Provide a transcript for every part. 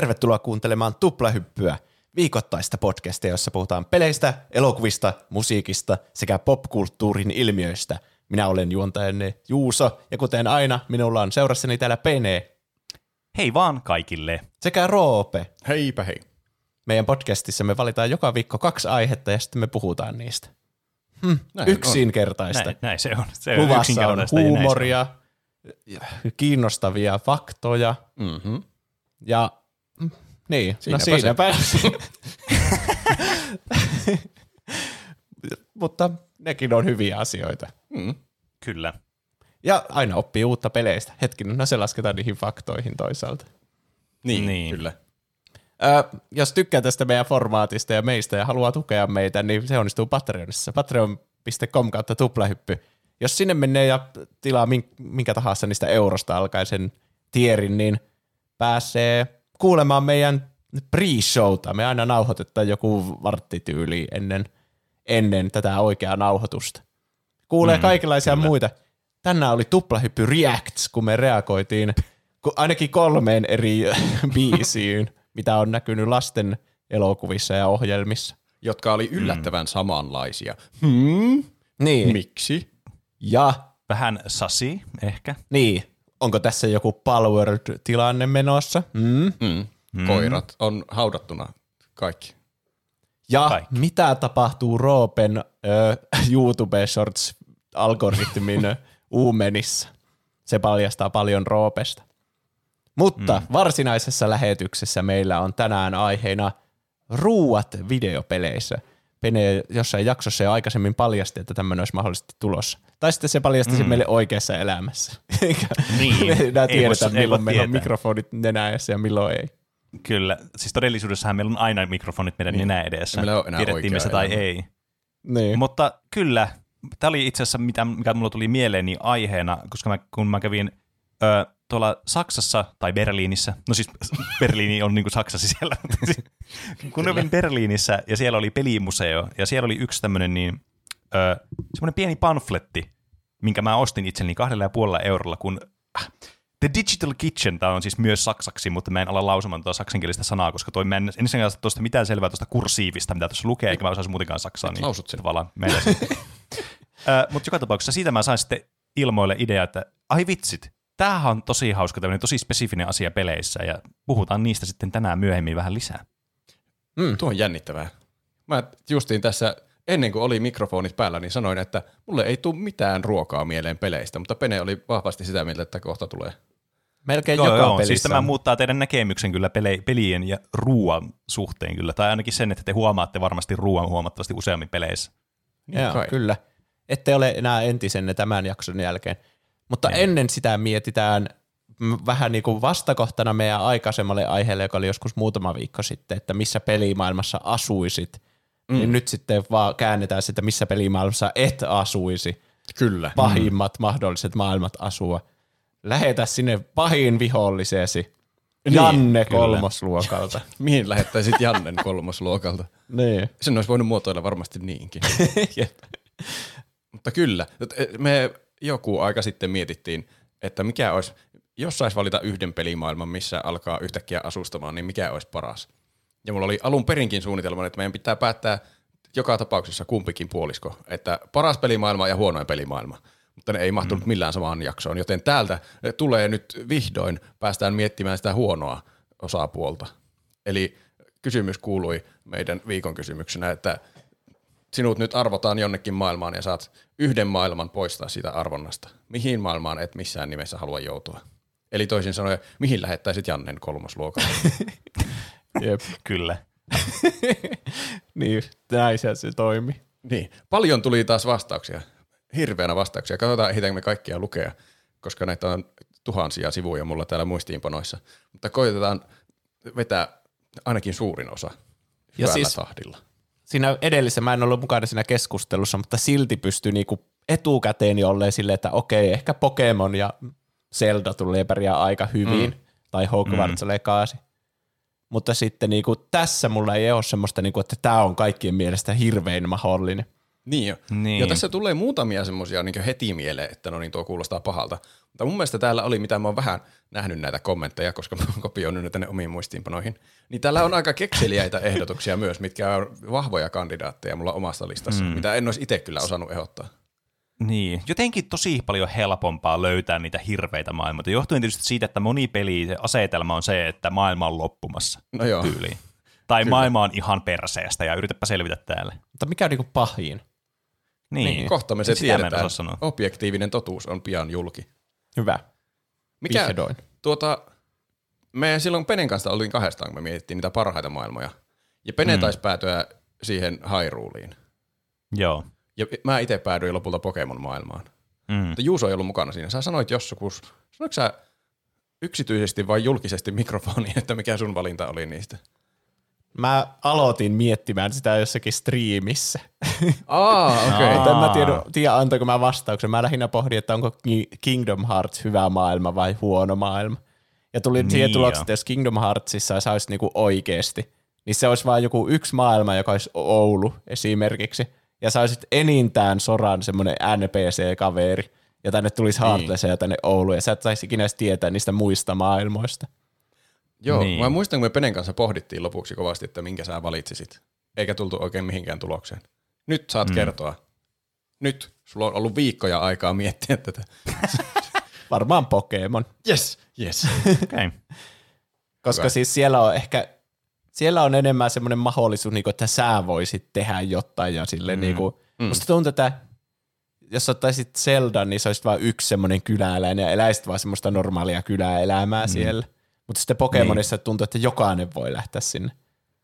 Tervetuloa kuuntelemaan Tuplahyppyä, viikoittaista podcastia, jossa puhutaan peleistä, elokuvista, musiikista sekä popkulttuurin ilmiöistä. Minä olen juontajanne Juuso, ja kuten aina, minulla on seurassani täällä Pene Hei vaan kaikille. sekä Roope. Heipä hei. Meidän podcastissa me valitaan joka viikko kaksi aihetta ja sitten me puhutaan niistä. Hm, Näin yksinkertaista. Näin, näin se on. Se on Luvassa on yksinkertaista ja on. huumoria, kiinnostavia faktoja Mm-hmm. ja niin, Siinäpä no siinäpä. Mutta nekin on hyviä asioita. Mm. Kyllä. Ja aina oppii uutta peleistä. Hetkinen, no se lasketaan niihin faktoihin toisaalta. Niin, Niin. kyllä. Ö, jos tykkää tästä meidän formaatista ja meistä ja haluaa tukea meitä, niin se onnistuu Patreonissa. Patreon.com kautta tuplahyppy. Jos sinne menee ja tilaa min- minkä tahansa niistä eurosta alkaisen tierin, niin pääsee kuulemaan meidän pre-showta. Me aina nauhoitetaan joku varttityyli ennen, ennen tätä oikeaa nauhoitusta. Kuulee mm, kaikenlaisia kyllä. muita. Tänään oli tuplahyppy Reacts, kun me reagoitiin ku- ainakin kolmeen eri biisiin, mitä on näkynyt lasten elokuvissa ja ohjelmissa. Jotka oli yllättävän mm. samanlaisia. Hmm? Niin. Miksi? Ja Vähän sasi ehkä. niin, onko tässä joku Palworld-tilanne menossa? Mm. Mm. Mm. Koirat on haudattuna kaikki. Ja Kaikki. mitä tapahtuu Roopen ö, YouTube Shorts-algoritmin uumenissa? Se paljastaa paljon Roopesta. Mutta mm. varsinaisessa lähetyksessä meillä on tänään aiheena ruuat videopeleissä. Pene jossain jaksossa jo aikaisemmin paljasti, että tämmöinen olisi mahdollisesti tulossa. Tai sitten se paljasti sen meille oikeassa elämässä. Eikä Niin. me enää Ei tiedetä, ei milloin meillä on mikrofonit nenässä ja milloin ei. Kyllä. Siis todellisuudessahan meillä on aina mikrofonit meidän niin. nenä edessä. Tiedettiin me se tai elämä. ei. Niin. Mutta kyllä, tämä oli itse asiassa, mitä, mikä mulla tuli mieleen, niin aiheena, koska mä, kun mä kävin ö, tuolla Saksassa tai Berliinissä, no siis Berliini on niin kuin Saksa sisällä, mutta siis, kun kävin Berliinissä ja siellä oli pelimuseo ja siellä oli yksi tämmöinen niin, semmoinen pieni pamfletti, minkä mä ostin itselleni kahdella ja puolella eurolla, kun äh, The Digital Kitchen, tämä on siis myös saksaksi, mutta mä en ala lausumaan tuota saksankielistä sanaa, koska toi, mä en ensinnäkään saa tuosta mitään selvää tuosta kursiivista, mitä tuossa lukee, eikä mä osaisi muutenkaan saksaa. Niin lausut sen? Tavallaan meille. Mutta joka tapauksessa siitä mä sain sitten ilmoille idea, että ai vitsit, tämähän on tosi hauska, tämmöinen tosi spesifinen asia peleissä, ja puhutaan niistä sitten tänään myöhemmin vähän lisää. Mm. Tuo on jännittävää. Mä justiin tässä, ennen kuin oli mikrofonit päällä, niin sanoin, että mulle ei tule mitään ruokaa mieleen peleistä, mutta Pene oli vahvasti sitä mieltä, että kohta tulee. Melkein Joo, joka joo, pelissä siis tämä muuttaa teidän näkemyksen kyllä pele- pelien ja ruoan suhteen kyllä, tai ainakin sen, että te huomaatte varmasti ruoan huomattavasti useammin peleissä. Niin Joo, kai. kyllä. Ette ole enää entisenne tämän jakson jälkeen. Mutta Ei. ennen sitä mietitään vähän niin kuin vastakohtana meidän aikaisemmalle aiheelle, joka oli joskus muutama viikko sitten, että missä pelimaailmassa asuisit. Mm. Niin nyt sitten vaan käännetään sitä, missä pelimaailmassa et asuisi. Kyllä. Pahimmat mm. mahdolliset maailmat asua. Lähetä sinne pahin viholliseesi. Niin, Janne kyllä. kolmosluokalta. Mihin lähettäisit Jannen kolmosluokalta? niin. Sen olisi voinut muotoilla varmasti niinkin. Mutta kyllä, me joku aika sitten mietittiin, että mikä olisi, jos saisi valita yhden pelimaailman, missä alkaa yhtäkkiä asustamaan, niin mikä olisi paras. Ja mulla oli alun perinkin suunnitelma, että meidän pitää päättää joka tapauksessa kumpikin puolisko, että paras pelimaailma ja huonoin pelimaailma. Mutta ne ei mahtunut millään samaan jaksoon, joten täältä tulee nyt vihdoin, päästään miettimään sitä huonoa osapuolta. Eli kysymys kuului meidän viikon kysymyksenä, että sinut nyt arvotaan jonnekin maailmaan ja saat yhden maailman poistaa siitä arvonnasta. Mihin maailmaan et missään nimessä halua joutua? Eli toisin sanoen, mihin lähettäisit Jannen kolmosluokalle? Jep. Kyllä. niin, näin se, se toimi. niin, paljon tuli taas vastauksia. Hirveänä vastauksia. Katsotaan, ehditäänkö me kaikkia lukea, koska näitä on tuhansia sivuja mulla täällä muistiinpanoissa. Mutta koitetaan vetää ainakin suurin osa Ja siis- tahdilla. siinä edellisessä, mä en ollut mukana siinä keskustelussa, mutta silti pystyi niinku etukäteen jo olleen silleen, että okei, ehkä Pokemon ja Zelda tulee pärjää aika hyvin, mm. tai Hogwarts mm. Legacy. Mutta sitten niinku, tässä mulla ei ole semmoista, niinku, että tämä on kaikkien mielestä hirvein mahdollinen. Niin jo. Niin. Ja tässä tulee muutamia semmoisia niin heti mieleen, että no niin, tuo kuulostaa pahalta. Mutta mun mielestä täällä oli, mitä mä oon vähän nähnyt näitä kommentteja, koska mä oon kopioinut ne tänne omiin muistiinpanoihin, niin täällä on aika kekseliäitä ehdotuksia myös, mitkä on vahvoja kandidaatteja mulla omassa listassa, mm. mitä en olisi itse kyllä osannut ehdottaa. Niin, jotenkin tosi paljon helpompaa löytää niitä hirveitä maailmoita. Johtuen tietysti siitä, että moni peli se asetelma on se, että maailma on loppumassa No joo. tyyliin. Tai Kyllä. maailma on ihan perseestä ja yritäpä selvitä täällä. Mutta mikä on niinku pahin? Niin, Niin. Kohta me se Sitä tiedetään. sanoa. Objektiivinen totuus on pian julki. Hyvä. Mikä, Vihdoin. tuota, me silloin Penen kanssa oltiin kahdestaan, kun me mietittiin niitä parhaita maailmoja. Ja Pene mm. taisi päätyä siihen Hyruleiin. Joo. Ja mä itse päädyin lopulta Pokemon-maailmaan. Mm. Mutta Juuso ei ollut mukana siinä. Sä sanoit jossakus, sanoitko sä yksityisesti vai julkisesti mikrofoniin, että mikä sun valinta oli niistä? Mä aloitin miettimään sitä jossakin striimissä. Aa, okei. Aa. Mutta en mä tiedä, tiedä antoiko mä vastauksen. Mä lähinnä pohdin, että onko Ki- Kingdom Hearts hyvä maailma vai huono maailma. Ja tuli Niin siihen tulokseen, jo. että jos Kingdom Heartsissa sä olisit niinku oikeesti, niin se olisi vain joku yksi maailma, joka olisi Oulu esimerkiksi. Ja sä olisit enintään Soran semmoinen NPC-kaveri. Ja tänne tulisi Heartless ja tänne Oulu. Ja sä et saisi ikinä edes tietää niistä muista maailmoista. Joo, Niin. mä muistan, kun me Penen kanssa pohdittiin lopuksi kovasti, että minkä sä valitsisit. Eikä tultu oikein mihinkään tulokseen. Nyt saat mm. kertoa. Nyt sulla on ollut viikkoja aikaa miettiä tätä. Varmaan Pokemon. Yes, yes. Okay. Koska Hyvä. siis siellä on ehkä, siellä on enemmän semmoinen mahdollisuus, niin kuin, että sä voisit tehdä jotain ja sille mm. niin kuin, mm. musta tuntuu, että jos ottaisit Zelda, niin se olisi vain yksi semmoinen kyläeläinen ja eläisit vaan semmoista normaalia kyläelämää mm. siellä. Mutta sitten Pokemonissa niin. tuntuu, että jokainen voi lähteä sinne.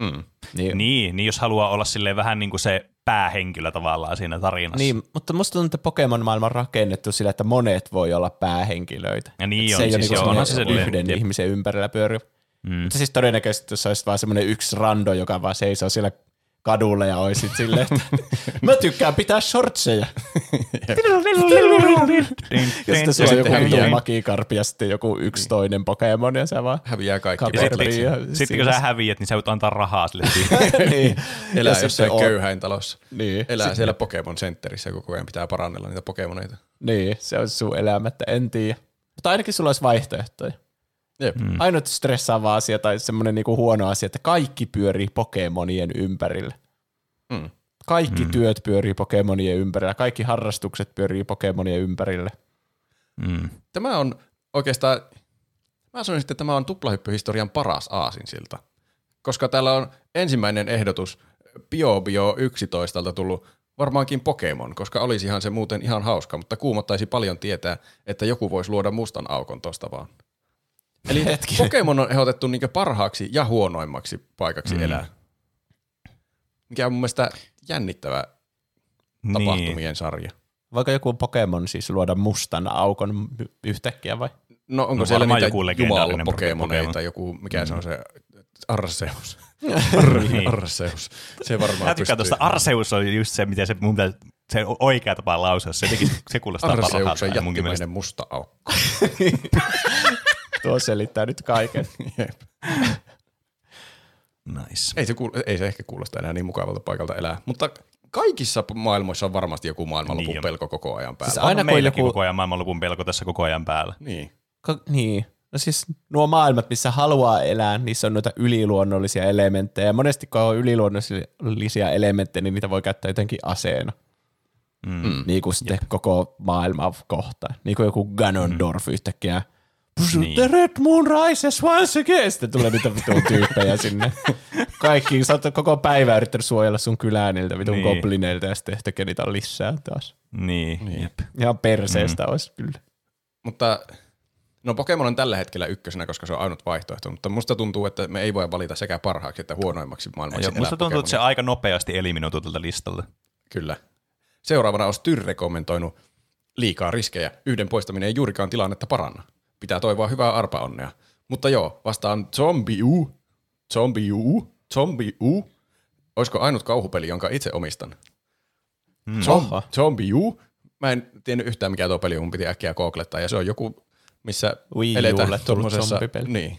Mm. Niin, Niin, niin jos haluaa olla silleen vähän niin kuin se päähenkilö tavallaan siinä tarinassa. niin, mutta musta tuntuu, että Pokemon-maailma on rakennettu sillä, että monet voi olla päähenkilöitä. Ja niin Et on, se ei ole siis semmoinen onhan se yhden jep. ihmisen ympärillä pyöri. Mm. Mutta siis todennäköisesti, jos olisi vaan semmoinen yksi rando, joka vaan seisoo siellä kadulla ja olisit silleen, että mä tykkään pitää shortseja. Ja sitten sulla on joku sitten häviää. magikarpi ja sitten joku yksi toinen Pokemon ja sä vaan Häviää kaikki. Kaperit. paperit. ja Sitten kun sä häviät, niin sä voit antaa rahaa sille niin. Elää Ja jossain sitten on- köyhäin talossa. Niin. Elää siellä Pokemon Centerissä koko ajan pitää parannella niitä Pokemoneita. Niin, se on sun elämä, että en tiedä. Mutta ainakin sulla olisi vaihtoehtoja. Jep. Mm. Ainut stressaava asia tai semmoinen niinku huono asia, että kaikki pyörii Pokemonien ympärillä. Mm. Kaikki mm. työt pyörii Pokemonien ympärillä, kaikki harrastukset pyörii Pokemonien ympärillä. Mm. Tämä on oikeastaan, mä sanoisin, että tämä on tuplahyppyhistorian paras aasinsilta. Koska täällä on ensimmäinen ehdotus Bio Bio 11 tullut varmaankin Pokemon, koska olisihan se muuten ihan hauska, mutta kuumottaisi paljon tietää, että joku voisi luoda mustan aukon tosta vaan. Eli Hetkinen. Pokemon on ehdotettu niin parhaaksi ja huonoimmaksi paikaksi mm. elää. Mikä on mun mielestä jännittävä Niin. tapahtumien sarja. Voiko joku Pokemon siis luoda mustan aukon yhtäkkiä vai? No onko No siellä niitä joku legendaarinen jumal-pokemoneita, Pokemon. joku, mikä mm. se on se, Arceus. Niin. Arceus. Se varmaan pystyy. tuosta Arceus on just se, miten se mun pitää, se oikea tapa lausua. Se, se kuulostaa mielestä. jättimäinen musta aukko. Tuo selittää nyt kaiken. Jep. Nice. ei, se kuul- ei se ehkä kuulosta enää niin mukavalta paikalta elää, mutta kaikissa maailmoissa on varmasti joku maailmanlopun Niin on. pelko koko ajan päällä. Siis Aina kun meilläkin joku- koko ajan maailmanlopun pelko tässä koko ajan päällä. Niin. Ka- niin. No siis nuo maailmat, missä haluaa elää, niissä on noita yliluonnollisia elementtejä. Monesti kun on yliluonnollisia elementtejä, niin niitä voi käyttää jotenkin aseena. Mm. Niin kuin sitten koko maailma kohtaan. Niin kuin joku Ganondorf yhtäkkiä. Niin. The Red Moon rises once again. Sitten tulee niitä vitun tyyppejä sinne. Kaikki, sä oot koko päivä yrittänyt suojella sun kylää niiltä vitun Niin. goblineilta ja sitten yhtäkkiä niitä on lisää taas. Niin, Niin. jep. Ihan perseestä mm. olisi kyllä. Mutta no Pokemon on tällä hetkellä ykkösenä, koska se on ainut vaihtoehto, mutta musta tuntuu, että me ei voi valita sekä parhaaksi että huonoimmaksi maailmaksi Joo, musta tuntuu, että se Pokemonia. aika nopeasti eliminoituu tältä listalta. Kyllä. Seuraavana on Styrre kommentoinut liikaa riskejä. Yhden poistaminen ei juurikaan tilannetta paranna. Pitää toivoa hyvää arpaonnea. Mutta joo, vastaan Zombie U. Zombie U. Zombie U. Olisiko ainut kauhupeli, jonka itse omistan? Mm. Oho. Zombie U. Mä en tiennyt yhtään, mikä tuo peli on, mun piti äkkiä googlettaa. Ja se on joku, missä Wii eletään tuommoisessa zombipeli. niin,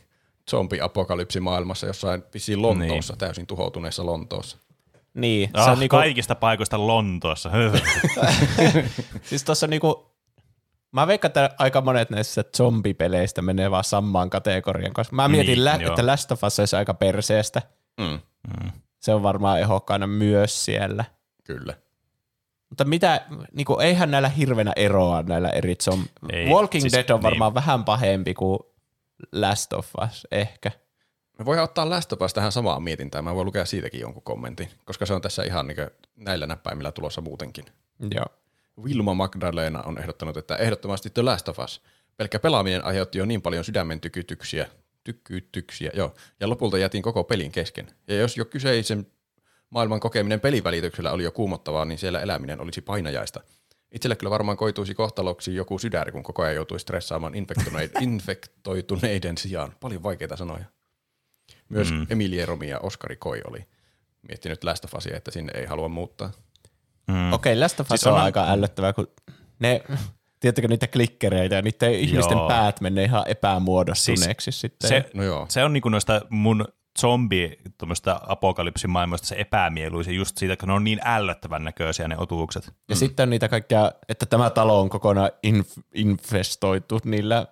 zombi-apokalypsimaailmassa jossain vissiin Lontoossa, niin. täysin tuhoutuneessa Lontoossa. Niin, se Ah, on niinku, Kaikista paikoista Lontoossa. siis tossa niinku, mä veikkaan, että aika monet näistä zombipeleistä menee vaan samaan kategorian, koska mä mietin, Niin, lä- että Last of Us olisi aika perseestä. Mm, Mm. Se on varmaan ehokkaana myös siellä. kyllä. Mutta mitä, niinku, eihän näillä hirveänä eroa näillä eri zom... Ei, Walking siis Dead on niin. varmaan vähän pahempi kuin Last of Us, ehkä. Me voidaan ottaa Last of Us tähän samaan mietintään. Mä voin lukea siitäkin jonkun kommentin, koska se on tässä ihan niin näillä näppäimillä tulossa muutenkin. Joo. Vilma Magdalena on ehdottanut, että ehdottomasti The Last of Us. Pelkkä pelaaminen aiheutti jo niin paljon sydämen tykytyksiä, tykkytyksiä, joo, ja lopulta jätin koko pelin kesken. Ja jos jo kyseisen maailman kokeminen pelivälityksellä oli jo kuumottavaa, niin siellä eläminen olisi painajaista. Itselle kyllä varmaan koituisi kohtaloksi joku sydäri, kun koko ajan joutuisi stressaamaan infektoituneiden sijaan. Paljon vaikeita sanoja. Myös mm. Emilie Romi ja Oskari Koi oli miettinyt Last of Usia, että sinne ei halua muuttaa. Mm. Okei, okay, Last of Us Siis on onhan- aika ällöttävää, kun ne, tiedättekö niitä klikkereitä ja niiden ihmisten Joo. päät menee ihan epämuodostuneeksi siis sitten. Se, No joo. se on niinku noista mun zombi tuommoista apokalypsimaailmoista se epämieluisin just siitä, kun ne on niin ällöttävän näköisiä ne otuukset. ja mm. sitten on niitä kaikkia, että tämä talo on kokonaan inf- infestoitu niillä,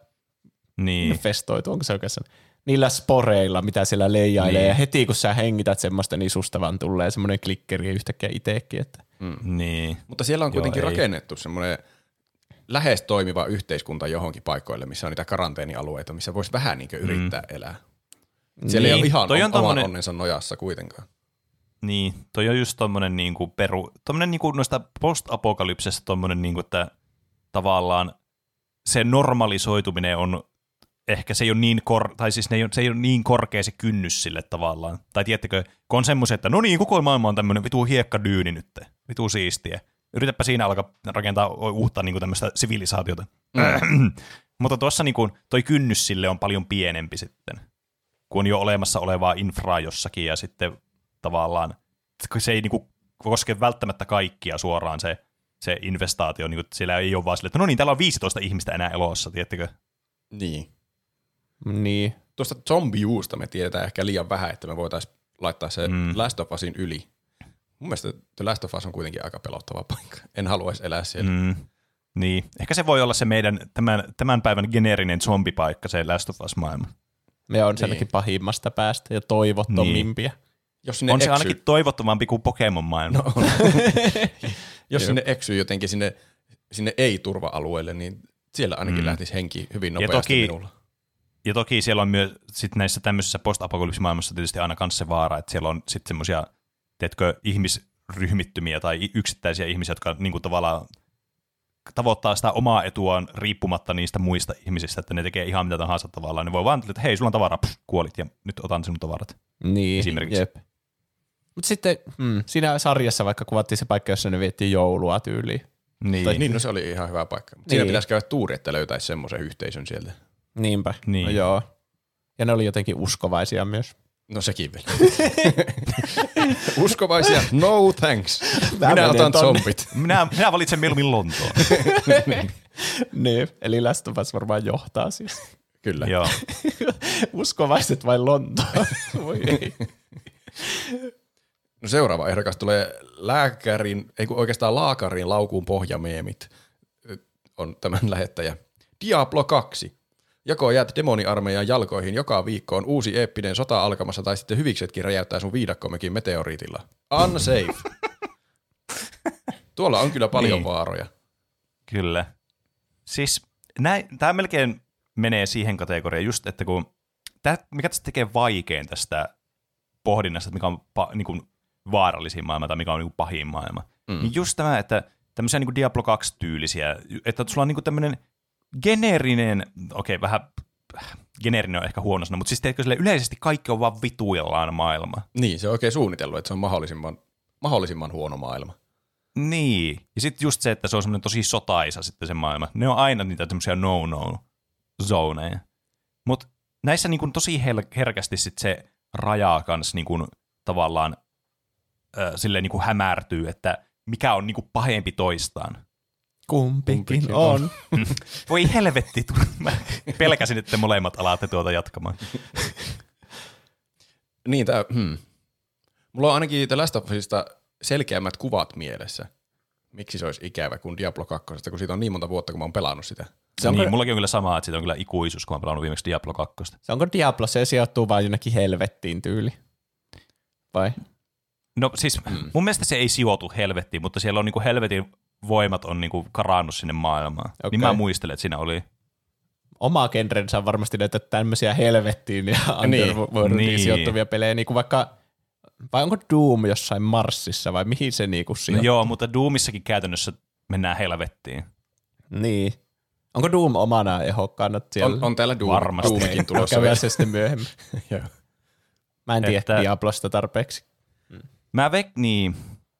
Niin. infestoitu, onko se oikein sana? Niillä sporeilla, mitä siellä leijailee, Niin. ja heti kun sä hengität semmoista, niin susta vaan tulee semmoinen klikkeri yhtäkkiä itsekin, että Niin. Mutta siellä on Joo, kuitenkin ei. rakennettu semmoinen lähes toimiva yhteiskunta johonkin paikoille, missä on niitä karanteenialueita, missä voisi vähän niin yrittää mm. elää. Siellä Niin, ei ole ihan toi on oman tommonen- onnensa nojassa kuitenkaan. Niin, toi on just tommonen niinku peru, tommonen niinku noista post-apokalypsesta tommonen niinku, että tavallaan se normalisoituminen on, ehkä se ei ole niin, kor, tai siis ne ei ole, se ei ole niin korkea se kynnys sille tavallaan. Tai tiedättekö, kun on semmoiset, että no niin, koko maailma on tämmöinen vitu hiekkadyyni nyt, vitu siistiä. Yritäpä siinä alkaa rakentaa uutta niinku tämmöistä sivilisaatiota. Mm. Mutta tuossa niinku, toi kynnys sille on paljon pienempi sitten, kun on jo olemassa olevaa infraa jossakin ja sitten tavallaan se ei niinku koske välttämättä kaikkia suoraan se, se investaatio, niin siellä ei ole vaan sille, että no niin, täällä on 15 ihmistä enää elossa, tiedättekö? Niin. Niin. Tuosta zombiuusta me tiedetään ehkä liian vähän, että me voitaisiin laittaa se Mm. Last of Usin yli. Mun mielestä The Last of Us on kuitenkin aika pelottava paikka. En haluaisi elää siellä. Mm. Niin, ehkä se voi olla se meidän tämän, tämän päivän geneerinen zombipaikka, se Last of Us-maailma. Ne on sielläkin pahimmasta päästä ja toivottomimpia. Jos sinne On se eksyy, ainakin toivottavampi kuin Pokemon-maailma. No. jos sinne eksyy jotenkin sinne, sinne ei-turva-alueelle, niin siellä ainakin Mm. lähtisi henki hyvin Ja nopeasti toki- minulla. Ja toki siellä on myös sit näissä tämmöisissä post-apokalypsimaailmassa tietysti aina myös se vaara, että siellä on sitten semmoisia, teetkö, ihmisryhmittymiä tai yksittäisiä ihmisiä, jotka niinku tavallaan tavoittaa sitä omaa etuaan riippumatta niistä muista ihmisistä, että ne tekee ihan mitä tahansa tavallaan. Ne voi vaan, että hei, sulla on tavara, pff, kuolit ja nyt otan sinun tavarat. Niin, Esimerkiksi. Jep. Mutta sitten mm, siinä sarjassa vaikka kuvattiin se paikka, jossa ne vietti joulua tyyliin. Niin, Tai, niin, no se oli ihan hyvä paikka. Mutta Siinä Niin. pitäisi käydä tuuri, että löytäisi semmoisen yhteisön sieltä. Niinpä. Niin. No joo. Ja ne oli jotenkin uskovaisia myös. No sekin vielä. Uskovaisia, no thanks. Mä Minä otan tonne. zombit. minä, minä valitsen mieluummin Lontoon. niin, eli Last of Us varmaan johtaa siis. Kyllä. Joo. Uskovaiset vai Lontoa? Voi ei. No seuraava ehdokas tulee lääkärin, ei kun oikeastaan laakarin laukuun pohjameemit on tämän lähettäjä. Diablo 2. Joko jäät demoniarmeijan jalkoihin joka viikko on uusi eeppinen sota alkamassa tai sitten hyviksetkin räjäyttää sun viidakkomekin meteoriitilla. Unsafe. Tuolla on kyllä paljon Niin. vaaroja. Kyllä. Siis tämä melkein menee siihen kategoriaan just, että kun tää, mikä tästä tekee vaikein tästä pohdinnasta, että mikä on pa, niin kuin vaarallisin maailma tai mikä on niin kuin pahin maailma, mm. niin just tämä, että tämmöisiä niin kuin Diablo 2-tyylisiä, että sulla on niin kuin tämmöinen geneerinen, okei vähän geneerinen on ehkä huono sana, mutta siis teetkö sille yleisesti kaikki on vaan vituillaan maailma. Niin, se on oikein suunnitellut, että se on mahdollisimman, mahdollisimman huono maailma. Niin. Ja sitten just se, että se on semmoinen tosi sotaisa sitten se maailma. Ne on aina niitä semmoisia no-no zoneja. Mutta näissä niin tosi hel- herkästi sit se raja kanssa niin kuin tavallaan äh, silleen niin kuin hämärtyy, että mikä on niin kuin pahempi toistaan. Kumpikin, Kumpikin on. Voi helvetti, mä pelkäsin, että te molemmat alatte tuota jatkamaan. Niin, tää, hmm. Mulla on ainakin The Last of Usista selkeämmät kuvat mielessä. Miksi se olisi ikävä kuin Diablo 2, kun siitä on niin monta vuotta, kun mä oon pelannut sitä. Se on niin, mullakin on kyllä sama, että siitä on kyllä ikuisuus, kun mä oon pelannut viimeksi Diablo 2. Se onko Diablo, se sijoittuu vain jonnekin helvettiin tyyli? Vai? No siis mm. mun mielestä se ei sijoitu helvettiin, mutta siellä on niinku helvetin voimat on niinku karannut sinne maailmaan. Okay. Niin mä muistelen, että siinä oli oma genrensä on varmasti näitä tämmöisiä helvettiin ja Underworldiin niin. sijoittuvia pelejä, niin kuin vaikka, vai onko Doom jossain Marsissa vai mihin se niinku sijoittuu? No joo, mutta Doomissakin käytännössä mennään helvettiin. Niin. Onko Doom omana ehokkaana siellä? On, on täällä Doom, Varmasti. Doomikin tulossa. Käydään se sitten myöhemmin. Mä en tiedä että... Diablosta tarpeeksi. Mä vek, niin.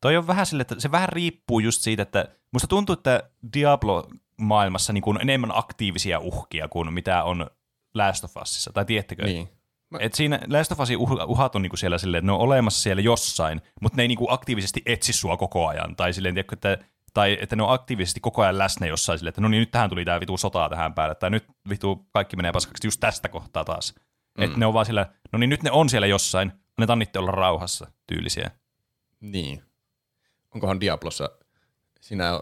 Toi on vähän sille, että se vähän riippuu just siitä, että musta tuntuu, että Diablo maailmassa niin kuin enemmän aktiivisia uhkia kuin mitä on Last of Usissa, tai tiedättekö? Niin. Mä... Et siinä Last of Usin uhat on niinku siellä silleen, että ne on olemassa siellä jossain, mutta ne ei niinku aktiivisesti etsi sua koko ajan. Tai silleen, tiedätkö, että, tai että ne on aktiivisesti koko ajan läsnä jossain silleen, että no niin nyt tähän tuli tämä vitu sota tähän päälle, tai nyt vitu kaikki menee paskaksi just tästä kohtaa taas. Mm. Että ne on vaan sillä, no niin nyt ne on siellä jossain, ne tannitte olla rauhassa tyylisiä. Niin. Onkohan Diablossa, sinä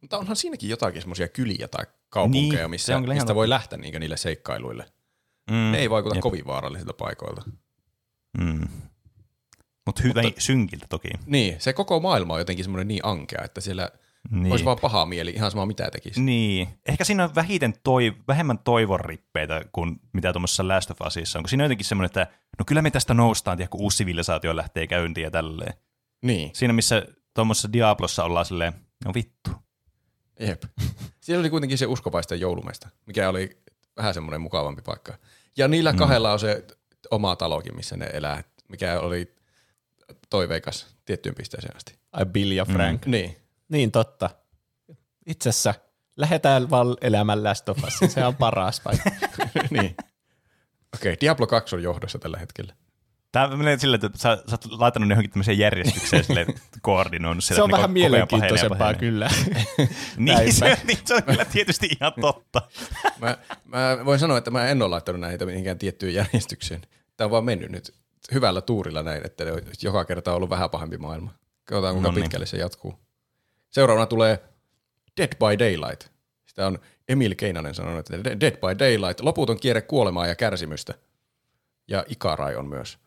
mutta onhan siinäkin jotakin semmoisia kyliä tai kaupunkeja, niin, missä, mistä voi lähteä niin niille seikkailuille. Mm, ne ei vaikuta jep. kovin vaarallisilta paikoilta. Mm. Mut hyvä Mutta synkiltä toki. Niin, se koko maailma on jotenkin semmoinen niin ankea, että siellä niin. olisi vaan paha mieli, ihan sama mitä tekisi. Niin. Ehkä siinä on vähiten toi, vähemmän toivon rippeitä kuin mitä tuommoisessa Last of Usissa on, kun siinä on jotenkin semmoinen, että no kyllä me tästä noustaan, tiedä, kun uusi sivilisaatio lähtee käyntiin ja tälleen. Niin. Siinä missä tuommoisessa Diablossa ollaan silleen, no vittu, Jep. Siellä oli kuitenkin se uskovaisten joulumesta, mikä oli vähän semmoinen mukavampi paikka. Ja niillä mm. kahdella on se oma talokin, missä ne elää, mikä oli toiveikas tiettyyn pisteeseen asti. Ai Bill ja Frank. Mm. Niin. Niin, totta. Itse asiassa lähdetään vaan elämään Last of Us. Se on paras paikka. niin. Okei, okay, Diablo 2 on johdossa tällä hetkellä. Tämä menee silleen, että sä, sä oot laittanut johonkin tämmöiseen järjestykseen sille koordinoinut. Se on vähän mielenkiintoisempaa kyllä. niin, se, niin, se on kyllä tietysti ihan totta. mä, mä voin sanoa, että mä en ole laittanut näitä mihinkään tiettyyn järjestykseen. Tämä on vaan mennyt nyt hyvällä tuurilla näin, että joka kerta on ollut vähän pahempi maailma. Katsotaan, kuinka no niin. pitkälle se jatkuu. Seuraavana tulee Dead by Daylight. Sitä on Emil Keinanen sanonut, että Dead by Daylight, loputon kierre kuolemaa ja kärsimystä. Ja Ikarai on myös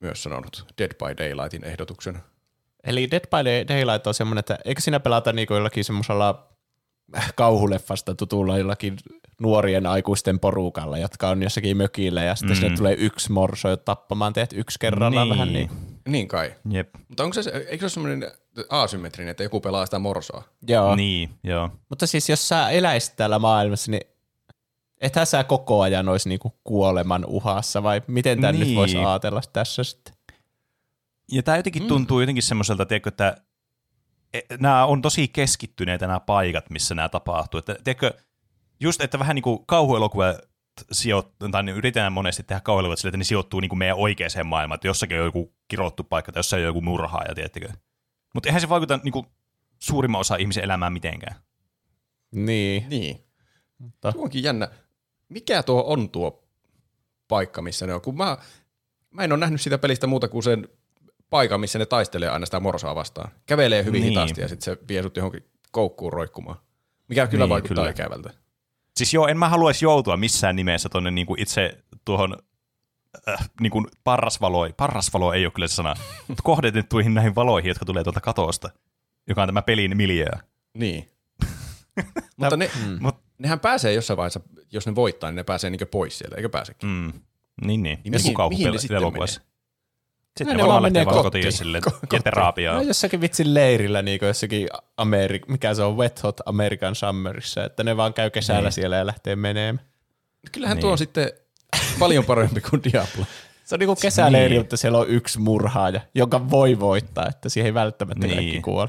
myös sanonut Dead by Daylightin ehdotuksen. Eli Dead by Daylight on semmoinen, että eikö siinä pelata niinku jollakin semmoisella kauhuleffasta tutulla jollakin nuorien aikuisten porukalla, jotka on jossakin mökillä ja sitten mm. sinne tulee yksi morso tappamaan teet yksi kerralla niin. vähän niin. Niin kai. Jep. Mutta onko se, eikö se ole semmoinen asymmetrinen, että joku pelaa sitä morsoa? Joo. Niin, joo. Mutta siis jos sä eläisit täällä maailmassa, niin ethän sä koko ajan olisi niinku kuoleman uhassa, vai miten tämä niin. nyt voisi ajatella tässä sitten? Ja tämä jotenkin mm. tuntuu jotenkin semmoiselta, tiedätkö, että e, nämä on tosi keskittyneitä nämä paikat, missä nämä tapahtuu. Että, tiedätkö, just, että vähän niin kuin kauhuelokuva sijoittuu, tai niin yritetään monesti tehdä kauhuelokuvat sille, että ne sijoittuu niin kuin meidän oikeaan maailmaan, että jossakin on joku kirottu paikka tai jossain on joku murhaaja, tiedättekö. Mutta eihän se vaikuta niin kuin suurimman osa ihmisen elämään mitenkään. Niin. Niin. Mutta. Tuo onkin jännä mikä tuo on tuo paikka, missä ne on? Kun mä, mä en ole nähnyt sitä pelistä muuta kuin sen paikan, missä ne taistelee aina sitä morsaa vastaan. Kävelee hyvin niin. hitaasti ja sitten se vie sut johonkin koukkuun roikkumaan. Mikä kyllä niin, vaikuttaa kyllä. ikävältä. Siis joo, en mä haluaisi joutua missään nimessä tuonne niinku itse tuohon äh, niin parrasvalo, parrasvalo ei ole kyllä se sana, kohdetettuihin näihin valoihin, jotka tulee tuolta katosta, joka on tämä pelin miljöö. Niin. Mutta ne, mm. Mut, nehän pääsee jossain vaiheessa, jos ne voittaa, niin ne pääsee niin pois sieltä, eikö pääsekin? Mm. Niin, niin. niin mihin, mihin ne sitten menee? Sitten ne, ne vaan menee kotiin sille ja terapiaa. No jossakin vitsin leirillä, niin kuin jossakin Amerik- mikä se on, Wet Hot American Summerissa, että ne vaan käy kesällä niin. siellä ja lähtee menemään. Kyllähän niin. tuo on sitten paljon parempi kuin Diablo. Se on niin kuin kesäleiri, niin. mutta siellä on yksi murhaaja, joka voi voittaa, että siihen ei välttämättä niin. kaikki kuole.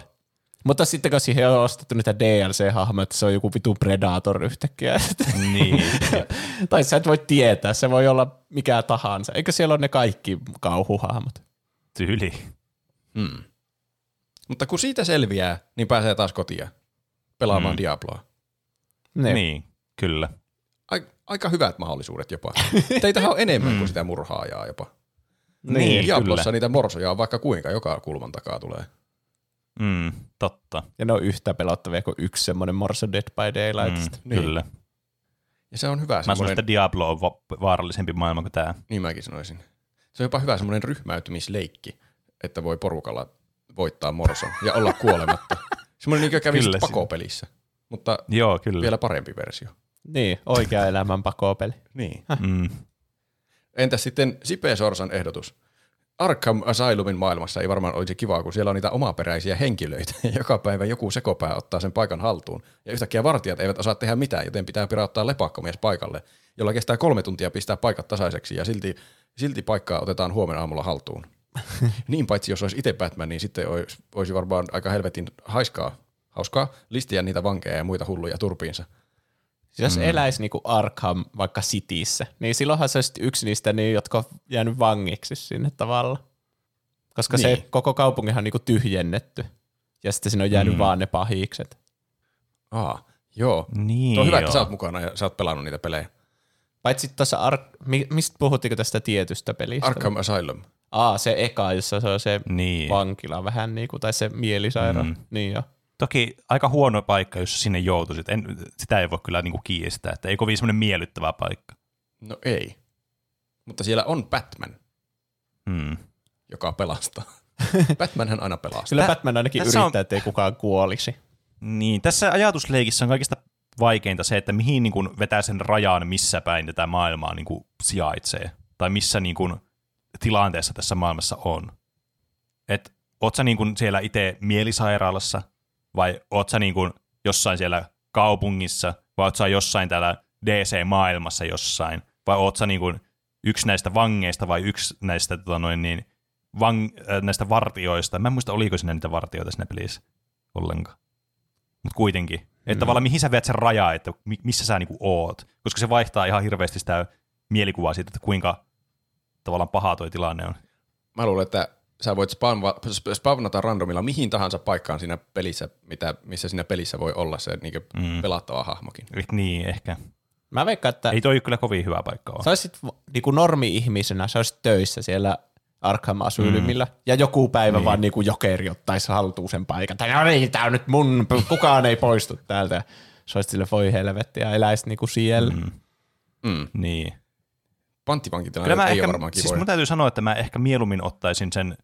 Mutta sitten kun siihen on ostettu niitä DLC-hahmoja, että se on joku vitu Predator yhtäkkiä. Niin. tai sä et voi tietää, se voi olla mikä tahansa. Eikö siellä ole ne kaikki kauhuhahmot? Tyyli. Hmm. Mutta kun siitä selviää, niin pääsee taas kotia pelaamaan hmm. Diabloa. Ne. Niin, kyllä. Ai, aika hyvät mahdollisuudet jopa. Teitähän on enemmän kuin hmm. sitä murhaajaa jopa. Niin, Diablossa kyllä. niitä morsoja on vaikka kuinka, joka kulman takaa tulee. Mm, totta. Ja ne on yhtä pelottavia kuin yksi semmoinen Morse Dead by Daylight. Mm, Niin. Kyllä. Ja se on hyvä Mä sanoin, semmoinen, että Diablo on va- vaarallisempi maailma kuin tämä. niin mäkin sanoisin. Se on jopa hyvä semmoinen ryhmäytymisleikki, että voi porukalla voittaa morson ja olla kuolematta. semmoinen niin kävi pakopelissä, mutta Joo, kyllä. vielä parempi versio. Niin, oikea elämän pakopeli. Niin. Mm. Entäs sitten Sipe Sorsan ehdotus? Arkham Asylumin maailmassa ei varmaan olisi kivaa, kun siellä on niitä omaperäisiä henkilöitä ja joka päivä joku sekopää ottaa sen paikan haltuun. Ja yhtäkkiä vartijat eivät osaa tehdä mitään, joten pitää pirauttaa lepakkomies paikalle, jolla kestää kolme tuntia pistää paikat tasaiseksi ja silti, silti paikkaa otetaan huomenna aamulla haltuun. niin paitsi jos olisi itse Batman, niin sitten olisi, olisi varmaan aika helvetin haiskaa, hauskaa listiä niitä vankeja ja muita hulluja turpiinsa. Jos mm. eläisi niinku Arkham vaikka Cityssä, niin silloinhan se olisi yksi niistä, niin, jotka on jäänyt vangiksi sinne tavalla. Koska niin. Niin. se koko kaupunkihan on niinku tyhjennetty. Ja sitten siinä on jäänyt mm. vaan ne pahikset. Aa, joo. Niin Tuo on hyvä, joo. että sä oot mukana ja sä oot pelannut niitä pelejä. Paitsi tuossa, Ar- mi- mistä puhuttiinko tästä tietystä pelistä? Arkham Asylum. Aa, se eka, jossa se on se Niin. vankila vähän niinku, tai se mielisairaala. Mm. Niin jo. Toki aika huono paikka, jos sinne joutuisit. En, sitä ei voi kyllä niinku kiistää, että ei kovin semmoinen miellyttävä paikka. No ei. Mutta siellä on Batman, Hmm. joka pelastaa. Batmanhän aina pelastaa. Kyllä Batman ainakin tässä yrittää, on- ettei kukaan kuolisi. Niin, tässä ajatusleikissä on kaikista vaikeinta se, että mihin niin kuin vetää sen rajan, missä päin tätä maailmaa niin kuin sijaitsee. Tai missä niin kuin tilanteessa tässä maailmassa on. Et oot sä niin kuin siellä itse mielisairaalassa, vai oot sä niin kuin jossain siellä kaupungissa, vai oot sä jossain täällä DC-maailmassa jossain, vai oot sä niin kuin yksi näistä vangeista vai yksi näistä, tota noin, niin, vang, äh, näistä vartioista. Mä en muista, oliko siinä niitä vartioita siinä pelissä ollenkaan. Mutta kuitenkin. Että Mm. tavallaan mihin sä veät sen rajaa, että mi- missä sä niinku oot. Koska se vaihtaa ihan hirveästi sitä mielikuvaa siitä, että kuinka tavallaan paha toi tilanne on. Mä luulen, että sä voit spavnata, spavnata randomilla mihin tahansa paikkaan siinä pelissä, mitä, missä siinä pelissä voi olla se niin Mm. pelattava hahmokin. Niin, ehkä. Mä veikkaan, että Ei toi kyllä kovin hyvä paikka ole. sä olisit niinku normi-ihmisenä, sä olisit töissä siellä Arkham Asylumilla, mm. ja joku päivä niin. vaan niinku jokeri ottaisi haltuun sen paikan. Tai no niin, tää on nyt mun, kukaan ei poistu täältä. Ja Sä olisit sille voi helvetti ja eläisit niinku siellä. Mm. Mm. Niin. Panttivankitilanne ei ehkä, ole varmaan siis kivoja. mun täytyy sanoa, että mä ehkä mieluummin ottaisin sen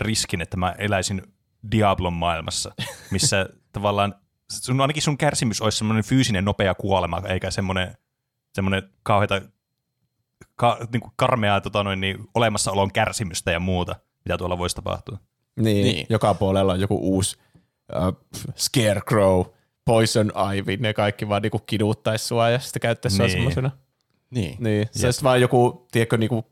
riskin, että mä eläisin Diablon maailmassa, missä tavallaan sun, ainakin sun kärsimys olisi semmoinen fyysinen nopea kuolema, eikä semmoinen, semmoinen kauheita ka, niin kuin karmeaa tota noin, niin, olemassaolon kärsimystä ja muuta, mitä tuolla voisi tapahtua. Niin, Niin. joka puolella on joku uusi uh, Scarecrow, Poison Ivy, ne kaikki vaan niinku kiduttaisi sua ja sitten käyttäisi niin. Niin. semmoisena. Niin. Niin, se olisi vaan joku, tiedätkö, niinku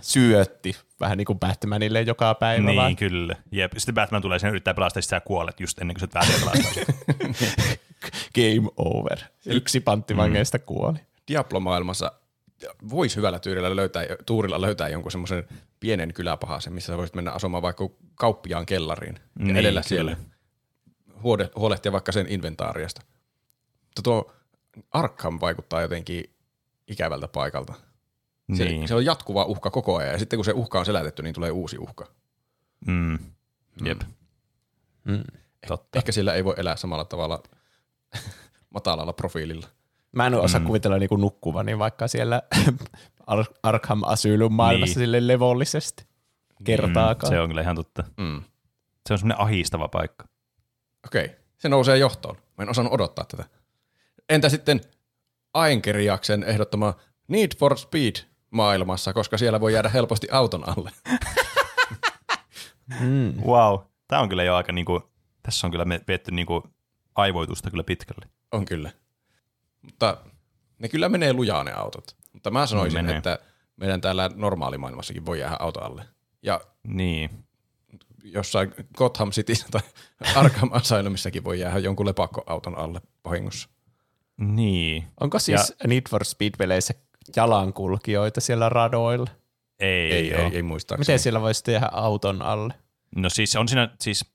syötti vähän niin kuin Batmanille joka päivä. niin, vaan. kyllä. Jep. Sitten Batman tulee sen yrittää pelastaa, ja sitten sä kuolet just ennen kuin sä pääsee pelastamaan. Game over. Yksi panttivangeista mm. kuoli. Diablo-maailmassa voisi hyvällä tyylillä löytää, tuurilla löytää jonkun semmoisen pienen kyläpahasen, missä sä voisit mennä asumaan vaikka kauppiaan kellariin ja Niin, edellä kyllä. siellä huode- huolehtia vaikka sen inventaariasta. Mutta tuo Arkham vaikuttaa jotenkin ikävältä paikalta. Se, niin. se on jatkuva uhka koko ajan ja sitten kun se uhka on selätetty, niin tulee uusi uhka. Mm. Jep. Mm. Totta. Ehkä sillä ei voi elää samalla tavalla matalalla profiililla. Mä en osaa mm. kuvitella niinku nukkuvani vaikka siellä Ar- Arkham Asylum maailmassa Niin. sille levollisesti kertaakaan. Se on kyllä ihan totta. Mm. Se on semmoinen ahistava paikka. Okei, se nousee johtoon. Mä en osannut odottaa tätä. Entä sitten Ainkeriaksen ehdottama Need for Speed maailmassa, koska siellä voi jäädä helposti auton alle. Mm. Wow. Tämä on kyllä jo aika niinku, tässä on kyllä me- vietty niinku aivoitusta kyllä pitkälle. On kyllä. Mutta ne kyllä menee lujaa ne autot. Mutta mä sanoisin, menee. että meidän täällä normaalimaailmassakin voi jäädä auto alle. Ja Niin. jossain Gotham Cityssä tai Arkham Asylumissakin voi jäädä jonkun lepakkoauton alle vahingossa. Niin. Onko siis ja, Need for Speed-peleissä jalankulkijoita siellä radoilla? Ei, Ei, ei, ei, muistaakseni. Miten siellä voisi tehdä auton alle? No siis on siinä, siis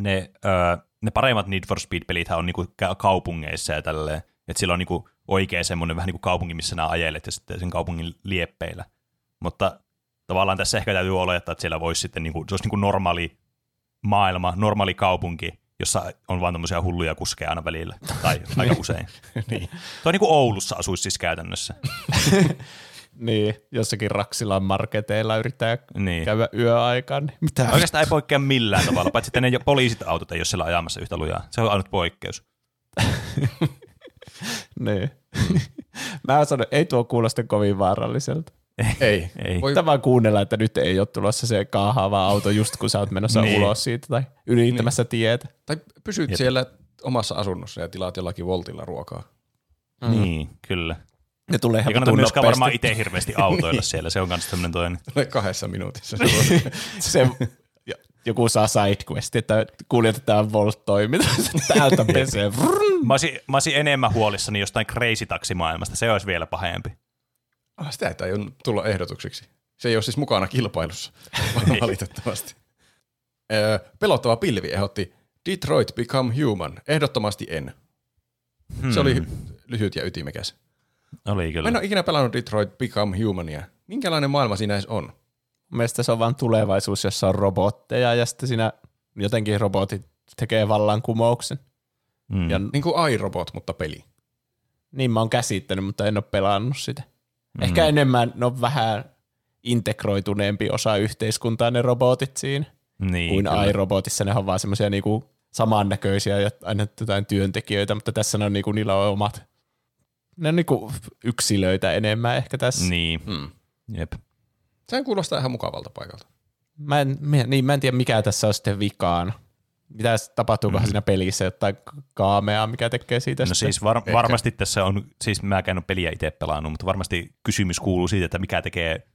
ne, öö, ne paremmat Need for Speed-pelithän on niinku ka- kaupungeissa ja tälleen. Että siellä on niinku oikea semmoinen vähän niin kuin kaupunki, missä nämä ajelet ja sitten sen kaupungin lieppeillä. Mutta tavallaan tässä ehkä täytyy olettaa, että siellä voisi sitten, niin kuin, se olisi niin kuin normaali maailma, normaali kaupunki, jossa on vain tämmöisiä hulluja kuskeja aina välillä, tai aika usein. niin. Tuo niin kuin Oulussa asuisi siis käytännössä. Niin, jossakin Raksilan marketeilla yrittää Niin. käydä yöaikaan. Niin mitä? Oikeastaan ei poikkea millään tavalla, paitsi että ne poliisit autot ei ole siellä ajamassa yhtä lujaa. Se on ainut poikkeus. Niin. Mä sanon, ei tuo kuulosta kovin vaaralliselta. Ei. Ei. Voi, vaan kuunnella, että nyt ei ole tulossa se kaahaava auto just kun sä oot menossa Niin. ulos siitä tai ylittämässä tietä. tai pysyt Jep. siellä omassa asunnossa ja tilaat jollakin voltilla ruokaa. Mm. Niin, kyllä. Ne tulee ihan kannata myöskään varmaan itse hirveästi autoilla siellä, se on myös tämmöinen toinen. Tulee kahdessa minuutissa. se, joku saa sidequesti, että kuljetetaan Volt-toiminta täältä pesee. Mä olisin, mä olisin enemmän huolissani jostain crazy taksimaailmasta, se olisi vielä pahempi. Ah, sitä ei tajun tulla ehdotuksiksi. Se ei ole siis mukana kilpailussa, valitettavasti. Öö, pelottava pilvi ehdotti Detroit Become Human. Ehdottomasti en. Hmm. Se oli lyhyt ja ytimekäs. Oli Mä kyllä. en ole ikinä pelannut Detroit Become Humania. Minkälainen maailma siinä edes on? Mielestäni se on vaan tulevaisuus, jossa on robotteja ja sitten siinä jotenkin robotit tekee vallankumouksen. Mm. Ja Niin kuin iRobot, mutta peli. niin mä oon käsittänyt, mutta en ole pelannut sitä. Mm. Ehkä enemmän ne on vähän integroituneempi osa yhteiskuntaa ne robotit siinä, niin, kuin kyllä. iRobotissa. Ne on vaan semmoisia niinku samannäköisiä ja aina jotain työntekijöitä, mutta tässä ne on niinku, niillä on omat, ne on niinku yksilöitä enemmän ehkä tässä. Niin, Hmm. jep. Sehän kuulostaa ihan mukavalta paikalta. Mä en, mä, niin, mä en tiedä, mikä tässä on sitten vikaan. Mitä tapahtuukohan mm-hmm. siinä pelissä, jotain kaameaa, mikä tekee siitä No sitten? siis var- Ehkä. varmasti tässä on, siis mä en ole peliä itse pelannut, mutta varmasti kysymys kuuluu siitä, että mikä tekee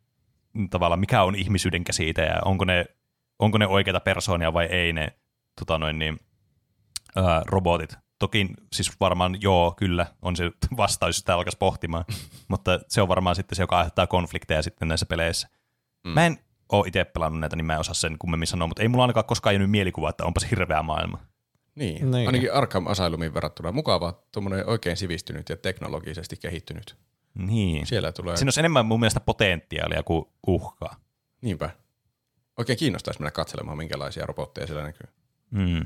mm, tavallaan, mikä on ihmisyyden käsite ja onko ne, onko ne oikeita persoonia vai ei ne tota noin niin, ää, robotit. Toki siis varmaan joo, kyllä on se vastaus, jos sitä alkaisi pohtimaan, mutta se on varmaan sitten se, joka aiheuttaa konflikteja sitten näissä peleissä. Mm. Mä en ole itse pelannut näitä, niin mä en osaa sen kummemmin sanoa, mutta ei mulla ainakaan koskaan jäänyt mielikuva, että onpas hirveä maailma. Niin. Niin. Ainakin Arkham Asylumin verrattuna mukava, tuommoinen oikein sivistynyt ja teknologisesti kehittynyt. Niin. Siellä tulee, Siinä olisi enemmän mun mielestä potentiaalia kuin uhkaa. niinpä. Oikein kiinnostaisi mennä katselemaan, minkälaisia robotteja siellä näkyy. Mm.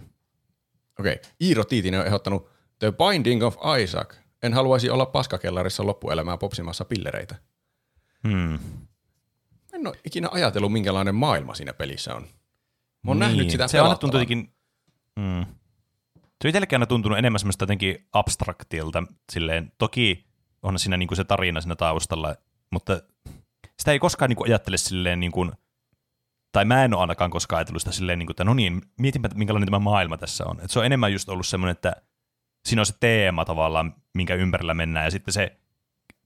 Okei, Iiro Tiitinen on ehdottanut The Binding of Isaac. En haluaisi olla paskakellarissa loppuelämää popsimassa pillereitä. Hmm. En ole ikinä ajatellut, minkälainen maailma siinä pelissä on. Mä oon nähnyt sitä Niin. Se on aina tuntuu jotenkin, mm. Se on itsellekin aina tuntunut enemmän semmoista jotenkin abstraktilta. Silleen, toki on siinä niinku se tarina siinä taustalla, mutta sitä ei koskaan niinku ajattele silleen, niinku, tai mä en ole ainakaan koskaan ajatellut sitä silleen, niinku, että no niin, mietinpä, minkälainen tämä maailma tässä on. Et se on enemmän just ollut semmoinen, että siinä on se teema tavallaan, minkä ympärillä mennään, ja sitten se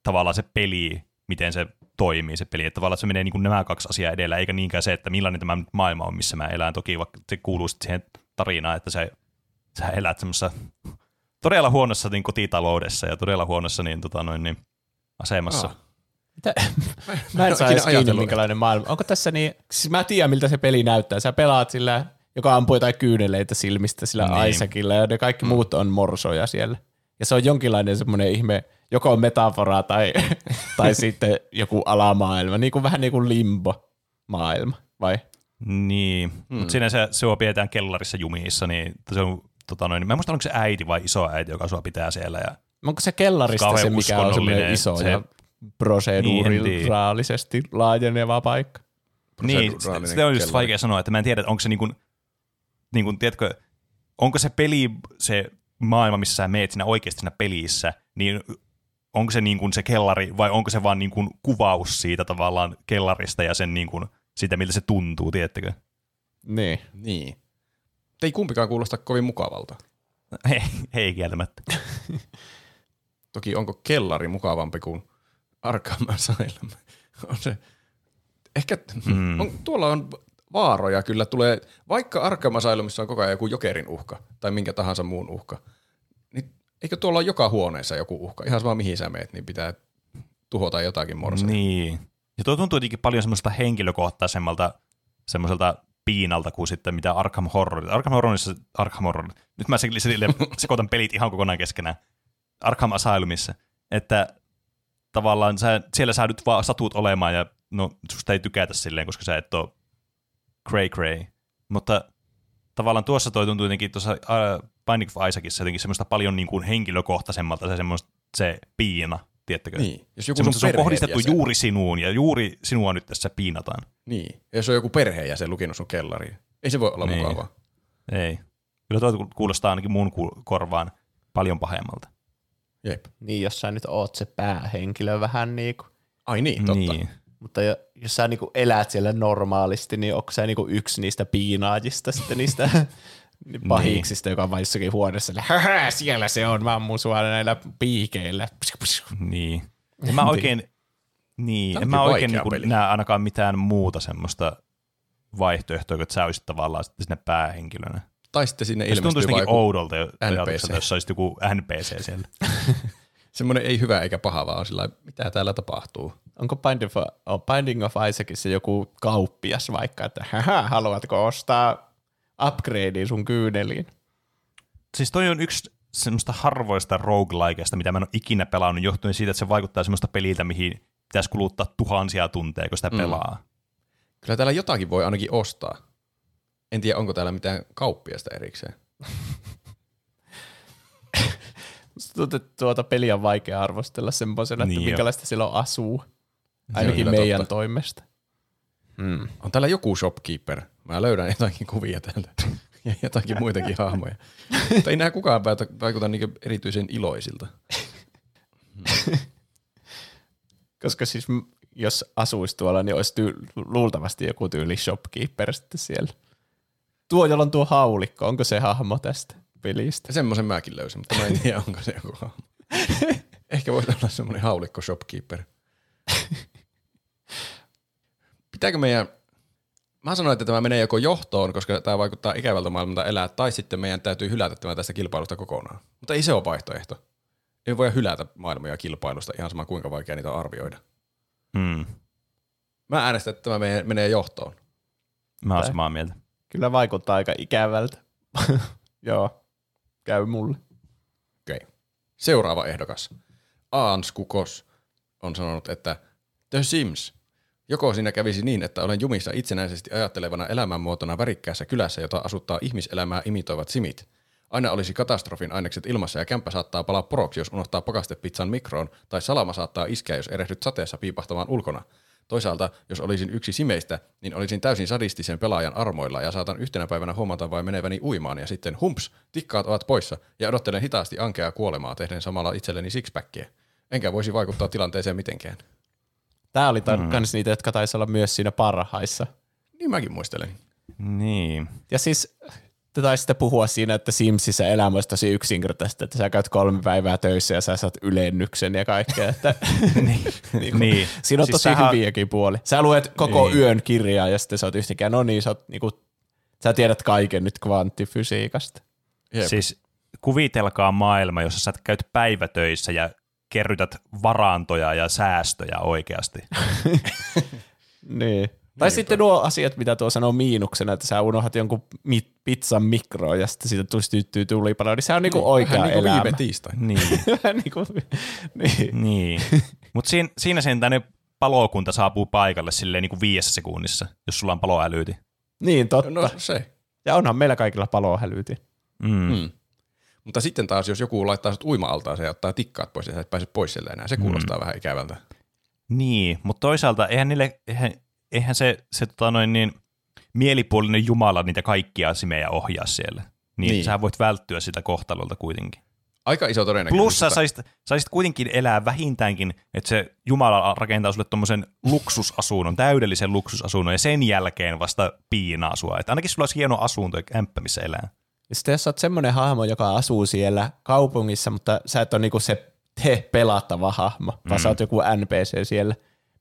tavallaan se peli, miten se toimii se peli. Että tavallaan se menee niin kuin nämä kaksi asiaa edellä, eikä niinkään se, että millainen tämä maailma on, missä mä elän. Toki vaikka se kuuluu sitten siihen tarinaan, että se, sä elät semmoisessa todella huonossa niin kotitaloudessa ja todella huonossa niin, tota noin, niin, asemassa. Aa. Mitä? Mä en en saa edes kiinni, minkälainen maailma. Onko tässä niin, siis mä tiedän, miltä se peli näyttää. Sä pelaat sillä, joka ampuu jotain kyyneleitä silmistä sillä niin. Isaacilla, ja ne kaikki mm. muut on morsoja siellä. Ja se on jonkinlainen semmoinen ihme, joko metafora tai, tai sitten joku alamaailma, niin kuin, vähän niin kuin limbo-maailma, vai? Niin, mm. mutta siinä se, sua pidetään kellarissa jumissa, niin se on, tota noin, mä en muista, onko se äiti vai iso äiti, joka sua pitää siellä. Ja, Onko se kellarista se, mikä on semmoinen iso se- se, ja proseduraalisesti laajeneva paikka? niin, sitä on just vaikea sanoa, että mä en tiedä, että onko se niin kuin, niin kuin, tiedätkö, onko se peli, se maailma, missä sä meet siinä oikeasti siinä pelissä, niin onko se niin kuin se kellari vai onko se vaan niin kuin kuvaus siitä tavallaan kellarista ja sen niin kuin, siitä, miltä se tuntuu, tiedättekö? Niin. Niin. Ei kumpikaan kuulosta kovin mukavalta. Ei, ei kieltämättä. Toki onko kellari mukavampi kuin Arkham Asylum? on se, ehkä mm. on, tuolla on vaaroja kyllä tulee, vaikka Arkham Asylumissa on koko ajan joku jokerin uhka tai minkä tahansa muun uhka, eikö tuolla ole joka huoneessa joku uhka? Ihan sama mihin sä meet, niin pitää tuhota jotakin morsia. Niin. Ja tuo tuntuu jotenkin paljon semmoista henkilökohtaisemmalta semmoiselta piinalta kuin sitten mitä Arkham Horror. Arkham Horrorissa, Arkham Horror, nyt mä sekoitan pelit ihan kokonaan keskenään. Arkham Asylumissa, että tavallaan sä, siellä sä nyt vaan satut olemaan ja no susta ei tykätä silleen, koska sä et ole cray cray. Mutta tavallaan tuossa toi tuntuu jotenkin tuossa uh, Binding of Isaacissa jotenkin semmoista paljon niin kuin henkilökohtaisemmalta se, semmoista, se piina, tiettäkö? Niin. Jos joku se on kohdistettu perheenjäsen- juuri sinuun ja juuri sinua nyt tässä piinataan. Niin. Ja jos on joku perheenjäsen lukinut sun kellariin. Ei se voi olla Niin. mukavaa. Ei. Kyllä tuo kuulostaa ainakin mun korvaan paljon pahemmalta. Jep. Niin, jos sä nyt oot se päähenkilö vähän niin kuin. Ai niin, totta. Niin. Mutta jo- jos sä niinku elät siellä normaalisti, niin onko sä niinku yksi niistä piinaajista sitten niistä pahiksista, joka on vain jossakin huoneessa. Hähä, siellä se on, mä ammun sua näillä piikeillä. Niin. En mä oikein, niin, en mä oikein niin peli. näe ainakaan mitään muuta semmoista vaihtoehtoa, että sä olisit tavallaan sitten sinne päähenkilönä. Tai sitten sinne ilmestyy joku, oudolta, ajatukselta, jos sä olisit joku NPC siellä. semmoinen ei hyvä eikä paha, vaan on sillä mitä täällä tapahtuu. Onko Binding of, on Binding of Isaacissa joku kauppias vaikka, että hähä, haluatko ostaa upgradea sun kyyneliin? Siis toi on yksi semmoista harvoista roguelikeista, mitä mä en ole ikinä pelannut, johtuen siitä, että se vaikuttaa semmoista peliltä, mihin pitäisi kuluttaa tuhansia tunteja, kun sitä Mm. pelaa. Kyllä täällä jotakin voi ainakin ostaa. En tiedä, onko täällä mitään kauppiasta erikseen. Että tuota peliä on vaikea arvostella semmoisena, Niin että jo. minkälaista silloin asuu. on Ainakin meidän totta. toimesta. Mm. On täällä joku shopkeeper. Mä löydän jotakin kuvia täältä. Ja jotakin muitakin hahmoja. Mutta ei nää kukaan vaikuta niinku erityisen iloisilta. Koska siis jos asuisi tuolla, niin olisi tyy- luultavasti joku tyyli shopkeeper sitten siellä. Tuo, jolla on tuo haulikko, onko se hahmo tästä pelistä? Semmoisen mäkin löysin, mutta mä en tiedä, onko se joku hahmo. Ehkä voisi olla semmoinen haulikko shopkeeper. Pitääkö meidän... Mä sanoin, että tämä menee joko johtoon, koska tämä vaikuttaa ikävältä maailmalta elää, tai sitten meidän täytyy hylätä tämä tästä kilpailusta kokonaan. Mutta ei se ole vaihtoehto. Ei voi hylätä maailmoja kilpailusta ihan sama kuinka vaikea niitä on arvioida. Hmm. Mä äänestän, että tämä menee- johtoon. Mä oon samaa mieltä. Kyllä vaikuttaa aika ikävältä. Joo, käy mulle. Okei. Okay. Seuraava ehdokas. Aans Kukos on sanonut, että The Sims. Joko siinä kävisi niin, että olen jumissa itsenäisesti ajattelevana elämänmuotona värikkäässä kylässä, jota asuttaa ihmiselämää imitoivat simit. Aina olisi katastrofin ainekset ilmassa ja kämppä saattaa palaa poroksi, jos unohtaa pakastepizzan mikroon, tai salama saattaa iskeä, jos erehdyt sateessa piipahtamaan ulkona. Toisaalta, jos olisin yksi simeistä, niin olisin täysin sadistisen pelaajan armoilla ja saatan yhtenä päivänä huomata vain meneväni uimaan ja sitten humps, tikkaat ovat poissa ja odottelen hitaasti ankeaa kuolemaa tehden samalla itselleni sixpackia. Enkä voisi vaikuttaa tilanteeseen mitenkään. Tämä oli tar- kans niitä, jotka taisi olla myös siinä parhaissa. Niin mäkin muistelen. Niin. Ja siis te taisitte puhua siinä, että Simsissä elämä olisi tosi yksinkertaista, että sä käyt kolme päivää töissä ja sä saat ylennyksen ja kaikkea. Että niin, kuin, Niin. Siinä on Siis tosi sähän- hyviäkin puolia. Sä luet koko Niin. yön kirjaa ja sitten sä oot yhtäkkiä, no niin, sä, oot, niin kuin, sä tiedät kaiken nyt kvanttifysiikasta. Jep. Siis kuvitelkaa maailma, jossa sä käyt päivätöissä ja kerrytät varantoja ja säästöjä oikeasti. Niin. Tai sitten nuo asiat, mitä tuo sanoo miinuksena, että sä unohdat jonkun mit- pizzan mikroon ja sitten siitä tulisi tyttyy tulipalo, niin se on niinku oikea Vähän niin kuin elämä. viime tiistai. Niin. Vähän niinku, niin. niin. Mutta siinä, siinä sentään ne palokunta saapuu paikalle silleen niin kuin viidessä sekunnissa, jos sulla on paloälyyti. niin, totta. No se. Ja onhan meillä kaikilla palohälyyti. Mm. Mm. Mutta sitten taas, jos joku laittaa sut uima-altaaseen ja ottaa tikkaat pois ja sä et pääse pois sieltä enää, se kuulostaa mm. vähän ikävältä. Niin, mutta toisaalta eihän, niille, eihän, eihän se, se tota noin niin, mielipuolinen Jumala niitä kaikkia simejä ohjaa siellä. Niin, Niin. sä voit välttyä sitä kohtalolta kuitenkin. Aika iso todennäköisyys. Plus sä saisit, saisit kuitenkin elää vähintäänkin, että se Jumala rakentaa sulle tommosen luksusasunnon, täydellisen luksusasunnon, ja sen jälkeen vasta piinaa sua. Että ainakin sulla olisi hieno asunto ja kämppä, missä elää. Ja sitten jos sä oot semmoinen hahmo, joka asuu siellä kaupungissa, mutta sä et ole niinku se te pelattava hahmo, vaan Mm. sä oot joku NPC siellä,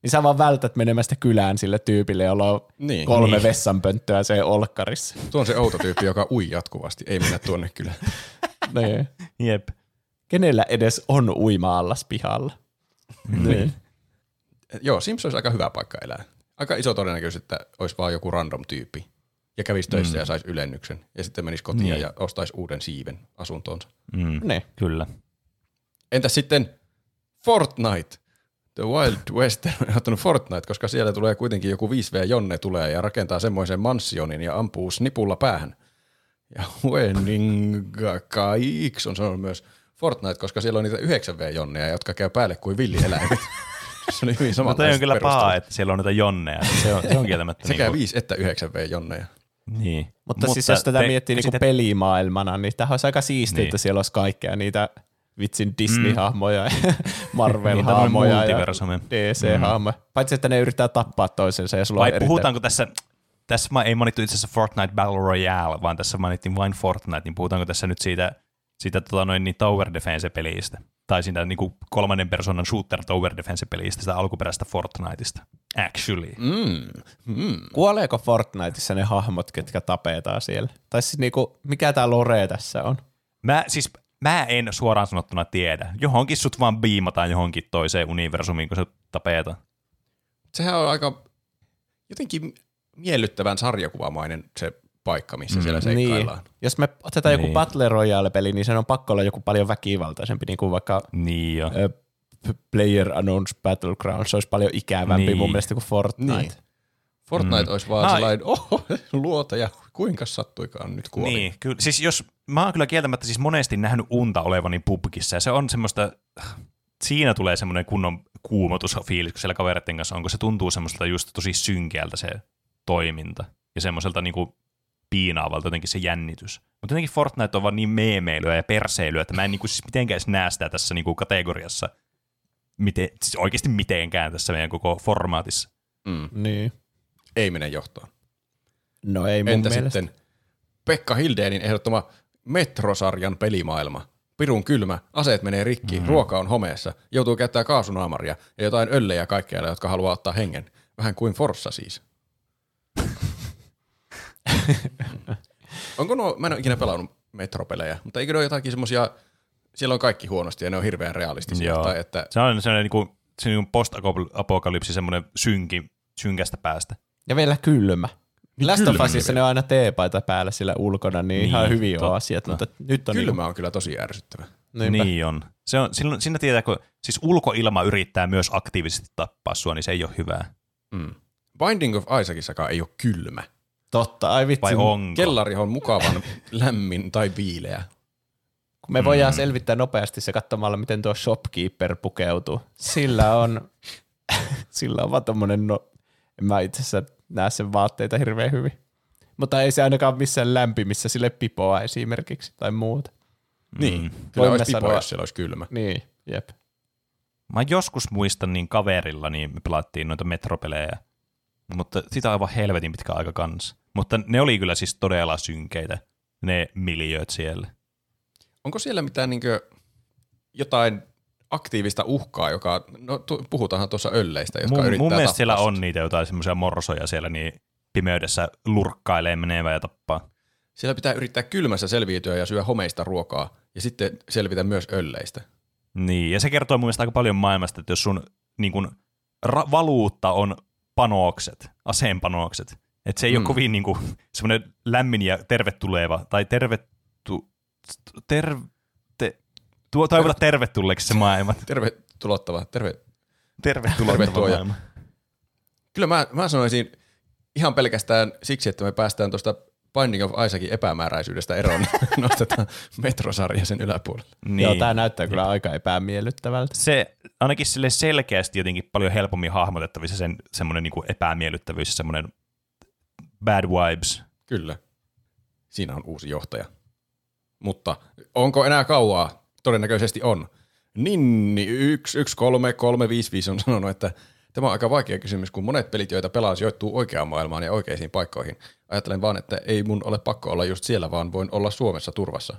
niin sä vaan vältät menemästä kylään sille tyypille, jolla on Niin. kolme Niin. vessanpönttöä se olkkarissa. Tuo on se outo tyyppi, joka ui jatkuvasti. Ei mennä tuonne kyllä. niin. Jep. Kenellä edes on uima-allas pihalla? niin. Joo, Sims olisi aika hyvä paikka elää. Aika iso todennäköisyys, että olisi vaan joku random tyyppi. Ja kävisi töissä mm. ja saisi ylennyksen. Ja sitten menisi kotiin Niin. ja ostaisi uuden siiven asuntoonsa. Mm. niin. Kyllä. Entäs sitten Fortnite? The Wild West on ottanut Fortnite, koska siellä tulee kuitenkin joku 5V Jonne tulee ja rakentaa semmoisen mansionin ja ampuu snipulla päähän. Ja Wenninga on sanonut myös Fortnite, koska siellä on niitä 9V Jonneja, jotka käy päälle kuin villieläimet. se oli hyvin No toi on kyllä paha, että siellä on niitä jonneja. Se on, se on kieltämättä. Sekä niinku- 5 että 9V Jonneja. Niin. Mutta, siis jos tätä te- miettii niinku sitä- pelimaailmana, niin tämä olisi aika siistiä, Niin. että siellä olisi kaikkea niitä vitsin Disney-hahmoja, ja Niin, Marvel-hahmoja tämmönen ja. DC-hahmoja. Paitsi, että ne yrittää tappaa toisensa ja sulla Vai on puhutaanko tässä, tässä ei mainittu itse asiassa Fortnite Battle Royale, vaan tässä mainittiin vain Fortnite, niin puhutaanko tässä nyt siitä, siitä tota noin, niin Tower Defense-pelistä? Tai siitä niin kuin kolmannen persoonan shooter Tower Defense-pelistä, sitä alkuperäistä Fortniteista. Actually. Mm. Mm. Kuoleeko Fortniteissa ne hahmot, ketkä tapetaan siellä? Tai siis niinku, mikä tämä lore tässä on? Mä, siis, mä en suoraan sanottuna tiedä. Johonkin sut vaan biimataan johonkin toiseen universumiin, kun se tapetaan. Sehän on aika jotenkin miellyttävän sarjakuvamainen se paikka, missä siellä seikkaillaan. Niin. Jos me otetaan joku Niin. Battle Royale-peli, niin sen on pakko olla joku paljon väkivaltaisempi, niin kuin vaikka Niin jo. Player Unknowns Battlegrounds, se olisi paljon ikävämpi Niin. mun mielestä kuin Fortnite. Niin. Fortnite mm. olisi vaan Mä- sellainen, oho, luota ja kuinka sattuikaan nyt kuoli. Niin, kyllä. Siis jos, mä oon kyllä kieltämättä siis monesti nähnyt unta olevani pubkissa, ja se on semmoista, siinä tulee semmoinen kunnon kuumotusfiilis, kun siellä kavereiden kanssa on, kun se tuntuu semmoiselta just tosi synkeältä se toiminta, ja semmoiselta niinku piinaavalta jotenkin se jännitys. Mutta jotenkin Fortnite on vaan niin meemeilyä ja perseilyä, että mä en niinku siis mitenkään edes näe sitä tässä niinku kategoriassa, miten, siis oikeasti mitenkään tässä meidän koko formaatissa. Mm. Niin. Ei mene johtoon. No ei mun Entä mielestä. sitten Pekka Hildeenin ehdottama Metrosarjan pelimaailma? Pirun kylmä, aseet menee rikki, mm. ruoka on homeessa, joutuu käyttää kaasunaamaria ja jotain öllejä kaikkialle, jotka haluaa ottaa hengen. Vähän kuin Forssa siis. Onko nuo, mä en ole ikinä pelannut metropelejä, mutta eikö ne ole jotakin semmosia, siellä on kaikki huonosti ja ne on hirveän realistisia. Joo. Tai että, Se on sellainen niinku, se niinku post-apokalypsi, semmoinen synki, synkästä päästä. Ja vielä kylmä. Last of Usissa ne on aina teepaita päällä sillä ulkona, niin, niin ihan Niin, hyvin on totta. asiat, mutta nyt on kylmä on kyllä tosi ärsyttävä. Niin, niinpä. Niin on. Se on silloin, siinä tietää, kun siis ulkoilma yrittää myös aktiivisesti tappaa sua, niin se ei ole hyvää. Mm. Binding of Isaacissakaan ei ole kylmä. Totta, ai vitsi. Vai onko? Kellari on mukavan lämmin tai viileä. Kun me voidaan selvittää nopeasti se katsomalla, miten tuo shopkeeper pukeutuu. Sillä on, sillä on vaan tommonen, no, en mä itse asiassa näe sen vaatteita hirveän hyvin. Mutta ei se ainakaan missään lämpimissä sille pipoa esimerkiksi tai muuta. Niin, Mm. kyllä Voimme olisi pipo, sanoa- jos siellä olisi kylmä. Niin, jep. Mä joskus muistan niin kaverilla, niin me pelattiin noita metropelejä, mutta sitä on aivan helvetin pitkä aika kanssa. Mutta ne oli kyllä siis todella synkeitä, ne miljööt siellä. Onko siellä mitään niinkö jotain aktiivista uhkaa, joka, no tu, puhutaanhan tuossa ölleistä, jotka Mun, yrittää mun mielestä siellä on niitä jotain semmoisia morsoja siellä, niin pimeydessä lurkkailee menevä ja tappaa. Siellä pitää yrittää kylmässä selviytyä ja syödä homeista ruokaa ja sitten selvitä myös ölleistä. Niin, ja se kertoo mun mielestä aika paljon maailmasta, että jos sun niin kun, ra- valuutta on panokset, aseenpanokset, että se ei mm. Ole kovin niin kuin, semmoinen lämmin ja tervetuleva, tai tervetu, ter, te, tuo, toivota tervetulleeksi se maailma. Tervetulottava, terve. Tervetuloa Tervetuloa. maailma. Kyllä mä, mä sanoisin ihan pelkästään siksi, että me päästään tuosta Binding of Isaacin epämääräisyydestä eroon, niin nostetaan metrosarja sen yläpuolelle. Niin. Joo, tää näyttää kyllä aika epämiellyttävältä. se ainakin sille selkeästi jotenkin paljon helpommin hahmotettavissa sen semmoinen niin epämiellyttävyys ja semmoinen bad vibes. Kyllä. Siinä on uusi johtaja. Mutta onko enää kauaa? Todennäköisesti on. Ninni 113355 on sanonut, että tämä on aika vaikea kysymys, kun monet pelit, joita pelaa, sijoittuu oikeaan maailmaan ja oikeisiin paikkoihin. Ajattelen vaan, että ei mun ole pakko olla just siellä, vaan voin olla Suomessa turvassa.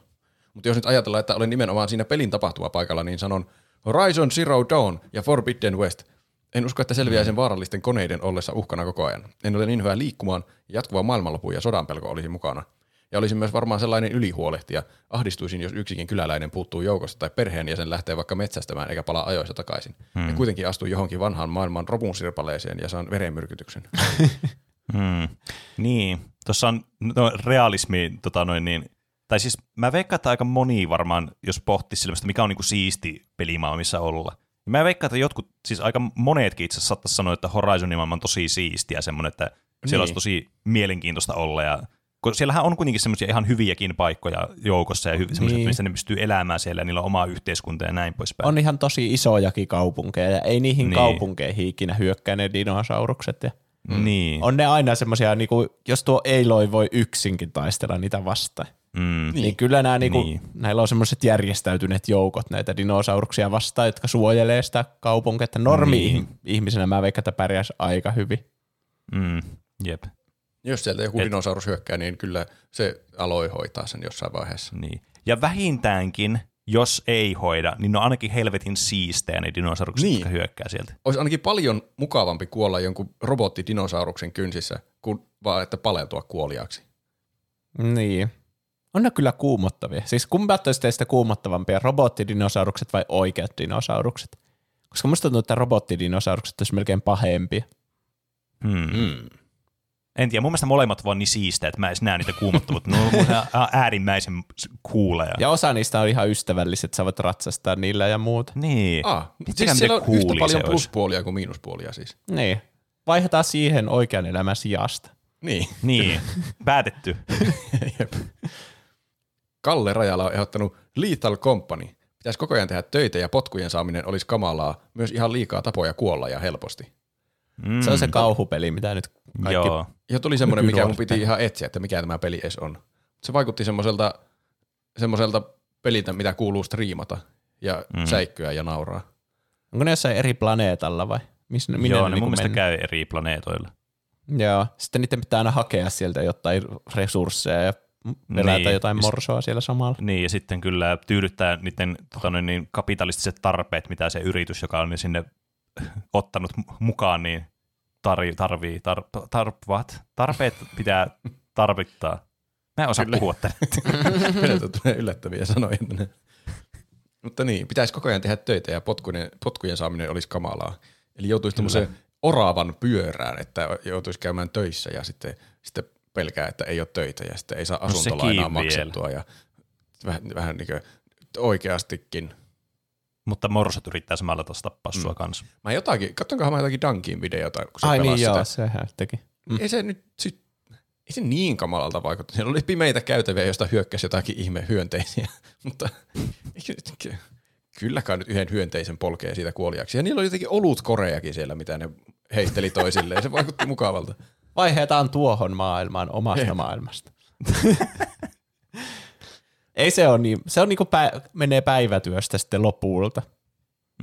Mutta jos nyt ajatellaan, että olen nimenomaan siinä pelin tapahtumapaikalla, niin sanon Horizon Zero Dawn ja Forbidden West. En usko, että selviää sen vaarallisten koneiden ollessa uhkana koko ajan. En ole niin hyvä liikkumaan, ja jatkuva maailmanlopu ja sodan pelko olisi mukana. Ja olisin myös varmaan sellainen ylihuolehtija. Ahdistuisin, jos yksikin kyläläinen puuttuu joukosta tai perheenjäsen lähtee vaikka metsästämään eikä palaa ajoissa takaisin. Hmm. Ja kuitenkin astuu johonkin vanhaan maailman ropunsirpaleeseen ja saan verenmyrkytyksen. Hmm. Niin, tuossa on no, realismi, tota noin niin, tai siis mä veikkaan, että aika moni varmaan, jos pohtisi sellaista, mikä on niinku siisti pelimaailma, missä olla, Mä veikkaan, että jotkut, siis aika monetkin itse asiassa saattaisi sanoa, että Horizonin maailma on tosi siistiä semmoinen, että siellä Niin. olisi tosi mielenkiintoista olla ja kun siellähän on kuitenkin semmoisia ihan hyviäkin paikkoja joukossa ja hy- semmoisia, Niin. mistä ne pystyy elämään siellä ja niillä on oma yhteiskunta ja näin poispäin. On ihan tosi isojakin kaupunkeja ja ei niihin Niin. niin. kaupunkeihin ikinä hyökkää ne dinosaurukset. Ja Niin. on ne aina semmoisia, niinku, jos tuo Eiloi voi yksinkin taistella niitä vastaan. Mm. Niin, niin kyllä nämä, niinku, Niin. niin. näillä on semmoiset järjestäytyneet joukot näitä dinosauruksia vastaan, jotka suojelee sitä kaupunkia. Että normi-ihmisenä mä veikkaan, että pärjäisi aika hyvin. Mm. Jep. Jos sieltä joku Et- dinosaurus hyökkää, niin kyllä se aloi hoitaa sen jossain vaiheessa. Niin. Ja vähintäänkin, jos ei hoida, niin ne on ainakin helvetin siistejä ne dinosaurukset, Niin. jotka hyökkää sieltä. Olisi ainakin paljon mukavampi kuolla jonkun robottidinosauruksen kynsissä, kuin vaan että paleltua kuoliaaksi. Niin. On ne kyllä kuumottavia. Siis kumpat olisi teistä kuumottavampia, robottidinosaurukset vai oikeat dinosaurukset? Koska musta tuntuu, että robottidinosaurukset olisi melkein pahempia. Hmm. Mm. En tiedä, mun mielestä molemmat vaan niin siistejä, että mä en näe niitä kuumottavuutta. Ne on äärimmäisen kuuleja. Ja osa niistä on ihan ystävälliset, saavat ratsastaa niillä ja muuta. Niin. Ah, siis siellä on yhtä paljon pluspuolia kuin miinuspuolia siis. Niin. Vaihdetaan siihen oikean elämän sijasta. Niin. Niin, päätetty. Kalle Rajala on ehdottanut Lethal Company. Pitäisi koko ajan tehdä töitä ja potkujen saaminen olisi kamalaa. Myös ihan liikaa tapoja kuolla ja helposti. Mm. Se on se kauhupeli, mitä nyt kaikki... Joo. Ja tuli semmoinen, mikä mun piti ihan etsiä, että mikä tämä peli edes on. Se vaikutti semmoiselta, semmoiselta peliltä, mitä kuuluu striimata ja Mm. säikkyä ja nauraa. Onko ne jossain eri planeetalla vai? Missä, minne Joo, ne ne niinku mun mielestä mennään? käy eri planeetoilla. Joo. Sitten niiden pitää aina hakea sieltä jotain resursseja ja pelätä Niin. jotain morsoa siellä samalla. Niin, ja sitten kyllä tyydyttää niiden tota, niin kapitalistiset tarpeet, mitä se yritys, joka on ne sinne ottanut mu- mukaan, niin tar- tarvii, tar- tar- what? tarpeet pitää tarvittaa. Mä en osaa Kyllä. puhua tänne. Tulee yllättäviä sanoja tänne. Mutta niin, pitäisi koko ajan tehdä töitä ja potkujen, potkujen saaminen olisi kamalaa. Eli joutuisi tämmöiseen oravan pyörään, että joutuisi käymään töissä ja sitten, sitten pelkää, että ei ole töitä ja sitten ei saa No asuntolainaa maksettua ja vähän, vähän niin kuin oikeastikin. Mutta morsot yrittää samalla tuossa tappaa Mm. sua kanssa. Mä jotakin, katsonkohan mä jotakin Dunkin videota, kun se Ai niin sitä. joo, sehän teki. Mm. Ei se nyt sit, ei se niin kamalalta vaikuta. Siellä oli pimeitä käytäviä, joista hyökkäsi jotakin ihme hyönteisiä, mutta eikö- kyllä kai nyt yhden hyönteisen polkee siitä kuoliaksi. Ja niillä oli jotenkin olut koreakin siellä, mitä ne heitteli toisilleen. Se vaikutti mukavalta. Vaihdetaan tuohon maailmaan omasta Ei. maailmasta. Ei se ole niin, se on niinku pä, menee päivätyöstä sitten lopulta.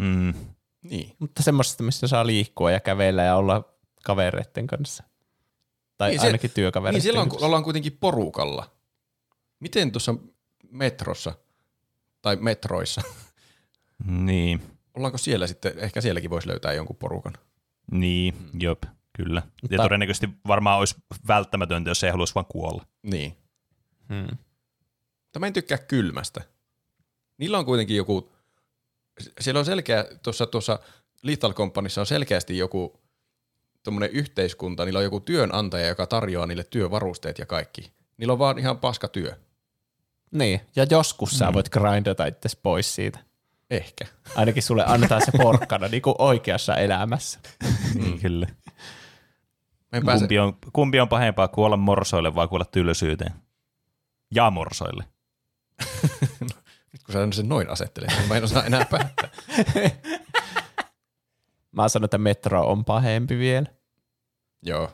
Mm. Niin. Mutta semmoista, missä saa liikkua ja kävellä ja olla kavereiden kanssa. Tai Niin, niin se- ainakin työkavereiden Niin silloin kun kanssa. ollaan kuitenkin porukalla. Miten tuossa metrossa tai metroissa, Niin, ollaanko siellä sitten, ehkä sielläkin voisi löytää jonkun porukan. niin, jop, kyllä. Ja Mutta- todennäköisesti varmaan olisi välttämätöntä, jos ei haluaisi vaan kuolla. Niin. Hmm. Mutta mä en tykkää kylmästä. Niillä on kuitenkin joku, siellä on selkeä, tuossa, tuossa Lethal Companyssa on selkeästi joku tuommoinen yhteiskunta, niillä on joku työnantaja, joka tarjoaa niille työvarusteet ja kaikki. Niillä on vaan ihan paska työ. Niin, ja joskus Mm. sä voit grindata itse pois siitä. Ehkä. Ainakin sulle annetaan se porkkana niin kuin oikeassa elämässä. Niin, kyllä. Kumpi on, kumpi on pahempaa, kuolla morsoille vai kuolla tylsyyteen? Ja morsoille. nyt kun sä sen noin asettelet, niin mä en osaa enää päättää. Mä sanon, että metro on pahempi vielä. Joo,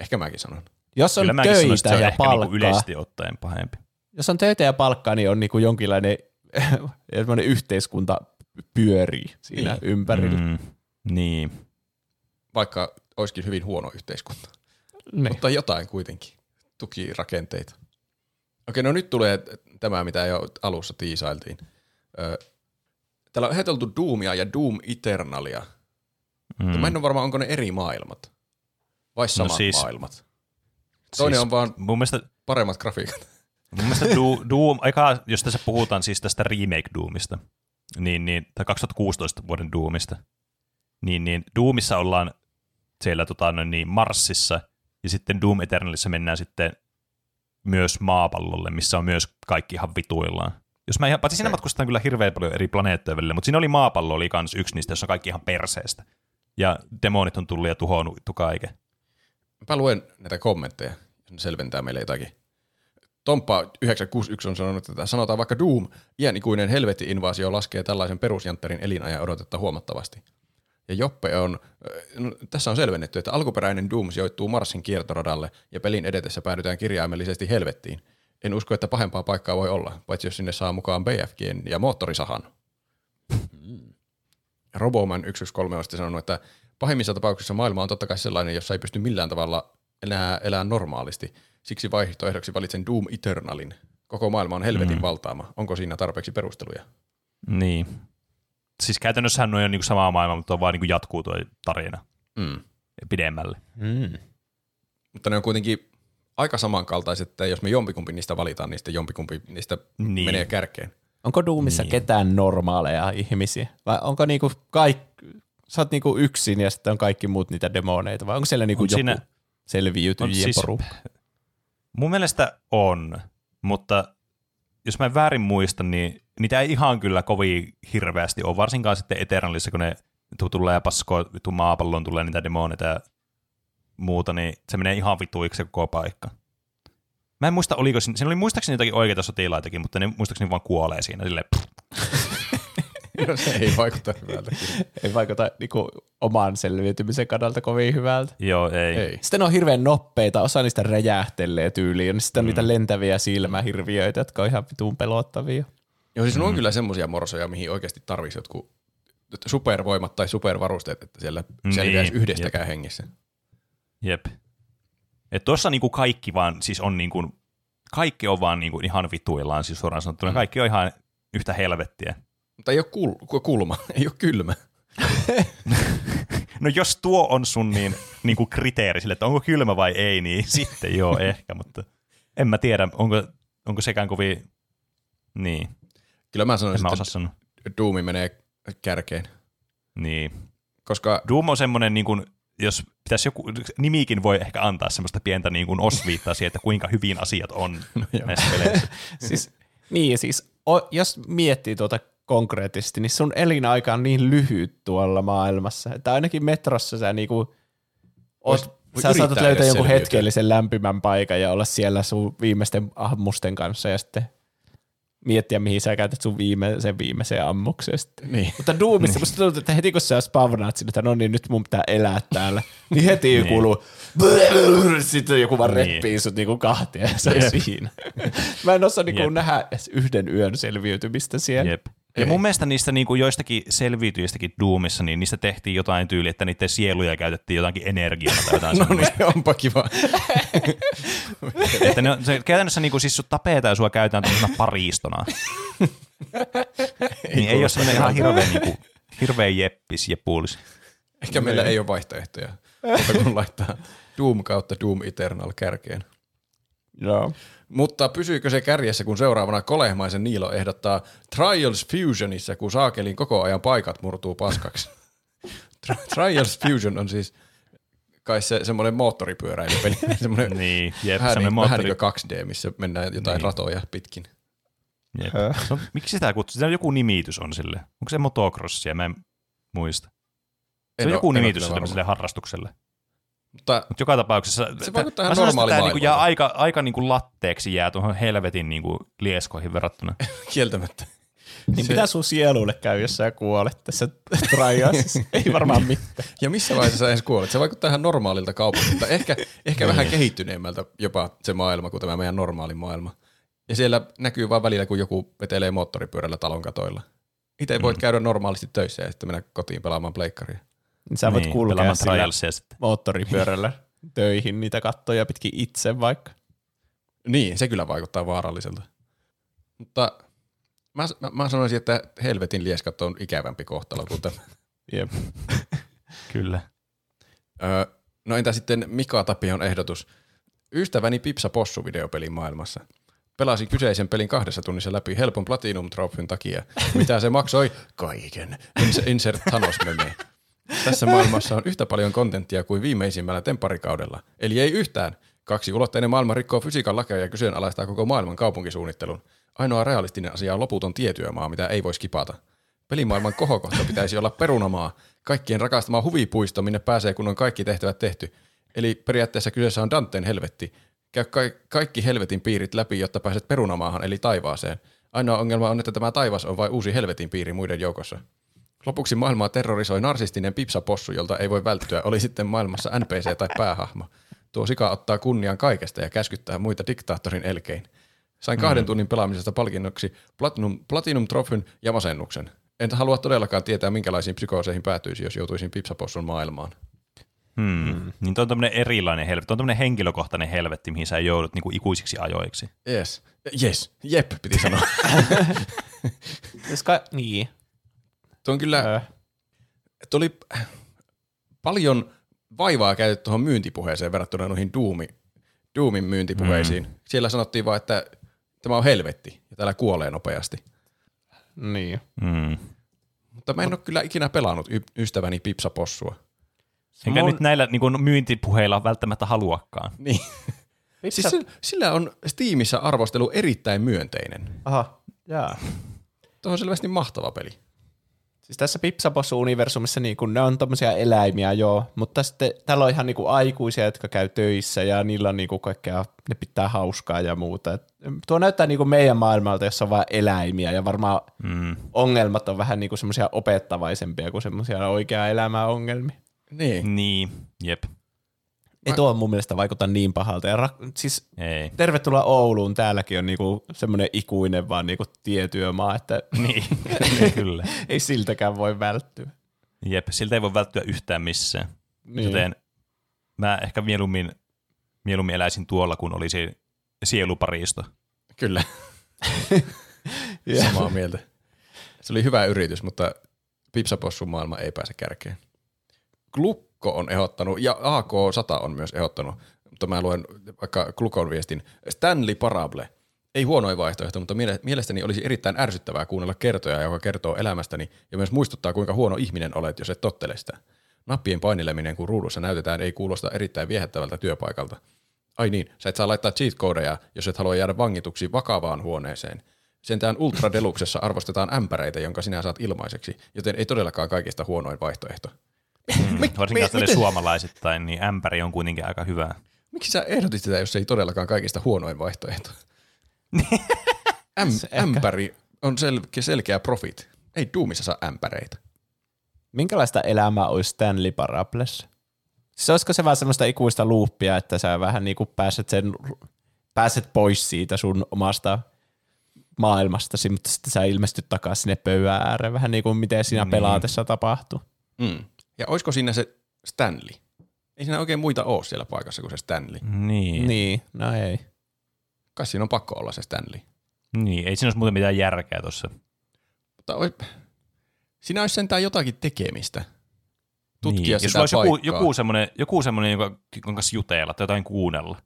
ehkä mäkin sanon. Jos on Kyllä töitä se on ja ehkä niinku palkkaa, yleisesti ottaen pahempi. jos on töitä ja palkkaa, niin on niinku jonkinlainen yhteiskunta pyörii siinä Niin. ympärillä. Mm, niin. Vaikka olisikin hyvin huono yhteiskunta. Niin. Mutta jotain kuitenkin. Tukirakenteita. Okei, no nyt tulee tämä, mitä jo alussa tiisailtiin. Ö, Täällä on heiteltu Doomia ja Doom Eternalia. Mm. Mä en ole varma, onko ne eri maailmat. Vai samat no siis- maailmat. Toinen Siis on vaan Mun mielestä, paremmat grafiikat. mun mielestä Doom, eka, jos tässä puhutaan siis tästä remake Doomista, niin, niin, tai 2016 vuoden Doomista, niin, niin Doomissa ollaan siellä tota, niin Marsissa, ja sitten Doom Eternalissa mennään sitten myös maapallolle, missä on myös kaikki ihan vituillaan. Jos mä ihan, paitsi siinä matkustetaan kyllä hirveän paljon eri planeettoja välillä, mutta siinä oli maapallo oli kans yksi niistä, jossa on kaikki ihan perseestä. Ja demonit on tullut ja tuhonnut kaiken. Mä luen näitä kommentteja, jos ne selventää meille jotakin. Tomppa 961 on sanonut, että sanotaan vaikka Doom, iänikuinen helvetti-invaasio laskee tällaisen perusjantterin elinajan odotetta huomattavasti. Ja Joppe on, no, tässä on selvennetty, että alkuperäinen Doom sijoittuu Marsin kiertoradalle ja pelin edetessä päädytään kirjaimellisesti helvettiin. En usko, että pahempaa paikkaa voi olla, paitsi jos sinne saa mukaan BFGn ja moottorisahan. Roboman 113 on sitten sanonut, että pahimmissa tapauksissa maailma on totta kai sellainen, jossa ei pysty millään tavalla enää elää normaalisti. Siksi vaihtoehdoksi valitsen Doom Eternalin. Koko maailma on helvetin mm. valtaama. Onko siinä tarpeeksi perusteluja? Niin. Siis käytännössähän noin on niinku samaa maailmaa, mutta on vaan niinku jatkuu tuo tarina Mm. pidemmälle. Mm. Mutta ne on kuitenkin aika samankaltaiset, että jos me jompikumpi niistä valitaan, niin sitten jompikumpi niistä Niin. niin. menee kärkeen. Onko Doomissa Niin. niin. ketään normaaleja ihmisiä? Vai onko niinku kaikki, sä oot niinku yksin ja sitten on kaikki muut niitä demoneita? Vai onko siellä niinku On joku siinä- selviytyjien on siis- porukka? Mun mielestä on, mutta jos mä en väärin muista, niin niitä ei ihan kyllä kovin hirveästi ole, varsinkaan sitten Eternalissa, kun ne tu- tulee paskoa vittu maapalloon, tulee niitä demoneita ja muuta, niin se menee ihan vituiksi se koko paikka. Mä en muista, oliko siinä, siinä oli muistaakseni jotakin oikeita sotilaitakin, mutta ne muistaakseni vaan kuolee siinä silleen, No, se ei vaikuta hyvältä. Ei vaikuta niinku oman selviytymisen kannalta kovin hyvältä. joo ei. Ei. Sitten ne on hirveän noppeita, osa niistä räjähtelee tyyliin, ja sitten on mm. niitä lentäviä silmähirviöitä, jotka on ihan vitun pelottavia. Joo, siis mm. on kyllä semmoisia morsoja, mihin oikeasti tarvitsisi jotkut supervoimat tai supervarusteet, että siellä Niin, selviäisi yhdestäkään hengissä. Jep. Et tuossa niinku kaikki vaan, siis on niinku, kaikki on vaan niinku ihan vituillaan, siis suoraan sanottuna. Mm. Kaikki on ihan yhtä helvettiä. Mutta ei ole kul- kulma, ei ole kylmä. No jos tuo on sun niin, niinku kriteeri sille, että onko kylmä vai ei, niin sitten joo ehkä, mutta en mä tiedä, onko, onko sekään kovin, niin, Kyllä mä sanoisin, että sanoa. Doomi menee kärkeen, Niin. koska Doom on semmoinen, niin kuin, jos pitäisi joku, nimikin voi ehkä antaa semmoista pientä niin kuin osviittaa siihen, että kuinka hyvin asiat on no, näissä peleissä. siis, niin, siis o, jos miettii tuota konkreettisesti, niin sun elinaika on niin lyhyt tuolla maailmassa, että ainakin metrossa sä niinku, oot, sä saatat löytää jonkun selviytyä. hetkellisen lämpimän paikan ja olla siellä sun viimeisten ammusten kanssa ja sitten miettiä, mihin sä käytät sun viimeisen viimeisen ammuksen sitten. niin. Mutta Doomissa musta tuntuu, että heti kun sä spavnaat sinne, että no niin, nyt mun pitää elää täällä, niin heti niin. kuuluu sitten joku vaan Niin. reppii sut niinku kahtia ja se on siinä. Mä en osaa niinku Jep. nähdä yhden yön selviytymistä siellä. Jep. Ja mun mielestä niistä niin kuin joistakin selviytyistäkin Doomissa, niin niistä tehtiin jotain tyyliä, että niiden sieluja käytettiin jotakin energiaa tai jotain No niin, onpa kiva. Että ne, on- se, käytännössä niin kuin, siis sut tapetaan ja sua käytetään tämmöisenä paristona. niin ei ole semmoinen ihan hirveä, niin kuin, hirveä jeppis ja puulis. Ehkä meillä ei ole vaihtoehtoja, mutta kun laittaa Doom kautta Doom Eternal kärkeen. Joo. Mutta pysyykö se kärjessä, kun seuraavana kolehmaisen Niilo ehdottaa Trials Fusionissa, kun saakelin koko ajan paikat murtuu paskaksi? Tri- Trials Fusion on siis kai se semmoinen moottoripyöräilypeli, semmoinen Niin, jep, vähän, semmoinen niin, vähän moottori. niin kuin 2D, missä mennään jotain Niin. ratoja pitkin. Jep. On, miksi sitä kutsutaan? Joku nimitys on sille. Onko se motocrossia? Mä en muista. Se En on oo- joku nimitys tämmöiselle harrastukselle. Mutta Mutta joka tapauksessa... Se vaikuttaa ihan sanoisin, että normaali tää niinku jää aika, aika niinku latteeksi jää tuohon helvetin niinku lieskoihin verrattuna. kieltämättä. Niin Se- mitä sun sielulle käy, jos sä kuolet tässä trialsissa? ei varmaan mitään. Ja missä vaiheessa sä edes kuolet? Se vaikuttaa ihan normaalilta kaupungilta. Ehkä, ehkä vähän kehittyneemmältä jopa se maailma kuin tämä meidän normaali maailma. Ja siellä näkyy vaan välillä, kun joku vetelee moottoripyörällä talon katoilla. Itse voit käydä normaalisti töissä ja sitten mennä kotiin pelaamaan pleikkaria. Niin sä voit niin, kulkea sillä moottoripyörällä töihin niitä kattoja pitkin itse vaikka. Niin, se kyllä vaikuttaa vaaralliselta. Mutta mä, mä, mä sanoisin, että helvetin lieskat on ikävämpi kohtalo kuin tämä. Jep. Kyllä. Öö, no entä sitten Mika Tapion ehdotus? Ystäväni Pipsa Possu videopelin maailmassa. Pelasin kyseisen pelin kahdessa tunnissa läpi helpon Platinum Trophyn takia. Mitä se maksoi? Kaiken. Ins- Insert Thanos meme. Tässä maailmassa on yhtä paljon kontenttia kuin viimeisimmällä temparikaudella. Eli ei yhtään. Kaksi ulotteinen maailma rikkoo fysiikan lakeja ja kyseenalaistaa koko maailman kaupunkisuunnittelun. ainoa realistinen asia on loputon tietyömaa, mitä ei voi skipata. Pelimaailman kohokohta pitäisi olla perunamaa, kaikkien rakastama huvipuisto, minne pääsee, kun on kaikki tehtävät tehty. Eli periaatteessa kyseessä on Danteen helvetti. Käy ka- kaikki helvetin piirit läpi, jotta pääset perunamaahan, eli taivaaseen. Ainoa ongelma on, että tämä taivas on vain uusi helvetin piiri muiden joukossa. Lopuksi maailmaa terrorisoi narsistinen pipsapossu, jolta ei voi välttyä, oli sitten maailmassa NPC tai päähahmo. Tuo sika ottaa kunnian kaikesta ja käskyttää muita diktaattorin elkein. Sain kahden tunnin pelaamisesta palkinnoksi Platinum, Platinum Trophyn ja masennuksen. En halua todellakaan tietää, minkälaisiin psykooseihin päätyisi, jos joutuisin pipsapossun maailmaan. Hmm. Mm. Niin toi on tämmöinen erilainen helvetti, on tämmöinen henkilökohtainen helvetti, mihin sä joudut niinku ikuisiksi ajoiksi. Yes. Yes. Jep, piti sanoa. Koska, niin. Tuo on kyllä, Ö. tuli paljon vaivaa käytetty tuohon myyntipuheeseen verrattuna noihin Doomi, Doomin myyntipuheisiin. Mm. Siellä sanottiin vaan, että tämä on helvetti ja täällä kuolee nopeasti. Niin. Hmm. Mutta mä en ole kyllä ikinä pelannut y- ystäväni Pipsapossua. Enkä Mun- nyt näillä niin kuin myyntipuheilla välttämättä haluakaan. Niin. Siis sillä, sillä on Steamissa arvostelu erittäin myönteinen. Aha, jaa. Tuo on selvästi mahtava peli. Siis tässä Pipsapossu-universumissa niin kun ne on tommosia eläimiä joo, mutta sitten täällä on ihan niin kuin aikuisia, jotka käy töissä ja niillä on niin kuin kaikkea, ne pitää hauskaa ja muuta. Et tuo näyttää niin kuin meidän maailmalta, jossa on vain eläimiä ja varmaan Mm. ongelmat on vähän niin kuin semmoisia opettavaisempia kuin semmoisia oikeaa elämää ongelmia. Niin. Niin, jep. Ei tuo mun mielestä vaikuta niin pahalta. Ja ra- siis Ei. tervetuloa Ouluun, täälläkin on niinku semmoinen ikuinen vaan niinku tietyömaa, että Niin, kyllä. ei siltäkään voi välttyä. Jep, siltä ei voi välttyä yhtään missään. Niin. Joten mä ehkä mieluummin, mieluummin eläisin tuolla, kun olisi sieluparisto. Kyllä. Samaa mieltä. Se oli hyvä yritys, mutta Pipsapossun maailma ei pääse kärkeen. Glukko on ehdottanut, ja AK100 on myös ehdottanut, mutta mä luen vaikka Glukon viestin, Stanley Parable. Ei huonoin vaihtoehto, mutta miele- mielestäni olisi erittäin ärsyttävää kuunnella kertoja, joka kertoo elämästäni ja myös muistuttaa, kuinka huono ihminen olet, jos et tottele sitä. Nappien paineleminen, kun ruudussa näytetään, ei kuulosta erittäin viehättävältä työpaikalta. Ai niin, sä et saa laittaa cheat codeja, jos et halua jäädä vangituksi vakavaan huoneeseen. Sentään Ultra Deluxessa arvostetaan ämpäreitä, jonka sinä saat ilmaiseksi, joten ei todellakaan kaikista huonoin vaihtoehto. Mm. Varsinkin jos miten- suomalaisittain, niin ämpäri on kuitenkin aika hyvä. Miksi sä ehdotit sitä, jos se ei todellakaan kaikista huonoin vaihtoehto? Äm, ämpäri on sel- selkeä profit. Ei Doomissa saa ämpäreitä. Minkälaista elämää olisi Stanley Parables? Siis olisiko se vaan semmoista ikuista luuppia, että sä vähän niin kuin pääset, sen, pääset pois siitä sun omasta maailmastasi, mutta sitten sä ilmestyt takaisin sinne pöydän ääreen, vähän niin kuin miten siinä Niin. pelaatessa tapahtuu. Mm. Ja olisiko siinä se Stanley? Ei siinä oikein muita ole siellä paikassa kuin se Stanley. Niin. Niin, no ei. Kai siinä on pakko olla se Stanley. niin. Ei siinä olisi muuten mitään järkeä tuossa. Mutta ois, siinä olisi sentään jotakin tekemistä. Tutkia niin. sitä Jos olisi joku, paikkaa. joku semmoinen, joku semmoinen jonka, jonka kanssa jutella tai jotain kuunnella.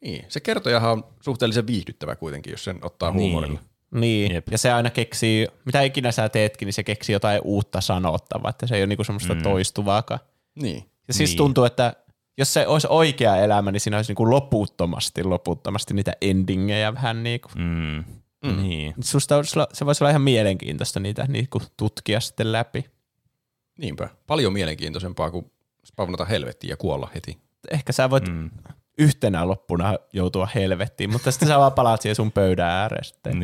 Niin, se kertojahan on suhteellisen viihdyttävä kuitenkin, jos sen ottaa Niin. huumorilla. Niin, Jep. ja se aina keksii, mitä ikinä sä teetkin, niin se keksii jotain uutta sanottavaa, että se ei ole niinku semmoista mm. Toistuvaakaan. Niin. Ja siis Niin. tuntuu, että jos se olisi oikea elämä, niin siinä olisi niinku loputtomasti, loputtomasti niitä endingejä vähän niin kuin. Mm. Mm. Niin. Susta olisi, se voisi olla ihan mielenkiintoista niitä niinku tutkia sitten läpi. Niinpä. Paljon mielenkiintoisempaa kuin spavnata helvettiin ja kuolla heti. Ehkä sä voit mm. Yhtenä loppuna joutua helvettiin, mutta sitten sä vaan palaat siihen sun pöydän ääreen sitten.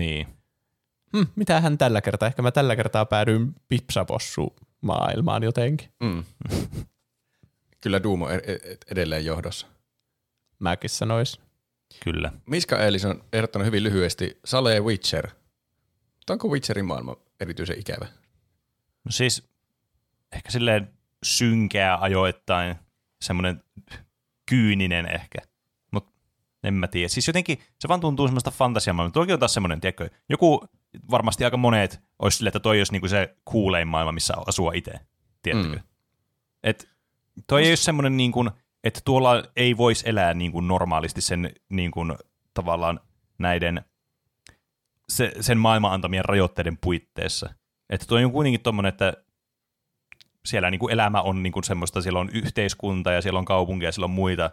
Niin. Hmm, mitähän tällä kertaa? Ehkä mä tällä kertaa päädyin pipsapossu maailmaan jotenkin. Mm. Kyllä Doom on e- e- edelleen johdossa. Mäkin sanois. Kyllä. Miska Eelis on ehdottanut hyvin lyhyesti Sale Witcher. Mutta onko Witcherin maailma erityisen ikävä? No siis ehkä silleen synkeä ajoittain, semmoinen kyyninen ehkä. Mutta en mä tiedä. Siis jotenkin se vaan tuntuu semmoista fantasiamaailmaa. Tuokin on taas semmoinen, tiedätkö, joku varmasti aika monet olisi silleen, että toi olisi niinku se kuulein maailma, missä asua itse. Tiedättekö? Mm. Et toi ei ole semmoinen, niin kuin, että tuolla ei voisi elää niin kuin normaalisti sen niin kuin, tavallaan näiden se, sen maailman antamien rajoitteiden puitteissa. Että tuo on kuitenkin tommonen, että siellä niin kuin elämä on niin kuin semmoista, siellä on yhteiskunta ja siellä on kaupunkia ja siellä on muita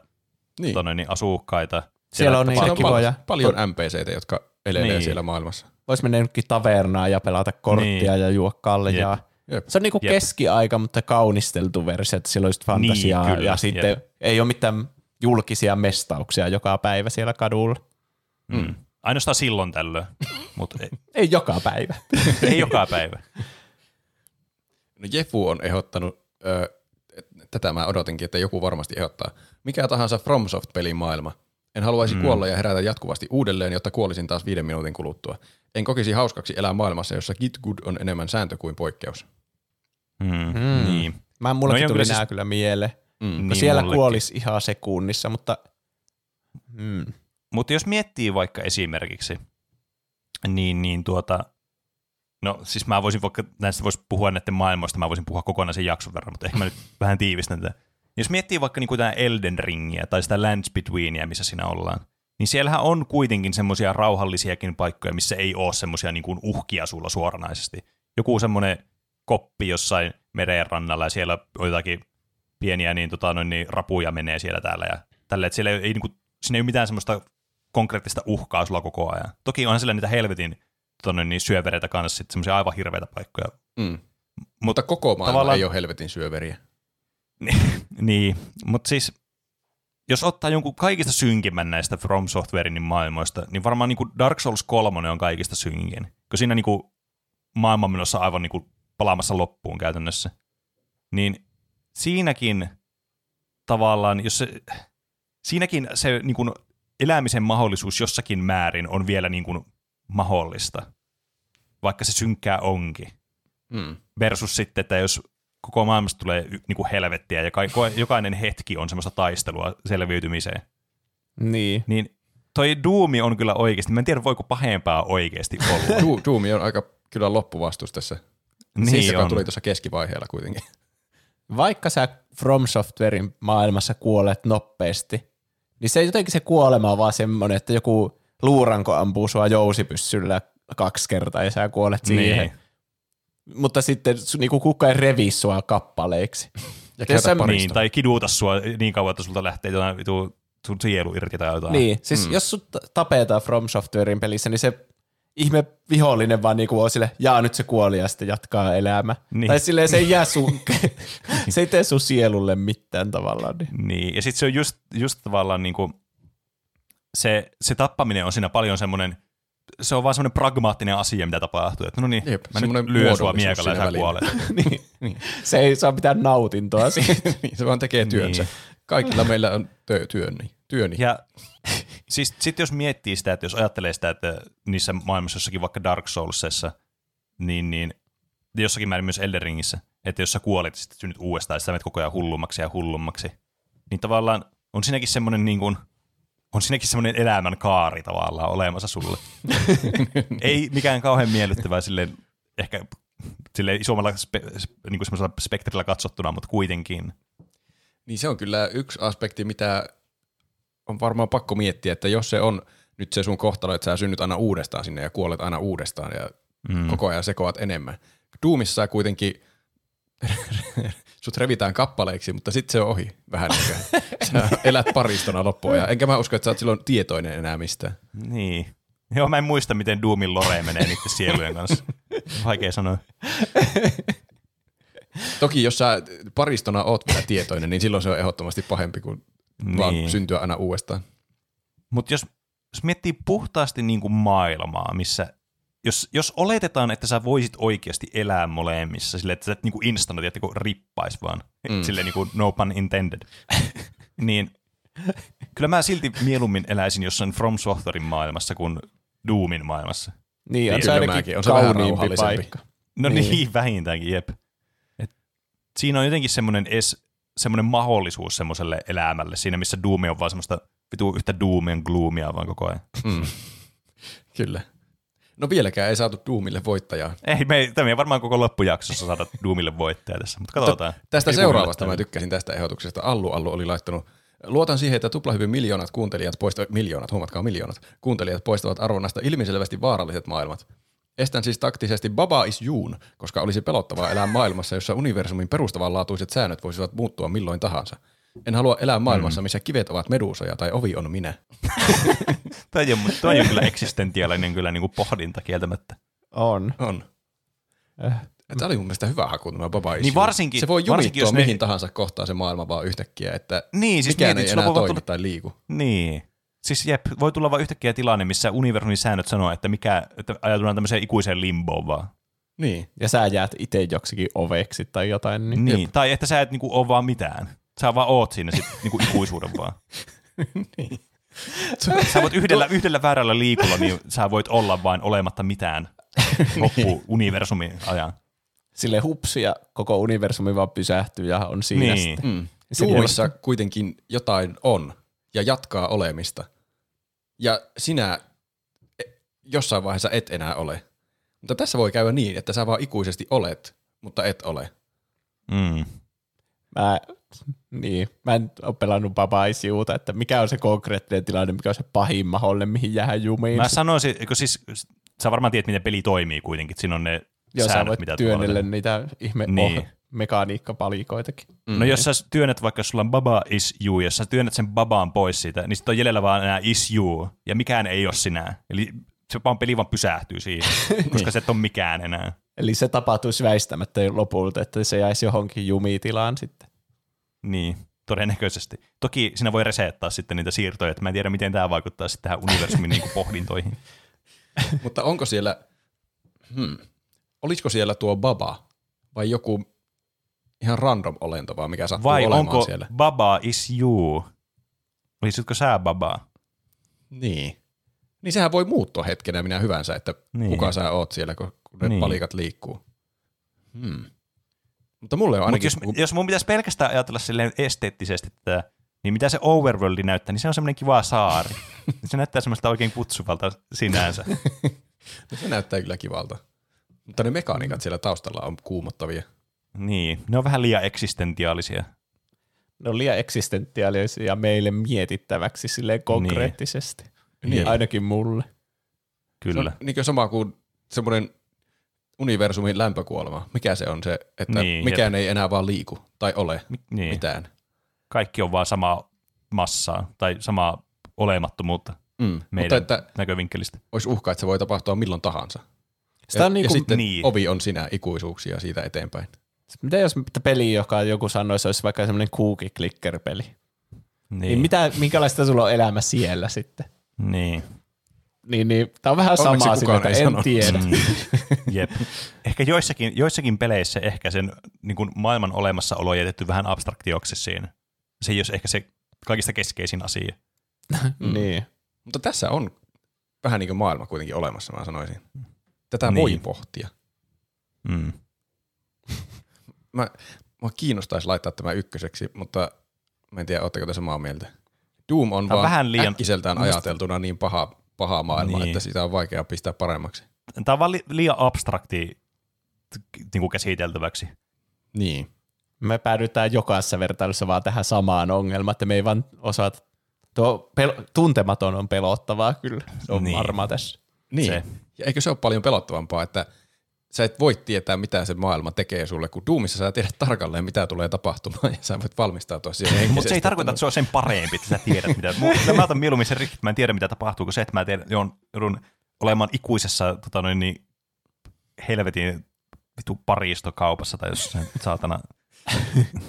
Niin. tonne, niin asukkaita. Siellä on niitä Siellä on kivoja. pal- paljon NPCitä, jotka elelee Niin. siellä maailmassa. Voisi mennä jonnekin tavernaan ja pelata korttia Niin. ja juo kaljaa. Jep. Se on niinku Jep. keskiaika, mutta kaunisteltu versio, että sillä olisi fantasiaa Niin, kyllä, ja sitten jep. ei ole mitään julkisia mestauksia joka päivä siellä kadulla. Mm. Ainoastaan silloin tällöin, mutta ei, Ei joka päivä. ei joka päivä. No Jefu on ehdottanut, ö, tätä mä odotinkin, että joku varmasti ehdottaa, mikä tahansa FromSoft-pelin maailma. En haluaisi mm. kuolla ja herätä jatkuvasti uudelleen, jotta kuolisin taas viiden minuutin kuluttua. En kokisi hauskaksi elää maailmassa, jossa Git Good on enemmän sääntö kuin poikkeus. Mm. Mm. Niin. Mä, mullekin No no, tuli nämä siis- kyllä mieleen. Mm. Niin Niin siellä mullekin. kuolisi ihan sekunnissa, mutta mm. Mutta jos miettii vaikka esimerkiksi, niin, niin tuota, no siis mä voisin vaikka, näistä voisi puhua näiden maailmoista, mä voisin puhua kokonaisen jakson verran, mutta ehkä mä nyt vähän tiivistän tätä. Jos miettii vaikka niin tämä Elden Ringiä tai sitä Lands Betweenia, missä siinä ollaan, niin siellähän on kuitenkin semmoisia rauhallisiakin paikkoja, missä ei ole semmoisia niin kuin uhkia sulla suoranaisesti. Joku semmoinen koppi jossain meren rannalla ja siellä on jotakin pieniä niin, tota, noin, niin, rapuja menee siellä täällä ja tälle, että siellä ei, ei, niin kuin, siinä ei ole mitään semmoista konkreettista uhkaa sulla koko ajan. Toki onhan siellä niitä helvetin tota, niin, syövereitä kanssa, semmoisia aivan hirveitä paikkoja. Mm. Mutta koko maailma ei ole helvetin syöveriä. niin, mutta siis jos ottaa jonkun kaikista synkimmän näistä From Softwarein maailmoista, niin varmaan niin kuin Dark Souls 3 on kaikista synkin. Kun siinä niin kuin maailman menossa aivan niin kuin palaamassa loppuun käytännössä. Niin siinäkin tavallaan, jos se, siinäkin se niin kuin elämisen mahdollisuus jossakin määrin on vielä niin kuin mahdollista, vaikka se synkkää onkin Mm. versus sitten, että jos koko maailmasta tulee y- niinku helvettiä ja jokainen hetki on semmoista taistelua selviytymiseen, niin. niin toi Doomi on kyllä oikeasti, mä en tiedä voiko pahempaa oikeasti olla. Du- Doomi on aika kyllä loppuvastus tässä. niin siis joka on. tuli tuossa keskivaiheella kuitenkin. Vaikka sä From Softwarein maailmassa kuolet nopeasti, niin se jotenkin se kuolema on vaan semmoinen, että joku luuranko ampuu sua jousipyssyllä kaksi kertaa ja sä kuolet siihen. Niin. Mutta sitten su- niinku kukaan ei revi sua kappaleiksi. Ja käytä. Niin, tai kiduta sua niin kauan, että sulta lähtee jotain sun sielu irti tai jotain. Niin, siis mm. jos sut tapetaan From Softwarein pelissä, niin se ihme vihollinen vaan niinku on sille, jaa nyt se kuoli ja sitten jatkaa elämä. Niin. Niin. Tai silleen se ei jää sun, se ei tee sun sielulle mitään tavallaan. Niin. Niin, ja sitten se on just, just tavallaan niinku, se, se tappaminen on siinä paljon semmoinen, se on vaan semmoinen pragmaattinen asia, mitä tapahtuu. Että no niin, Jep, mä nyt lyön sua miekalla ja sä kuolet. niin. Se ei saa mitään nautintoa siitä. Niin, se vaan tekee työnsä. Niin. Kaikilla meillä on työ, työni. työni. Ja siis sitten jos miettii sitä, että jos ajattelee sitä, että niissä maailmassa jossakin vaikka Dark Soulsissa, niin, niin jossakin määrin myös Elden Ringissä, että jos sä kuolet sitten synnyt uudestaan, ja sä menet koko ajan hullummaksi ja hullummaksi, niin tavallaan on siinäkin semmoinen niin kuin, on siinäkin semmoinen elämän kaari tavallaan olemassa sulle. Ei mikään kauhean miellyttävää silleen, ehkä silleen isommalla spe, niin kuin spektrillä katsottuna, mutta kuitenkin. Niin se on kyllä yksi aspekti, mitä on varmaan pakko miettiä, että jos se on nyt se sun kohtalo, että sä synnyt aina uudestaan sinne ja kuolet aina uudestaan ja mm. koko ajan sekoat enemmän. Doomissa sä kuitenkin sut revitään kappaleiksi, mutta sitten se on ohi vähän niin. Sä elät paristona loppuun ja enkä mä usko, että sä oot silloin tietoinen enää mistään. Niin. Joo, mä en muista, miten Doomin lore menee niiden sielujen kanssa. Vaikea sanoa. Toki jos sä paristona oot vielä tietoinen, niin silloin se on ehdottomasti pahempi kuin niin. vaan syntyä aina uudestaan. Mutta jos, jos miettii puhtaasti niin kuin maailmaa, missä jos, jos oletetaan, että sä voisit oikeasti elää molemmissa, sille, että sä et niin kuin tiedätkö, kun rippais vaan, mm. silleen niin kuin no pun intended, niin kyllä mä silti mieluummin eläisin jossain From Softwarein maailmassa kuin Doomin maailmassa. Niin, on Niin, se kyllä ainakin. On se vähän paikka. No niin, Niin. niin vähintäänkin, jep. Et siinä on jotenkin semmoinen es, semmoinen mahdollisuus semmoiselle elämälle, siinä missä Doom on vaan semmoista vitu yhtä Doomien gloomia vaan koko ajan. Mm. Kyllä. No vieläkään ei saatu Doomille voittajaa. Ei, me ei, tämä ei varmaan koko loppujaksossa saada Doomille voittaja tässä, mutta katsotaan. Tästä Joku seuraavasta mä tykkäsin tästä ehdotuksesta. Allu Allu oli laittanut Luotan siihen, että tuplahyvyn miljoonat kuuntelijat poistavat, miljoonat, huomatkaa miljoonat, kuuntelijat poistavat arvonnasta ilmiselvästi vaaralliset maailmat. Estän siis taktisesti Baba is Juun, koska olisi pelottavaa elää maailmassa, jossa universumin perustavanlaatuiset säännöt voisivat muuttua milloin tahansa. En halua elää maailmassa, missä kivet ovat meduusoja tai ovi on minä. toi, on, toi on kyllä eksistentiaalinen kyllä niin kuin pohdinta kieltämättä. On. On. Äh. Tämä oli mun mielestä hyvä haku tämä Baba Niin varsinkin- Se voi varsinkin, jumittua jos ne- mihin tahansa kohtaan se maailma vaan yhtäkkiä, että Niin, siis mikään mietit, ei enää toimi tulla- tai liiku. Niin. Siis jep, voi tulla vain yhtäkkiä tilanne, missä universumin säännöt sanoo, että, mikä, että ajatellaan tämmöiseen ikuiseen limboon vaan. Niin. Ja sä jäät itse joksikin oveksi tai jotain. Niin. Niin. Tai että sä et niinku ole vaan mitään. Sä vaan oot siinä sit niinku ikuisuuden vaan. niin. Sä voit yhdellä, yhdellä väärällä liikulla, niin sä voit olla vain olematta mitään loppu universumin ajan. Sille hupsi ja koko universumi vaan pysähtyy ja on siinä Niin. sitten. Mm. Se Tuumissa kuitenkin jotain on ja jatkaa olemista. Ja sinä e- jossain vaiheessa et enää ole. Mutta tässä voi käydä niin, että sä vaan ikuisesti olet, mutta et ole. Mm. Mä, niin, mä en ole pelannut babaisiuta, että mikä on se konkreettinen tilanne, mikä on se pahin mahdollinen, mihin jää jumiin. Mä sanoisin, kun siis sä varmaan tiedät, miten peli toimii kuitenkin. Siinä on ne Joo, sä säännöt, voit mitä työnnellä niitä ihme Niin. oh, mekaniikkapalikoitakin. Mm. No jos sä työnnät vaikka sulla on baba is you, jos sä työnnät sen babaan pois siitä, niin sitten on jäljellä vaan enää is you, ja mikään ei ole sinä. Eli se vaan peli vaan pysähtyy siihen, koska se et ole mikään enää. Eli se tapahtuisi väistämättä lopulta, että se jäisi johonkin jumitilaan sitten. Niin, todennäköisesti. Toki siinä voi resettaa sitten niitä siirtoja, että mä en tiedä, miten tämä vaikuttaa sitten tähän universumin niin pohdintoihin. Mutta onko siellä, hmm, olisiko siellä tuo baba vai joku ihan random olento vaan, mikä sattuu Vai olemaan onko siellä? baba is you? Olisitko sä baba? Niin. Niin sehän voi muuttua hetkenä minä hyvänsä, että Niin. kuka sä oot siellä, kun ne niin. palikat liikkuu. Hmm. Mutta mulle on ainakin... jos, jos mun pitäisi pelkästään ajatella silleen esteettisesti tätä, niin mitä se overworldi näyttää, niin se on semmoinen kiva saari. se näyttää semmoista oikein kutsuvalta sinänsä. No se näyttää kyllä kivalta. Mutta ne mekaniikat siellä taustalla on kuumottavia. Niin, ne on vähän liian eksistentiaalisia. Ne on liian eksistentiaalisia meille mietittäväksi silleen konkreettisesti. Niin. Niin. Ainakin mulle. Se Kyllä. on niin sama kuin semmoinen universumin lämpökuolema. Mikä se on se, että Niin, niin, mikään ei enää vaan liiku tai ole Mi- niin. mitään. Kaikki on vaan samaa massaa tai samaa olemattomuutta Mm. Mutta meidän että näkövinkkelistä. olisi uhka, että se voi tapahtua milloin tahansa. Sitä on ja, niinku, ja sitten niin. niin. ovi on sinä ikuisuuksia siitä eteenpäin. mitä jos peli, joka joku sanoisi, olisi vaikka semmoinen cookie clicker peli? Niin. niin mitä, minkälaista sulla on elämä siellä sitten? Niin. Niin, niin tämä on vähän Onneksi sama en sanonut. tiedä. Mm. Jep. Ehkä joissakin, joissakin peleissä ehkä sen niin kuin maailman olemassaolo on jätetty vähän abstraktioksi siinä. Se ei ole ehkä se kaikista keskeisin asia. Mm. niin. Mutta tässä on vähän niin kuin maailma kuitenkin olemassa, mä sanoisin. Tätä Niin. voi pohtia. Mm. Mä, mua kiinnostaisi laittaa tämä ykköseksi, mutta mä en tiedä, ootteko te samaa mieltä. Doom on, on vaan vähän liian- äkkiseltään Musta- ajateltuna niin paha, paha maailma, Niin. että sitä on vaikea pistää paremmaksi. Tämä on vaan li- liian abstrakti niin kuin käsiteltäväksi. Niin. Me päädytään jokaisessa vertailussa vaan tähän samaan ongelmaan, että me ei vaan osata. Tuo pel- tuntematon on pelottavaa kyllä. Se on Niin. niin. varma tässä. Niin. Se. Ja eikö se ole paljon pelottavampaa, että sä et voi tietää, mitä se maailma tekee sulle, kun Doomissa sä tiedät tarkalleen, mitä tulee tapahtumaan, ja sä voit valmistautua siihen Mutta se ei tarkoita, että se on sen parempi, että sä tiedät mitä. Mä otan mieluummin sen rikki, että mä en tiedä mitä tapahtuu, kuin se, että mä tiedän, joudun, olemaan ikuisessa tota noin, niin, helvetin vitu paristokaupassa tai jossain saatana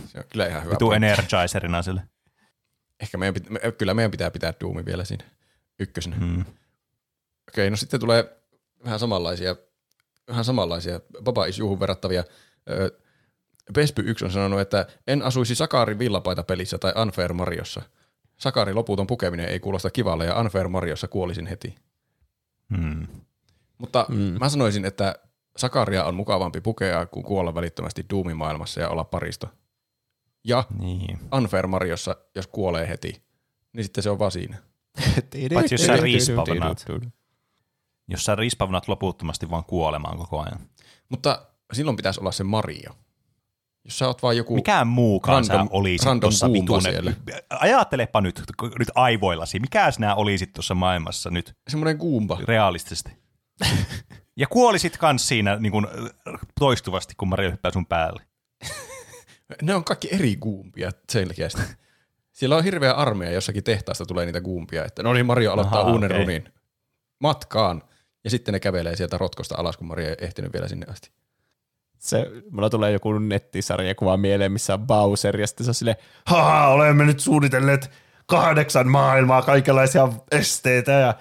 Se on kyllä ihan hyvä. vitu pointti. energizerina sille. Ehkä meidän pitä, me- kyllä meidän pitää pitää Doomi vielä siinä ykkösenä. Mm. Okei, no sitten tulee vähän samanlaisia, vähän samanlaisia Baba is Juhun verrattavia. Öö, Pespy 1 on sanonut, että en asuisi Sakarin villapaita-pelissä tai Unfair Mariossa. Sakarin loputon pukeminen ei kuulosta kivalle ja Unfair Mariossa kuolisin heti. Mm. Mutta Mm. mm. mä sanoisin, että Sakaria on mukavampi pukea kuin kuolla välittömästi Doomin maailmassa ja olla paristo. Ja Niin. Unfair Mariossa, jos kuolee heti, niin sitten se on vaan siinä. Paitsi jos sä respawnaat. Jos sä rispawnat loputtomasti vaan kuolemaan koko ajan. Mutta silloin pitäisi olla se Mario. Jos sä oot vaan joku... Mikään muukaan random- sä olisit random tuossa siellä. Ajattelepa nyt, nyt aivoillasi, mikä sinä olisit tuossa maailmassa nyt Semmoinen Goomba. realistisesti. ja kuolisit kans siinä niin kun, toistuvasti, kun Mario hyppää sun päälle. Ne on kaikki eri Goombia selkeästi. Siellä on hirveä armeija, jossakin tehtaasta tulee niitä kuumpia, että no niin, Mario aloittaa Ahaa, uuden okei. runin matkaan. Ja sitten ne kävelee sieltä rotkosta alas, kun Mario ei ehtinyt vielä sinne asti. Se, mulla tulee joku nettisarjakuva mieleen, missä on Bowser, ja sitten se on silleen, haha, olemme nyt suunnitelleet kahdeksan maailmaa, kaikenlaisia esteitä, ja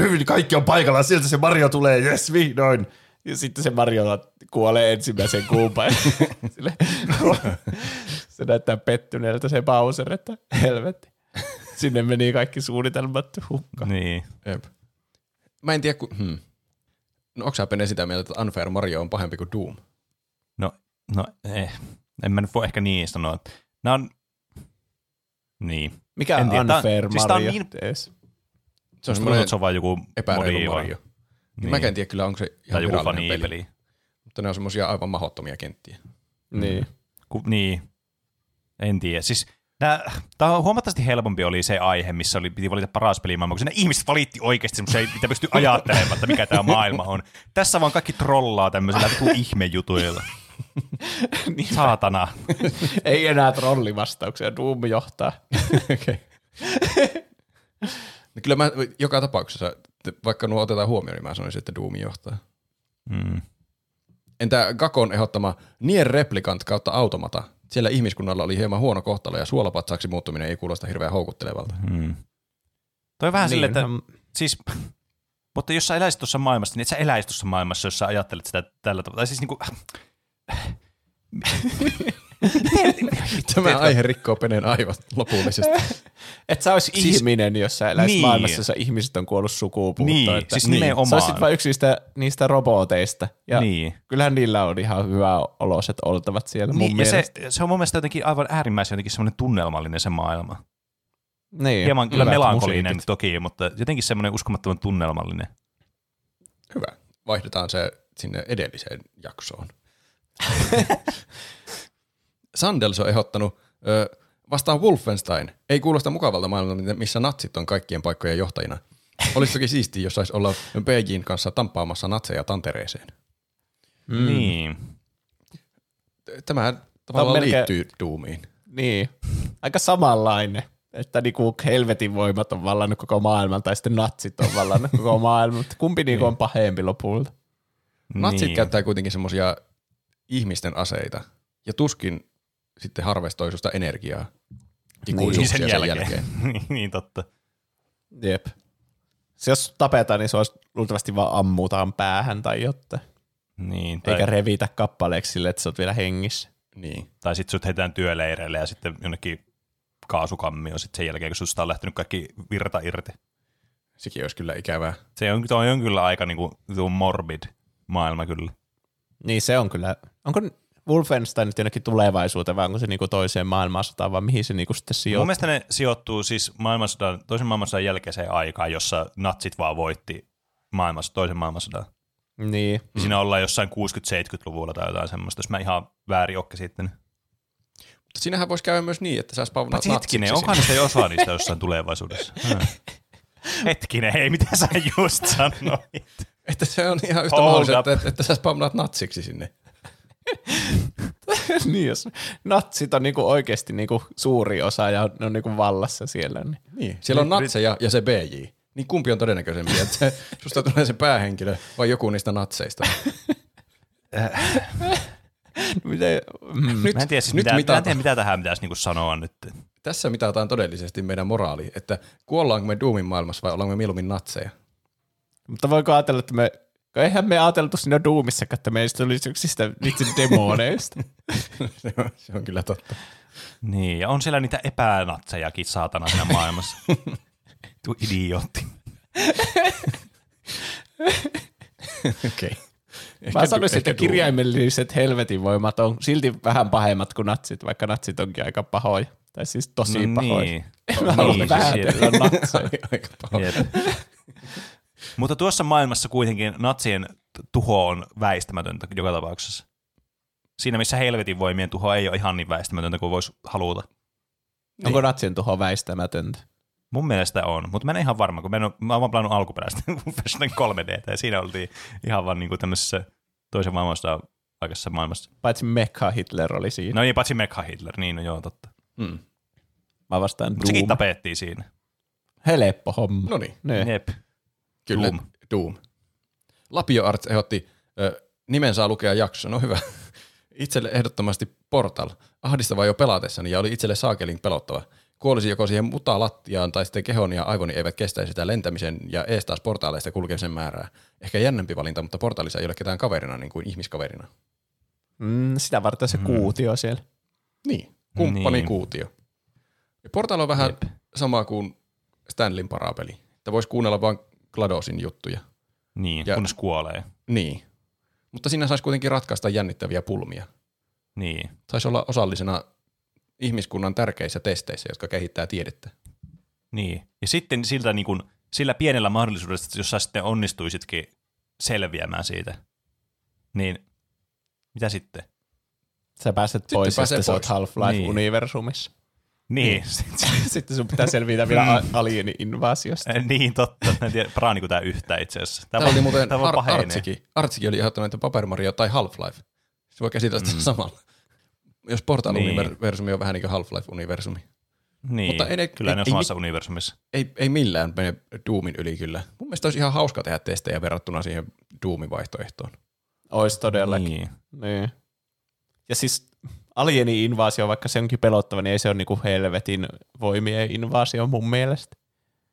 hyvin kaikki on paikallaan, sieltä se Mario tulee, jes, vihdoin. Ja sitten se Mario kuolee ensimmäisen kuupaan. Sille, se näyttää pettyneeltä se Bowser, että helvetti. Sinne meni kaikki suunnitelmat hukkaan. Niin. Jep. Mä en tiedä, kun... Hmm. No onko sä Pene sitä mieltä, että Unfair Mario on pahempi kuin Doom? No, no eh. en mä nyt voi ehkä niin sanoa. Nämä on... Niin. Mikä En on tiedä, unfair siis tää on Mario? niin-? Se on semmoinen se on vaan joku epäreilu. Mario. Niin. Niin. Mä en tiedä kyllä, onko se ihan Tai joku peli. fanipeli. Mutta ne on semmoisia aivan mahottomia kenttiä. Niin. Ku, niin. En tiedä. Siis Tämä on huomattavasti helpompi oli se aihe, missä oli, piti valita paras pelimaailma, kun siinä ihmiset valitti oikeasti semmoisia, mitä pystyy ajattelemaan, että mikä tämä maailma on. Tässä vaan kaikki trollaa tämmöisillä vitu ihmejutuilla. Niin. Saatana. Ei enää trollivastauksia, Doom johtaa. okay. no kyllä mä joka tapauksessa, vaikka nuo otetaan huomioon, niin mä sanoisin, että Doom johtaa. Mm. Entä Gakon ehdottama Nier Replicant kautta Automata? Siellä ihmiskunnalla oli hieman huono kohtalo ja suolapatsaksi muuttuminen ei kuulosta hirveän houkuttelevalta. Mm. Toi vähän niin, silleen, että siis, mutta jos sä eläisit tuossa maailmassa, niin et sä eläisi tuossa maailmassa, jos sä ajattelet sitä tällä tavalla. Tai siis niinku, Tämä aihe rikkoo Penen aivot lopullisesti. Et sä olisi Siis- ihminen, jos sä eläisit Niin. niin. maailmassa, jossa ihmiset on kuollut sukupuuttoon. Niin, että siis Sä nimenomaan. olisit vain yksi niistä, niistä roboteista. Ja niin. kyllähän niillä on ihan hyvä oloset oltavat siellä mun niin ja se, se, on mun mielestä jotenkin aivan äärimmäisen jotenkin semmoinen tunnelmallinen se maailma. niin, Hieman kyllä hyvät melankolinen musiikit. toki, mutta jotenkin semmoinen uskomattoman tunnelmallinen. Hyvä. Vaihdetaan se sinne edelliseen jaksoon. Sandels on ehdottanut ö, vastaan Wolfenstein. Ei kuulosta mukavalta maailmalta, missä natsit on kaikkien paikkojen johtajina. Olisi toki siistiä, jos saisi olla PJin kanssa tamppaamassa natseja tantereeseen. Mm. Niin. Tämä tavallaan melkein- liittyy Doomiin. Niin, aika samanlainen. Että niinku helvetin voimat on vallannut koko maailman, tai sitten natsit on vallannut koko maailman. Mutta kumpi niinku on pahempi lopulta? Natsit niin. käyttää kuitenkin semmoisia ihmisten aseita ja tuskin sitten harvestoi susta energiaa ikuisuuksia Niin, sen jälkeen. niin totta. Jep. Se jos tapetaan, niin se olisi luultavasti vaan ammutaan päähän tai jotain. Niin, tai, Eikä revitä kappaleeksi sille, että sä oot vielä hengissä. Niin. tai sitten sut heitetään työleireille ja sitten jonnekin kaasukammio sitten sen jälkeen, kun susta on lähtenyt kaikki virta irti. Sekin olisi kyllä ikävää. Se on, on kyllä aika niinku, tuo morbid maailma kyllä. Niin se on kyllä. Onko Wolfenstein nyt jonnekin tulevaisuuteen vai onko se niinku toiseen maailmansotaan vai mihin se niinku sitten Mun sijoittuu? mielestä ne sijoittuu siis maailmansodan, toisen maailmansodan jälkeiseen aikaan, jossa natsit vaan voitti maailmassa, toisen maailmansodan. Niin. Mm. Siinä ollaan jossain 60-70-luvulla tai jotain semmoista, jos mä ihan väärin okke sitten. Mutta siinähän voisi käydä myös niin, että sä spawnaat Paitsi hetkinen, onkohan niistä osa niistä jossain tulevaisuudessa? Hmm. Hetkinen, hei, mitä sä just sanoit? Että se on ihan yhtä mahdollista, että, että, sä spawnaat natsiksi sinne. niin, jos natsit on niinku oikeasti niinku suuri osa ja ne on niinku vallassa siellä. Niin. Niin. Siellä on natseja ja se BJ. Niin kumpi on todennäköisempi, että se, susta tulee se päähenkilö vai joku niistä natseista? Miten, mm, Nyt, Mä en tiedä, siis nyt mitä, mä en tiedä, mitä tähän pitäisi niinku sanoa nyt. Tässä mitataan todellisesti meidän moraali, että kuollaanko me Doomin maailmassa vai ollaanko me mieluummin natseja? mutta voiko ajatella, että me, eihän me ajateltu siinä Doomissakaan, että meistä olisi yksistä vitsin demoneista. se, on, se on kyllä totta. Niin, ja on siellä niitä epänatsejakin saatana siinä maailmassa. Tuo idiootti. Okei. Mä sanoisin, että kirjaimelliset helvetin voimat on silti vähän pahemmat kuin natsit, vaikka natsit onkin aika pahoja. Tai siis tosi no pahoja. niin. Mä haluan niin, vähätellä natseja. Aika paha. Mutta tuossa maailmassa kuitenkin natsien tuho on väistämätöntä joka tapauksessa. Siinä missä helvetin voimien tuho ei ole ihan niin väistämätöntä kuin voisi haluta. Onko natsien tuho väistämätöntä? Mun mielestä on, mutta mä en ihan varma, kun mä, en ole, mä oon vaan pelannut alkuperäistä Wolfenstein 3D, ja siinä oltiin ihan vaan niinku tämmöisessä toisen maailmasta aikaisessa maailmassa. Paitsi Mekka Hitler oli siinä. No niin, paitsi Mekha Hitler, niin no joo, totta. Mm. Mä vastaan Mutta sekin Doom. tapettiin siinä. Helppo homma. No niin, Niin. Jep. Kyllä. Doom. Doom. Lapio Arts ehdotti, ö, nimen saa lukea jaksossa, no hyvä. Itselle ehdottomasti Portal. Ahdistavaa jo pelatessani ja oli itselle saakelin pelottava. Kuolisi joko siihen mutaa lattiaan tai sitten kehoni ja aivoni eivät kestäisi sitä lentämisen ja ees taas portaaleista kulkemisen määrää. Ehkä jännempi valinta, mutta portaalissa ei ole ketään kaverina niin kuin ihmiskaverina. Mm, sitä varten se kuutio siellä. Niin, kumppani Niin. kuutio. Ja Portal on vähän Jep. sama kuin Stanlin parapeli. Että voisi kuunnella vain GLaDOSin juttuja. Niin, Ja- kunnes kuolee. Niin. Mutta siinä saisi kuitenkin ratkaista jännittäviä pulmia. Niin. Saisi olla osallisena ihmiskunnan tärkeissä testeissä, jotka kehittää tiedettä. Niin. Ja sitten siltä niin kuin, sillä pienellä mahdollisuudella, että jos sä sitten onnistuisitkin selviämään siitä, niin mitä sitten? Sä pääset Sitten pois ja pääsee sitten sä oot pois. Half-Life-universumissa. Niin, sitten sun pitää selvitä vielä a- alieni-invaasiosta. Eh, niin totta. Mä en tiedä, paraaniko tämä yhtään itse asiassa. Täällä oli muuten tämä Ar- pahenee. Artsikin. Artsikin oli ehdottanut, että Paper Mario tai Half-Life. Se voi käsitellä sitä samalla. Jos Portal-universumi on vähän niin kuin Half-Life-universumi. Niin, Mutta ei ne- kyllä ei- ne on ei samassa universumissa. Ei, ei millään mene Doomin yli kyllä. Mun mielestä olisi ihan hauska tehdä testejä verrattuna siihen Doomin vaihtoehtoon. Ois todellakin. Niin. Niin. Ja siis alieni-invaasio, vaikka se onkin pelottava, niin ei se ole niinku helvetin voimien invaasio mun mielestä.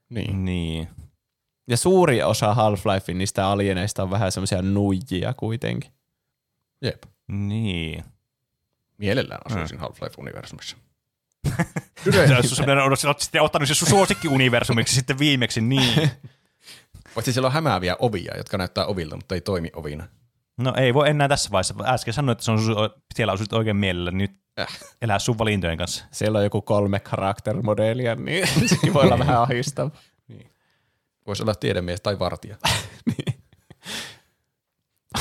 Niin. Niin. Ja suuri osa Half-Lifein niistä alieneista on vähän semmoisia nuijia kuitenkin. Jep. Niin. Mielellään Hmm. asuisin Half-Life-universumissa. Se olisi sellainen, olet sitten ottanut se sun suosikki-universumiksi sitten viimeksi, niin. Paitsi siellä on hämääviä ovia, jotka näyttää ovilta, mutta ei toimi ovina. No ei voi enää tässä vaiheessa. Äsken sanoin, että se on, su- siellä asut oikein mielellä, niin nyt Äh. elää sun valintojen kanssa. Siellä on joku kolme karakterimodelia, niin sekin voi olla vähän ahistava. Voisi olla tiedemies tai vartija.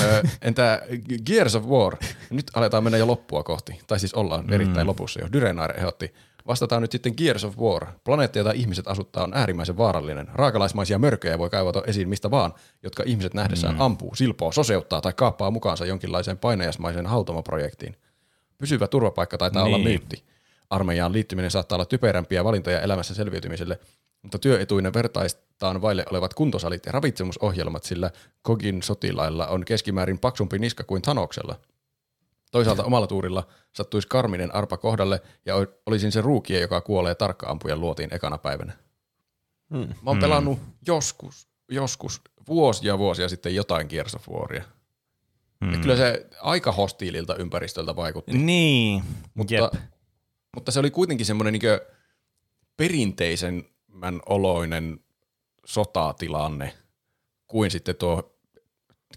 Ö, entä Gears of War? Nyt aletaan mennä jo loppua kohti. Tai siis ollaan erittäin lopussa jo. Dyrenaar ehdotti. Vastataan nyt sitten Gears of War. Planeetta, jota ihmiset asuttaa, on äärimmäisen vaarallinen. Raakalaismaisia mörköjä voi kaivata esiin mistä vaan, jotka ihmiset nähdessään mm. ampuu, silpoo, soseuttaa tai kaappaa mukaansa jonkinlaiseen painajasmaiseen hautomoprojektiin. Pysyvä turvapaikka taitaa olla Niin. myytti. Armeijaan liittyminen saattaa olla typerämpiä valintoja elämässä selviytymiselle, mutta työetuinen vertaistaan vaille olevat kuntosalit ja ravitsemusohjelmat, sillä Kogin sotilailla on keskimäärin paksumpi niska kuin Thanoksella. Toisaalta omalla tuurilla sattuisi karminen arpa kohdalle ja olisin se ruukie, joka kuolee tarkka-ampujan luotiin ekana päivänä. Hmm. Mä oon pelannut joskus, joskus vuosia vuosia sitten jotain Gears of Waria. Hmm. Ja kyllä se aika hostiililta ympäristöltä vaikutti. Niin. Mutta, Jep. mutta se oli kuitenkin semmoinen niin perinteisemmän oloinen sotatilanne kuin sitten tuo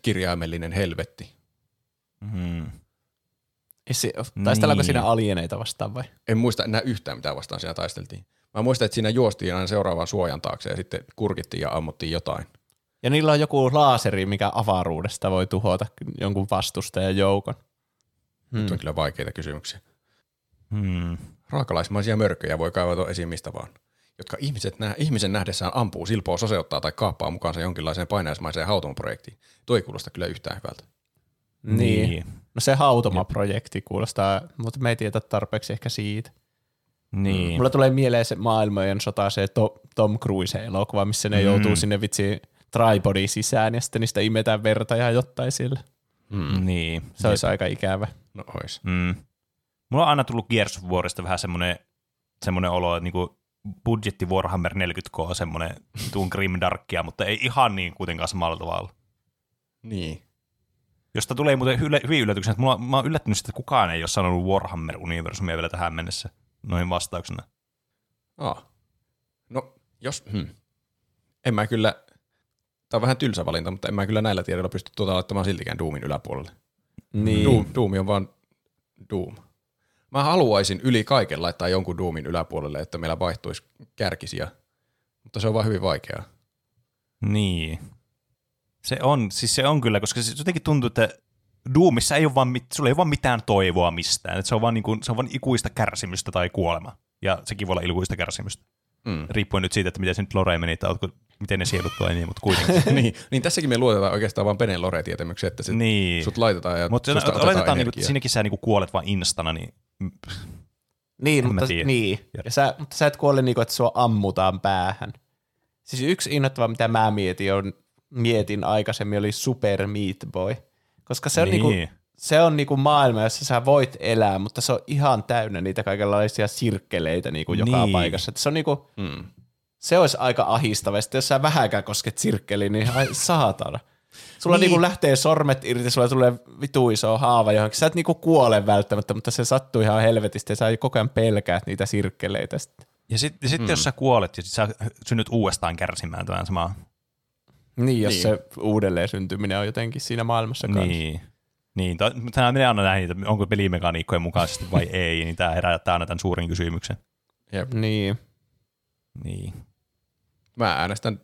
kirjaimellinen helvetti. Hmm. Ei se- Taistellaanko Niin. siinä alieneita vastaan vai? En muista enää yhtään, mitä vastaan siinä taisteltiin. Mä muistan, että siinä juostiin aina seuraavan suojan taakse ja sitten kurkittiin ja ammuttiin jotain. Ja niillä on joku laaseri, mikä avaruudesta voi tuhota jonkun vastustajan joukon. Hmm. Nyt on kyllä vaikeita kysymyksiä. Hmm. Raakalaismaisia mörköjä voi kaivata esiin mistä vaan, jotka ihmiset nä- ihmisen nähdessään ampuu, silpoo, soseuttaa tai kaappaa mukaansa jonkinlaiseen painajaismaiseen hautomoprojektiin. Tuo ei kuulosta kyllä yhtään hyvältä. Niin. Niin. No se hautoma-projekti kuulostaa, mutta me ei tiedä tarpeeksi ehkä siitä. Niin. Mulla tulee mieleen se maailmojen sota, se to, Tom Cruise-elokuva, missä ne mm. joutuu sinne vitsi tripodin sisään ja sitten niistä imetään verta ja jotain sille. Mm. Niin. Se olisi aika ikävä. No ois. Mm. Mulla on aina tullut Gears of Warista vähän semmoinen, semmoinen olo, että niinku budjetti Warhammer 40K on semmoinen tuun grimdarkia, mutta ei ihan niin kuitenkaan samalla tavalla. Niin. Josta tulee muuten hyle, hyvin yllätyksenä, että mulla, mä oon yllättynyt, että kukaan ei ole sanonut Warhammer-universumia vielä tähän mennessä noin vastauksena. Ah. No, jos... Hmm. En mä kyllä... Tämä on vähän tylsä valinta, mutta en mä kyllä näillä tiedoilla pysty tuota laittamaan siltikään Doomin yläpuolelle. Niin. Doom, Doom on vaan Doom. Mä haluaisin yli kaiken laittaa jonkun Doomin yläpuolelle, että meillä vaihtuisi kärkisiä, mutta se on vaan hyvin vaikeaa. Niin. Se on, siis se on kyllä, koska se jotenkin tuntuu, että Doomissa ei ole vaan, mit- sulla ei ole vaan mitään toivoa mistään. Että se, on vaan niin kuin, se on vaan ikuista kärsimystä tai kuolema. Ja sekin voi olla ikuista kärsimystä. Mm. Riippuen nyt siitä, että miten se nyt Lore meni, tai ootko, miten ne sielut toimii, mutta kuitenkin. niin, niin tässäkin me luotetaan oikeastaan vaan Penen lore-tietämykseen, että se, niin. sut laitetaan ja Mutta susta otetaan oletetaan, niin, että siinäkin sä niin kuolet vaan instana, niin mm, Niin, En mutta, niin. Ja sä, mutta sä et kuole niin kuin, että sua ammutaan päähän. Siis yksi innoittava, mitä mä mietin, on, mietin aikaisemmin, oli Super Meat Boy. Koska se on, niin. Niin. niinku, se on niinku maailma, jossa sä voit elää, mutta se on ihan täynnä niitä kaikenlaisia sirkkeleitä niinku joka Niin. paikassa. Et se on niinku, Mm. se olisi aika ahistava. Sitten jos sä vähänkään kosket sirkkeliin, niin ai saatana. Sulla Niin. niin. niinku lähtee sormet irti, sulla tulee vitu iso haava johonkin. Sä et niinku kuole välttämättä, mutta se sattuu ihan helvetisti ja sä koko ajan pelkäät niitä sirkkeleitä. Sitten. Ja sitten sit, mm. jos sä kuolet ja sit sä synnyt uudestaan kärsimään tämän samaa. Niin, jos Niin. niin. se uudelleen syntyminen on jotenkin siinä maailmassa kanssa. Niin. Niin, tämä menee aina näihin, että onko pelimekaniikkojen mukaisesti vai ei, niin tämä herättää aina tämän suurin kysymyksen. Jep. Niin. Niin. Mä äänestän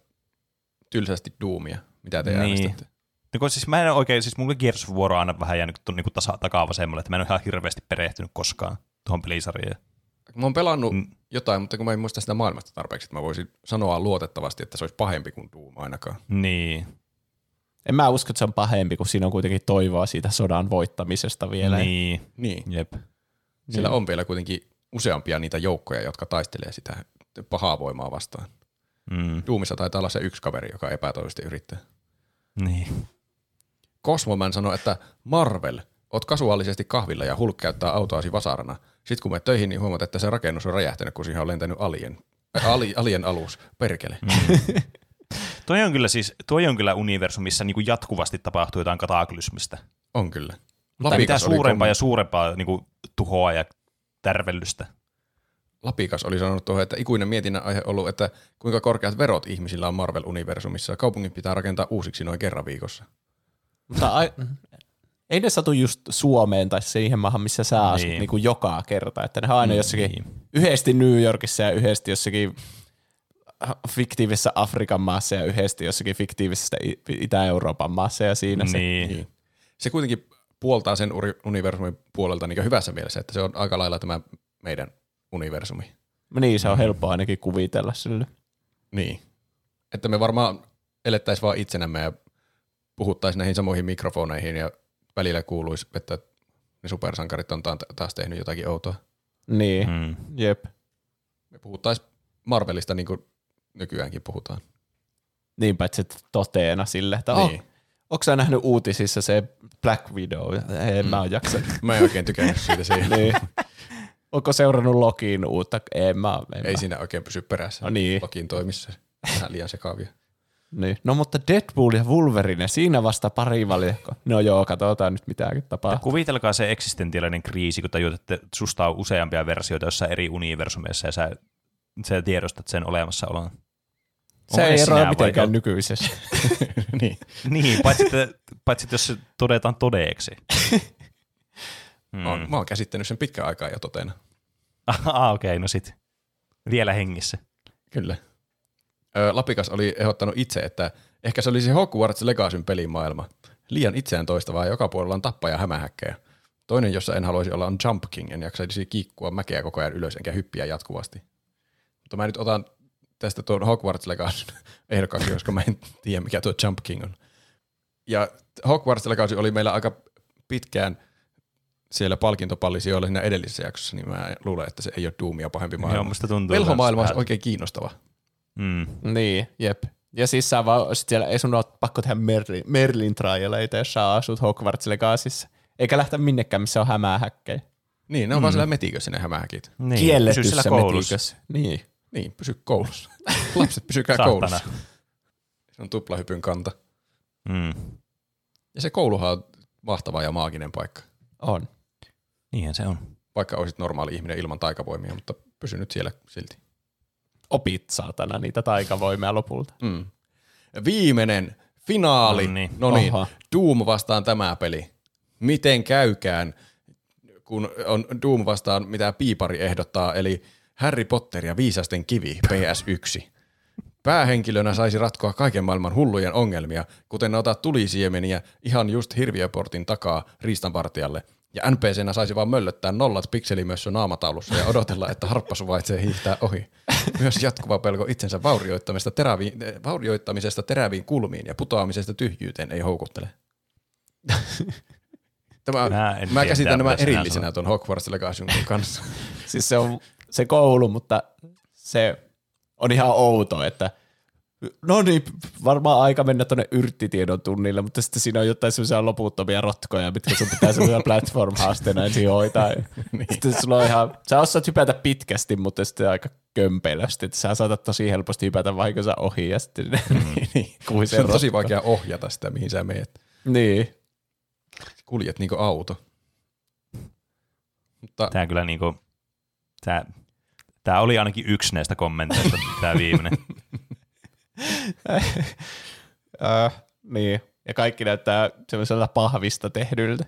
tylsästi Doomia. Mitä te Niin. äänestätte? No, kun siis mä en oikein, siis mulla Gears of War on aina vähän jäänyt niinku tasa, takaa vasemmalle, että mä en ole ihan hirveästi perehtynyt koskaan tuohon pelisarjaan. Mä oon pelannut Mm. jotain, mutta kun mä en muista sitä maailmasta tarpeeksi, että mä voisin sanoa luotettavasti, että se olisi pahempi kuin Doom ainakaan. Niin. En mä usko, että se on pahempi, kun siinä on kuitenkin toivoa siitä sodan voittamisesta vielä. Niin. Niin. Jep. Siellä on vielä kuitenkin useampia niitä joukkoja, jotka taistelee sitä pahaa voimaa vastaan. Mm. Doomissa taitaa olla se yksi kaveri, joka epätoivoisesti yrittää. Niin. Cosmoman sanoi, että Marvel, oot kasuaalisesti kahvilla ja Hulk käyttää autoasi vasarana. Sitten kun me töihin, niin huomaat, että se rakennus on räjähtänyt, kun siihen on lentänyt alien, äh, ali, alien alus. Perkele. Mm. Toi on kyllä siis, toi on kyllä universumi, missä niinku jatkuvasti tapahtuu jotain kataklysmistä. On kyllä. Tai mitä Lapikas oli, suurempaa kom- ja suurempaa niinku tuhoa ja tärvellystä. Lapikas oli sanonut tuohon, että ikuinen mietinnän aihe ollut, että kuinka korkeat verot ihmisillä on Marvel-universumissa. Kaupungit pitää rakentaa uusiksi noin kerran viikossa. Mutta ai, ei ne satu just Suomeen tai siihen maahan, missä sä asut Niin. niin. kuin joka kerta. Että ne on aina jossakin, Niin. yhdesti New Yorkissa ja yhdesti jossakin fiktiivisessä Afrikan maassa ja yhdesti jossakin fiktiivisessä Itä-Euroopan maassa ja siinä se. Niin. Niin. Se kuitenkin puoltaa sen universumin puolelta niin hyvässä mielessä, että se on aika lailla tämä meidän universumi. Niin, se on helppo ainakin kuvitella sille. Niin. Että me varmaan elettäisiin vaan itsenämme ja puhuttaisiin näihin samoihin mikrofoneihin ja välillä kuuluisi, että ne supersankarit on ta- taas tehnyt jotakin outoa. Niin, Mm. jep. Me puhuttaisiin Marvelista niin kuin nykyäänkin puhutaan. Niin paitsi että toteena sille, että Niin. oh, onko sä nähnyt uutisissa se Black Widow? En mm. mä oon jaksanut. Mä en oikein tykännyt siitä siihen. niin. Onko seurannut Lokiin uutta? En mä, en Ei mä. siinä oikein pysy perässä. No niin. Lokin toimissa. Vähän liian sekaavia. Niin. No mutta Deadpool ja Wolverine, siinä vasta pari valikko. No joo, katsotaan nyt mitä tapahtuu. Kuvitelkaa se eksistentiaalinen kriisi, kun tajuat, että susta on useampia versioita jossain eri universumeissa ja sä, sä tiedostat sen olemassaolon. Se ei eroa mitenkään nykyisestä. niin. Niin, paitsi, että, paitsi että jos se todetaan todeeksi. Mm. Mä, oon, mä oon käsittänyt sen pitkän aikaa jo totena. Ah, okei, okay, no sit. Vielä hengissä. Kyllä. Lapikas oli ehdottanut itse, että ehkä se olisi Hogwarts Legacyn pelimaailma. Liian itseään toistavaa ja joka puolella on tappa ja hämähäkkejä. Toinen, jossa en haluaisi olla, on Jump King. En jaksaisi kiikkua mäkeä koko ajan ylös enkä hyppiä jatkuvasti. Mutta mä nyt otan tästä tuon Hogwarts Legacyn ehdokkaaksi, koska mä en tiedä, mikä tuo Jump King on. Ja Hogwarts Legacy oli meillä aika pitkään siellä palkintopallisijoilla siinä edellisessä jaksossa, niin mä luulen, että se ei ole Doomia pahempi maailma. Joo, musta tuntuu. Velhomaailma olisi oikein kiinnostava. Mm. niin, jep. Ja siis sä vaan, sit siellä ei sun ole pakko tehdä Merlin, Merlin trialeita, jos sä asut Hogwarts Legacyssa. Eikä lähteä minnekään, missä on hämähäkkejä. Niin, ne on mm. vaan siellä metikössä ne hämähäkit. Niin, pysy Kielletyssä metikössä. Niin. Niin, pysy koulussa. Lapset, pysykää koulussa. Se on tuplahypyn kanta. Mm. Ja se kouluhan on mahtava ja maaginen paikka. On. Niinhän se on. Vaikka olisit normaali ihminen ilman taikavoimia, mutta pysy nyt siellä silti. Opit saatana niitä taikavoimia lopulta. Mm. Viimeinen finaali. No niin. No niin. Doom vastaan tämä peli. Miten käykään, kun on Doom vastaan mitä Piipari ehdottaa, eli Harry Potter ja Viisasten kivi PS1. Päähenkilönä saisi ratkoa kaiken maailman hullujen ongelmia, kuten ottaa tulisiemeniä ihan just hirviöportin takaa riistanvartijalle. Ja NPCnä saisi vaan möllöttää nollat pikselimössö naamataulussa ja odotella, että harppasuvaitsee hiihtää ohi. Myös jatkuva pelko itsensä vaurioittamisesta teräviin, eh, vaurioittamisesta teräviin kulmiin ja putoamisesta tyhjyyteen ei houkuttele. Tämä, Mä mä, käsitän nämä erillisenä tuon Hogwarts Legasiun kanssa. Siis se on se koulu, mutta se on ihan outo, että no niin, varmaan aika mennä tuonne yrttitiedon tunnille, mutta sitten siinä on jotain sellaisia loputtomia rotkoja, mitkä sun pitää sellaisia platform-haasteena ensin hoitaa. niin. Sitten sulla on ihan, sä osaat hypätä pitkästi, mutta sitten aika kömpelösti, että sä saatat tosi helposti hypätä vahingossa ohi ja sitten niin, kuin Se on tosi vaikea ohjata sitä, mihin sä meet. Niin, Kuljet niinku auto. Mutta Tämä kyllä niinku, tämä, tämä oli ainakin yksi näistä kommenteista, tämä viimeinen. Äh, niin. Ja kaikki näyttää semmoisella pahvista tehdyltä.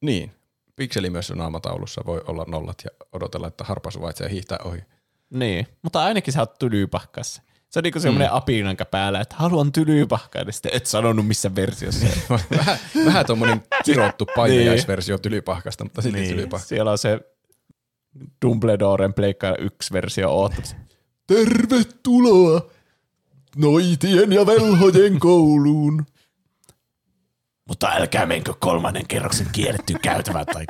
niin, pikseli myös sun naamataulussa voi olla nollat ja odotella, että harpa suvaitsee hiihtää ohi. Niin, mutta ainakin sä oot tylypahkassa. Se on niinku semmoinen mm. apinanka päällä, että haluan tylypahkaa, ja sitten et sanonut missä versiossa. vähän, vähän tuommoinen kirottu painajaisversio tylypahkasta, mutta silti Niin. tylypahka. Siellä on se Dumbledoren Pleikka 1 versio oottamassa. Tervetuloa noitien ja velhojen kouluun. Mutta älkää menkö kolmannen kerroksen kierrettyyn käytävään tai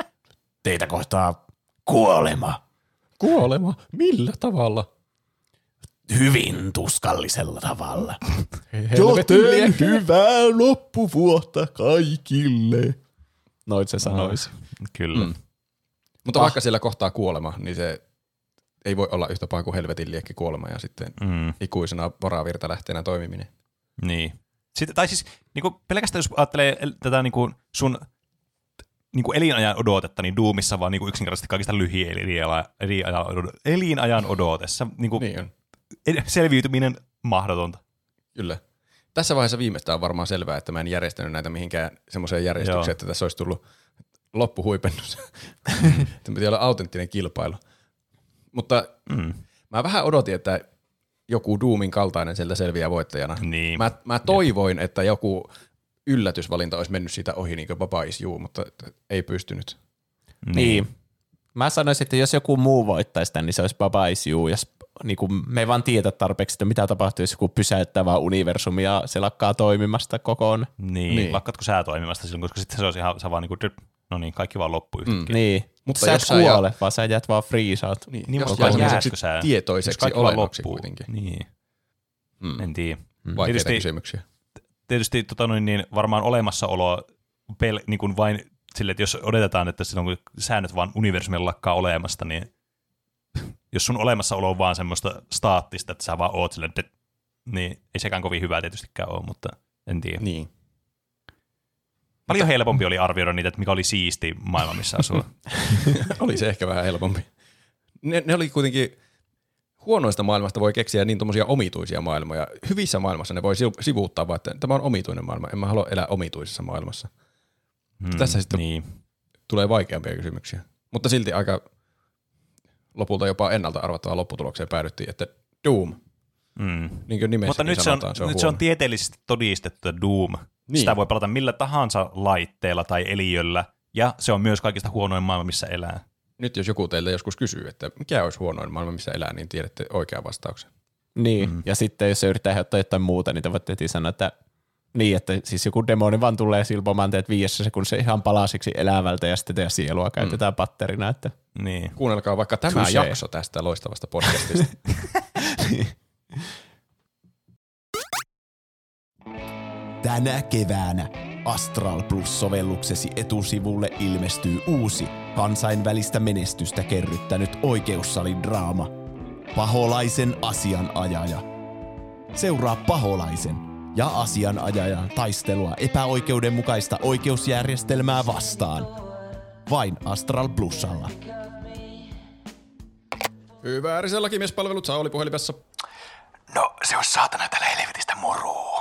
teitä kohtaa kuolema. Kuolema? Millä tavalla? Hyvin tuskallisella tavalla. Liekkiä. hyvää loppuvuotta kaikille. Noit se sanoisi. Kyllä. Mm. Mutta Pah. vaikka siellä kohtaa kuolema, niin se ei voi olla yhtä paha kuin helvetin liekki kuolema ja sitten Mm. ikuisena varavirtalähteenä toimiminen. Niin. Sitten, tai siis niin kuin pelkästään jos ajattelee el- tätä niin kuin sun niin kuin elinajan odotetta, niin Doomissa vaan niin kuin yksinkertaisesti kaikista lyhin elinajan, elinajan, odot- elinajan odotessa. Niin kuin Niin on. selviytyminen mahdotonta. Kyllä. Tässä vaiheessa viimeistään on varmaan selvää, että mä en järjestänyt näitä mihinkään semmoiseen järjestykseen, Joo. että tässä olisi tullut loppuhuipennus. Tämä piti olla autenttinen kilpailu. Mutta Mm. mä vähän odotin, että joku Doomin kaltainen sieltä selviää voittajana. Niin. Mä, mä toivoin, että joku yllätysvalinta olisi mennyt siitä ohi, niin kuin Baba is you, mutta ei pystynyt. Niin. Mä sanoisin, että jos joku muu voittaisi tämän, niin se olisi Baba Is You. Jos, niin kuin, me ei vaan tiedä tarpeeksi, että mitä tapahtuu, jos joku pysäyttävä universumi ja se lakkaa toimimasta kokoon. Niin. Niin. niin. Lakkaatko sä toimimasta silloin, koska sitten se olisi ihan, sä vaan niin kuin, no niin, kaikki vaan loppu yhtäkkiä. Niin. Mutta sä jos et kuole, ja- vaan sä jäät vaan freesaat. Niin, Niin, jos mutta jää vai semmoiseksi jäätkö sä? Tietoiseksi loppuu. kuitenkin. Niin. Mm. En tiedä. Vaikeita Tietysti- kysymyksiä. tietysti tota noin, niin varmaan olemassaolo pel, niin kuin vain sille, että jos odotetaan, että silloin kun säännöt vaan universumilla lakkaa olemasta, niin jos sun olemassaolo on vaan semmoista staattista, että sä vaan oot sille, että niin ei sekään kovin hyvää tietystikään ole, mutta en tiedä. Niin. Paljon helpompi oli arvioida niitä, että mikä oli siisti maailma, missä asuu. oli se ehkä vähän helpompi. Ne, ne oli kuitenkin, huonoista maailmasta voi keksiä niin tuommoisia omituisia maailmoja. Hyvissä maailmassa ne voi sivu- sivuuttaa vaan, että tämä on omituinen maailma. En mä halua elää omituisessa maailmassa. Hmm, Tässä sitten- Niin. Tulee vaikeampia kysymyksiä. Mutta silti aika lopulta jopa ennalta arvattavaan lopputulokseen päädyttiin, että Doom, Mm. niin kuin Mutta nyt se on, sanotaan, se on, nyt se on tieteellisesti todistettu, että Doom. Niin. Niin. Sitä voi pelata millä tahansa laitteella tai eliöllä, ja se on myös kaikista huonoin maailma, missä elää. Nyt jos joku teille joskus kysyy, että mikä olisi huonoin maailma, missä elää, niin tiedätte oikean vastauksen. Niin, mm. ja sitten jos se yrittää ehdottaa jotain muuta, niin te voitte heti sanoa, että niin, että siis joku demoni vaan tulee silpomaan teet viidessä sekunnissa ihan palasiksi elävältä ja sitten teidän sielua käytetään patterina, että Niin. Kuunnelkaa vaikka tämä Touché. jakso tästä loistavasta podcastista. Tänä keväänä Astral Plus-sovelluksesi etusivulle ilmestyy uusi, kansainvälistä menestystä kerryttänyt oikeussalin draama. Paholaisen asianajaja. Seuraa paholaisen ja asianajajan taistelua epäoikeudenmukaista oikeusjärjestelmää vastaan. Vain Astral Plusalla. Hyvää Risen lakimiespalvelut, Sauli puhelimessa. No, se on saatana täällä helvetistä moroa.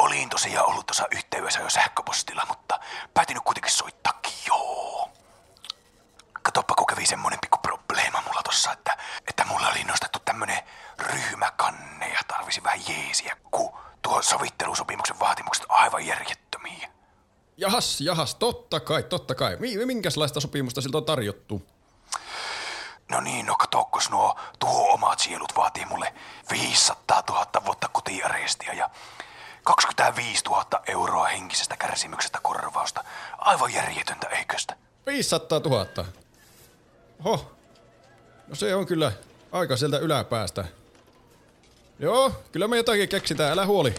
Olin tosiaan ollut tuossa yhteydessä jo sähköpostilla, mutta päätin nyt kuitenkin soittaa joo. Katoppa, kun kävi semmonen pikku probleema mulla tossa, että, että mulla oli nostettu tämmönen ryhmäkanne ja tarvisi vähän jeesiä, kun tuo sovittelusopimuksen vaatimukset on aivan järjettömiä. Jahas, jahas, totta kai, totta kai. Mi- minkälaista sopimusta siltä on tarjottu? No niin, no katokkos nuo tuho omat sielut vaatii mulle 500 000 vuotta kotiarestia ja 25 000 euroa henkisestä kärsimyksestä korvausta Aivan järjetöntä, eiköstä? 500 000. Oho. No se on kyllä aika sieltä yläpäästä. Joo, kyllä me jotakin keksitään, älä huoli.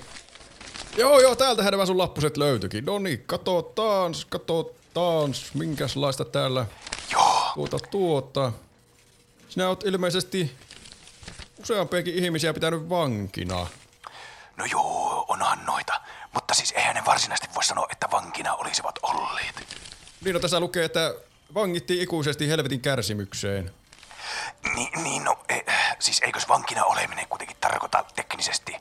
Joo, joo, täältähän nämä sun lappuset löytyikin. No niin, katsotaan, katsotaan, minkälaista täällä Joo. tuota tuota. Sinä oot ilmeisesti useampiakin ihmisiä pitänyt vankina. No joo, onhan noita. Mutta siis eihän ne varsinaisesti voi sanoa, että vankina olisivat olleet. Niin no tässä lukee, että vangittiin ikuisesti helvetin kärsimykseen. Niin, niin no, e, siis eikös vankina oleminen kuitenkin tarkoita teknisesti,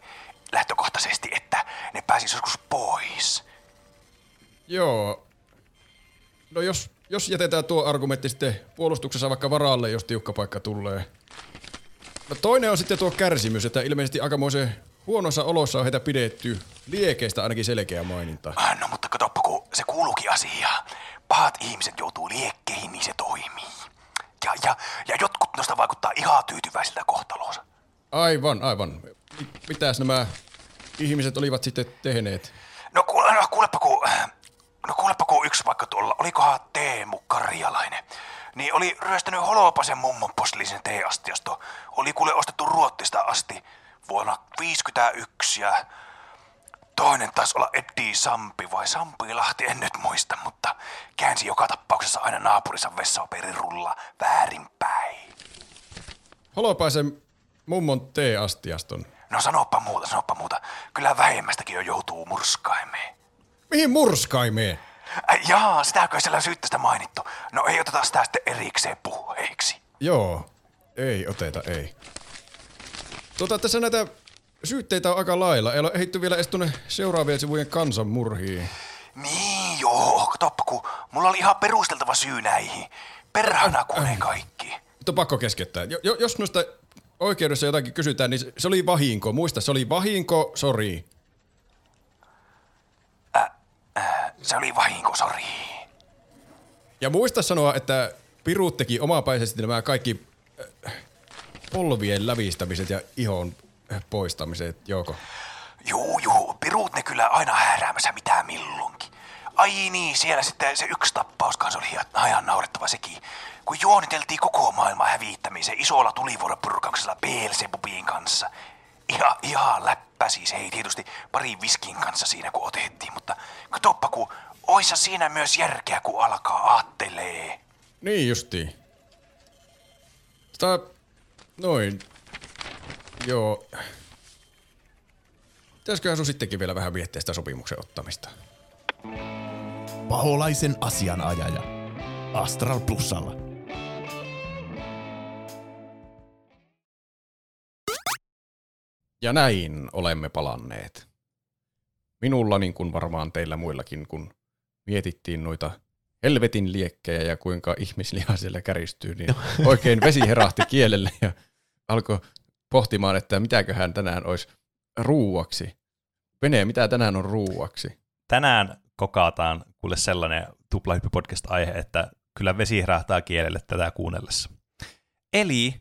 lähtökohtaisesti, että ne pääsis joskus pois? Joo. No jos, jos jätetään tuo argumentti sitten puolustuksessa vaikka varalle, jos tiukka paikka tulee. No toinen on sitten tuo kärsimys, että ilmeisesti aikamoisen huonossa olossa on heitä pidetty. Liekeistä ainakin selkeä maininta. Ah, No mutta katoppa, kun se kuuluukin asiaan. Pahat ihmiset joutuu liekkeihin, niin se toimii. Ja, ja, ja jotkut noista vaikuttaa ihan tyytyväisiltä kohtaloonsa. Aivan, aivan. Mi- Mitäs nämä ihmiset olivat sitten tehneet? No, kuule, no kuulepa kun, no kuulepa kun yksi vaikka tuolla, olikohan Teemu Karjalainen, niin oli ryöstänyt Holopasen mummon postillisen teeastiasto. Oli kuule ostettu Ruottista asti vuonna 51 ja toinen taisi olla Eddie Sampi vai Sampilahti, en nyt muista, mutta käänsi joka tapauksessa aina naapurissa vessapaperin rulla väärinpäin. Holopaisen mummon teeastiaston. No sanoppa muuta, sanoppa muuta. Kyllä vähemmästäkin jo joutuu murskaimeen. Mihin murskaimeen? Äh, jaa, sitäkö siellä syyttöstä mainittu? No ei oteta sitä sitten erikseen puheeksi. Joo. Ei oteta, ei. Tota, tässä näitä syytteitä on aika lailla. Ei ole ehditty vielä edes tuonne seuraavien sivujen kansanmurhiin. Niin joo, katoppa kun mulla oli ihan perusteltava syy näihin. Perhana kun ne kaikki. Nyt on pakko keskeyttää. Jo, jo, jos noista oikeudessa jotakin kysytään, niin se, oli vahinko. Muista, se oli vahinko, sori. Se oli vahinko, sori. Ja muista sanoa, että Piru teki omapäisesti nämä kaikki äh, polvien lävistämiset ja ihon poistamiset, Joko. Juu, juu, piruut ne kyllä aina hääräämässä mitä milloinkin. Ai niin, siellä sitten se yksi tappaus kanssa oli ihan- naurettava sekin. Kun juoniteltiin koko maailman hävittämiseen isolla tulivuoropurkauksella Beelzebubin kanssa. Ihan, ihan läppä siis, ei tietysti pari viskin kanssa siinä kun otettiin, mutta katoppa kun oissa siinä myös järkeä kun alkaa aattelee. Niin justiin. Tota, noin. Joo. Pitäisiköhän sun sittenkin vielä vähän miettiä sitä sopimuksen ottamista? Paholaisen asianajaja. Astral Plusalla. Ja näin olemme palanneet. Minulla niin kuin varmaan teillä muillakin, kun mietittiin noita helvetin liekkejä ja kuinka ihmisliha siellä käristyy, niin oikein vesi herahti kielelle ja alkoi pohtimaan, että mitäköhän tänään olisi ruuaksi. Pene, mitä tänään on ruuaksi? Tänään kokataan kuule sellainen tuplahyppy-podcast-aihe, että kyllä vesi herähtää kielelle tätä kuunnellessa. Eli,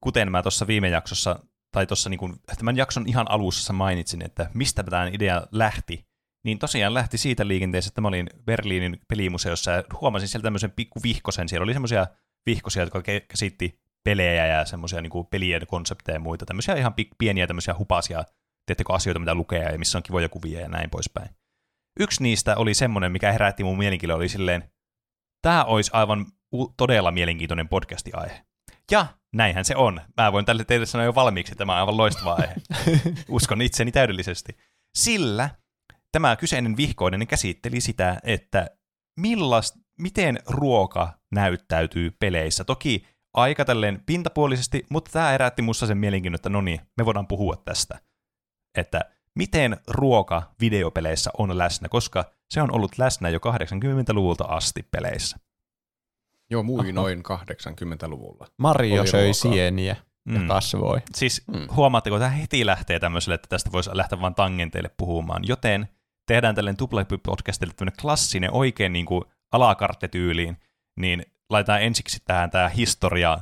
kuten mä tuossa viime jaksossa, tai tuossa niin tämän jakson ihan alussa mainitsin, että mistä tämä idea lähti, niin tosiaan lähti siitä liikenteessä, että mä olin Berliinin pelimuseossa ja huomasin siellä tämmöisen pikku vihkosen. Siellä oli semmoisia vihkosia, jotka käsitti pelejä ja semmoisia niin pelien konsepteja ja muita. Tämmöisiä ihan pieniä tämmöisiä hupasia, teettekö asioita, mitä lukee ja missä on kivoja kuvia ja näin poispäin. Yksi niistä oli semmoinen, mikä herätti mun mielenkiintoa, oli silleen, tämä olisi aivan u- todella mielenkiintoinen podcasti-aihe. Ja näinhän se on. Mä voin tälle teille sanoa jo valmiiksi, että tämä on aivan loistava aihe. Uskon itseni täydellisesti. Sillä tämä kyseinen vihkoinen käsitteli sitä, että millast, miten ruoka näyttäytyy peleissä. Toki aika tälleen pintapuolisesti, mutta tämä herätti musta sen mielenkiinnon, että no niin, me voidaan puhua tästä. Että miten ruoka videopeleissä on läsnä, koska se on ollut läsnä jo 80-luvulta asti peleissä. Joo, muinoin 80-luvulla. Mario Oli söi ruokaa. sieniä ja Mm. kasvoi. Siis mm. huomaatteko, tämä heti lähtee tämmöiselle, että tästä voisi lähteä vain tangenteille puhumaan, joten tehdään tällainen tuplahyppy-podcastille tämmöinen klassinen oikein niin kuin alakarttetyyliin, niin laitetaan ensiksi tähän tämä historia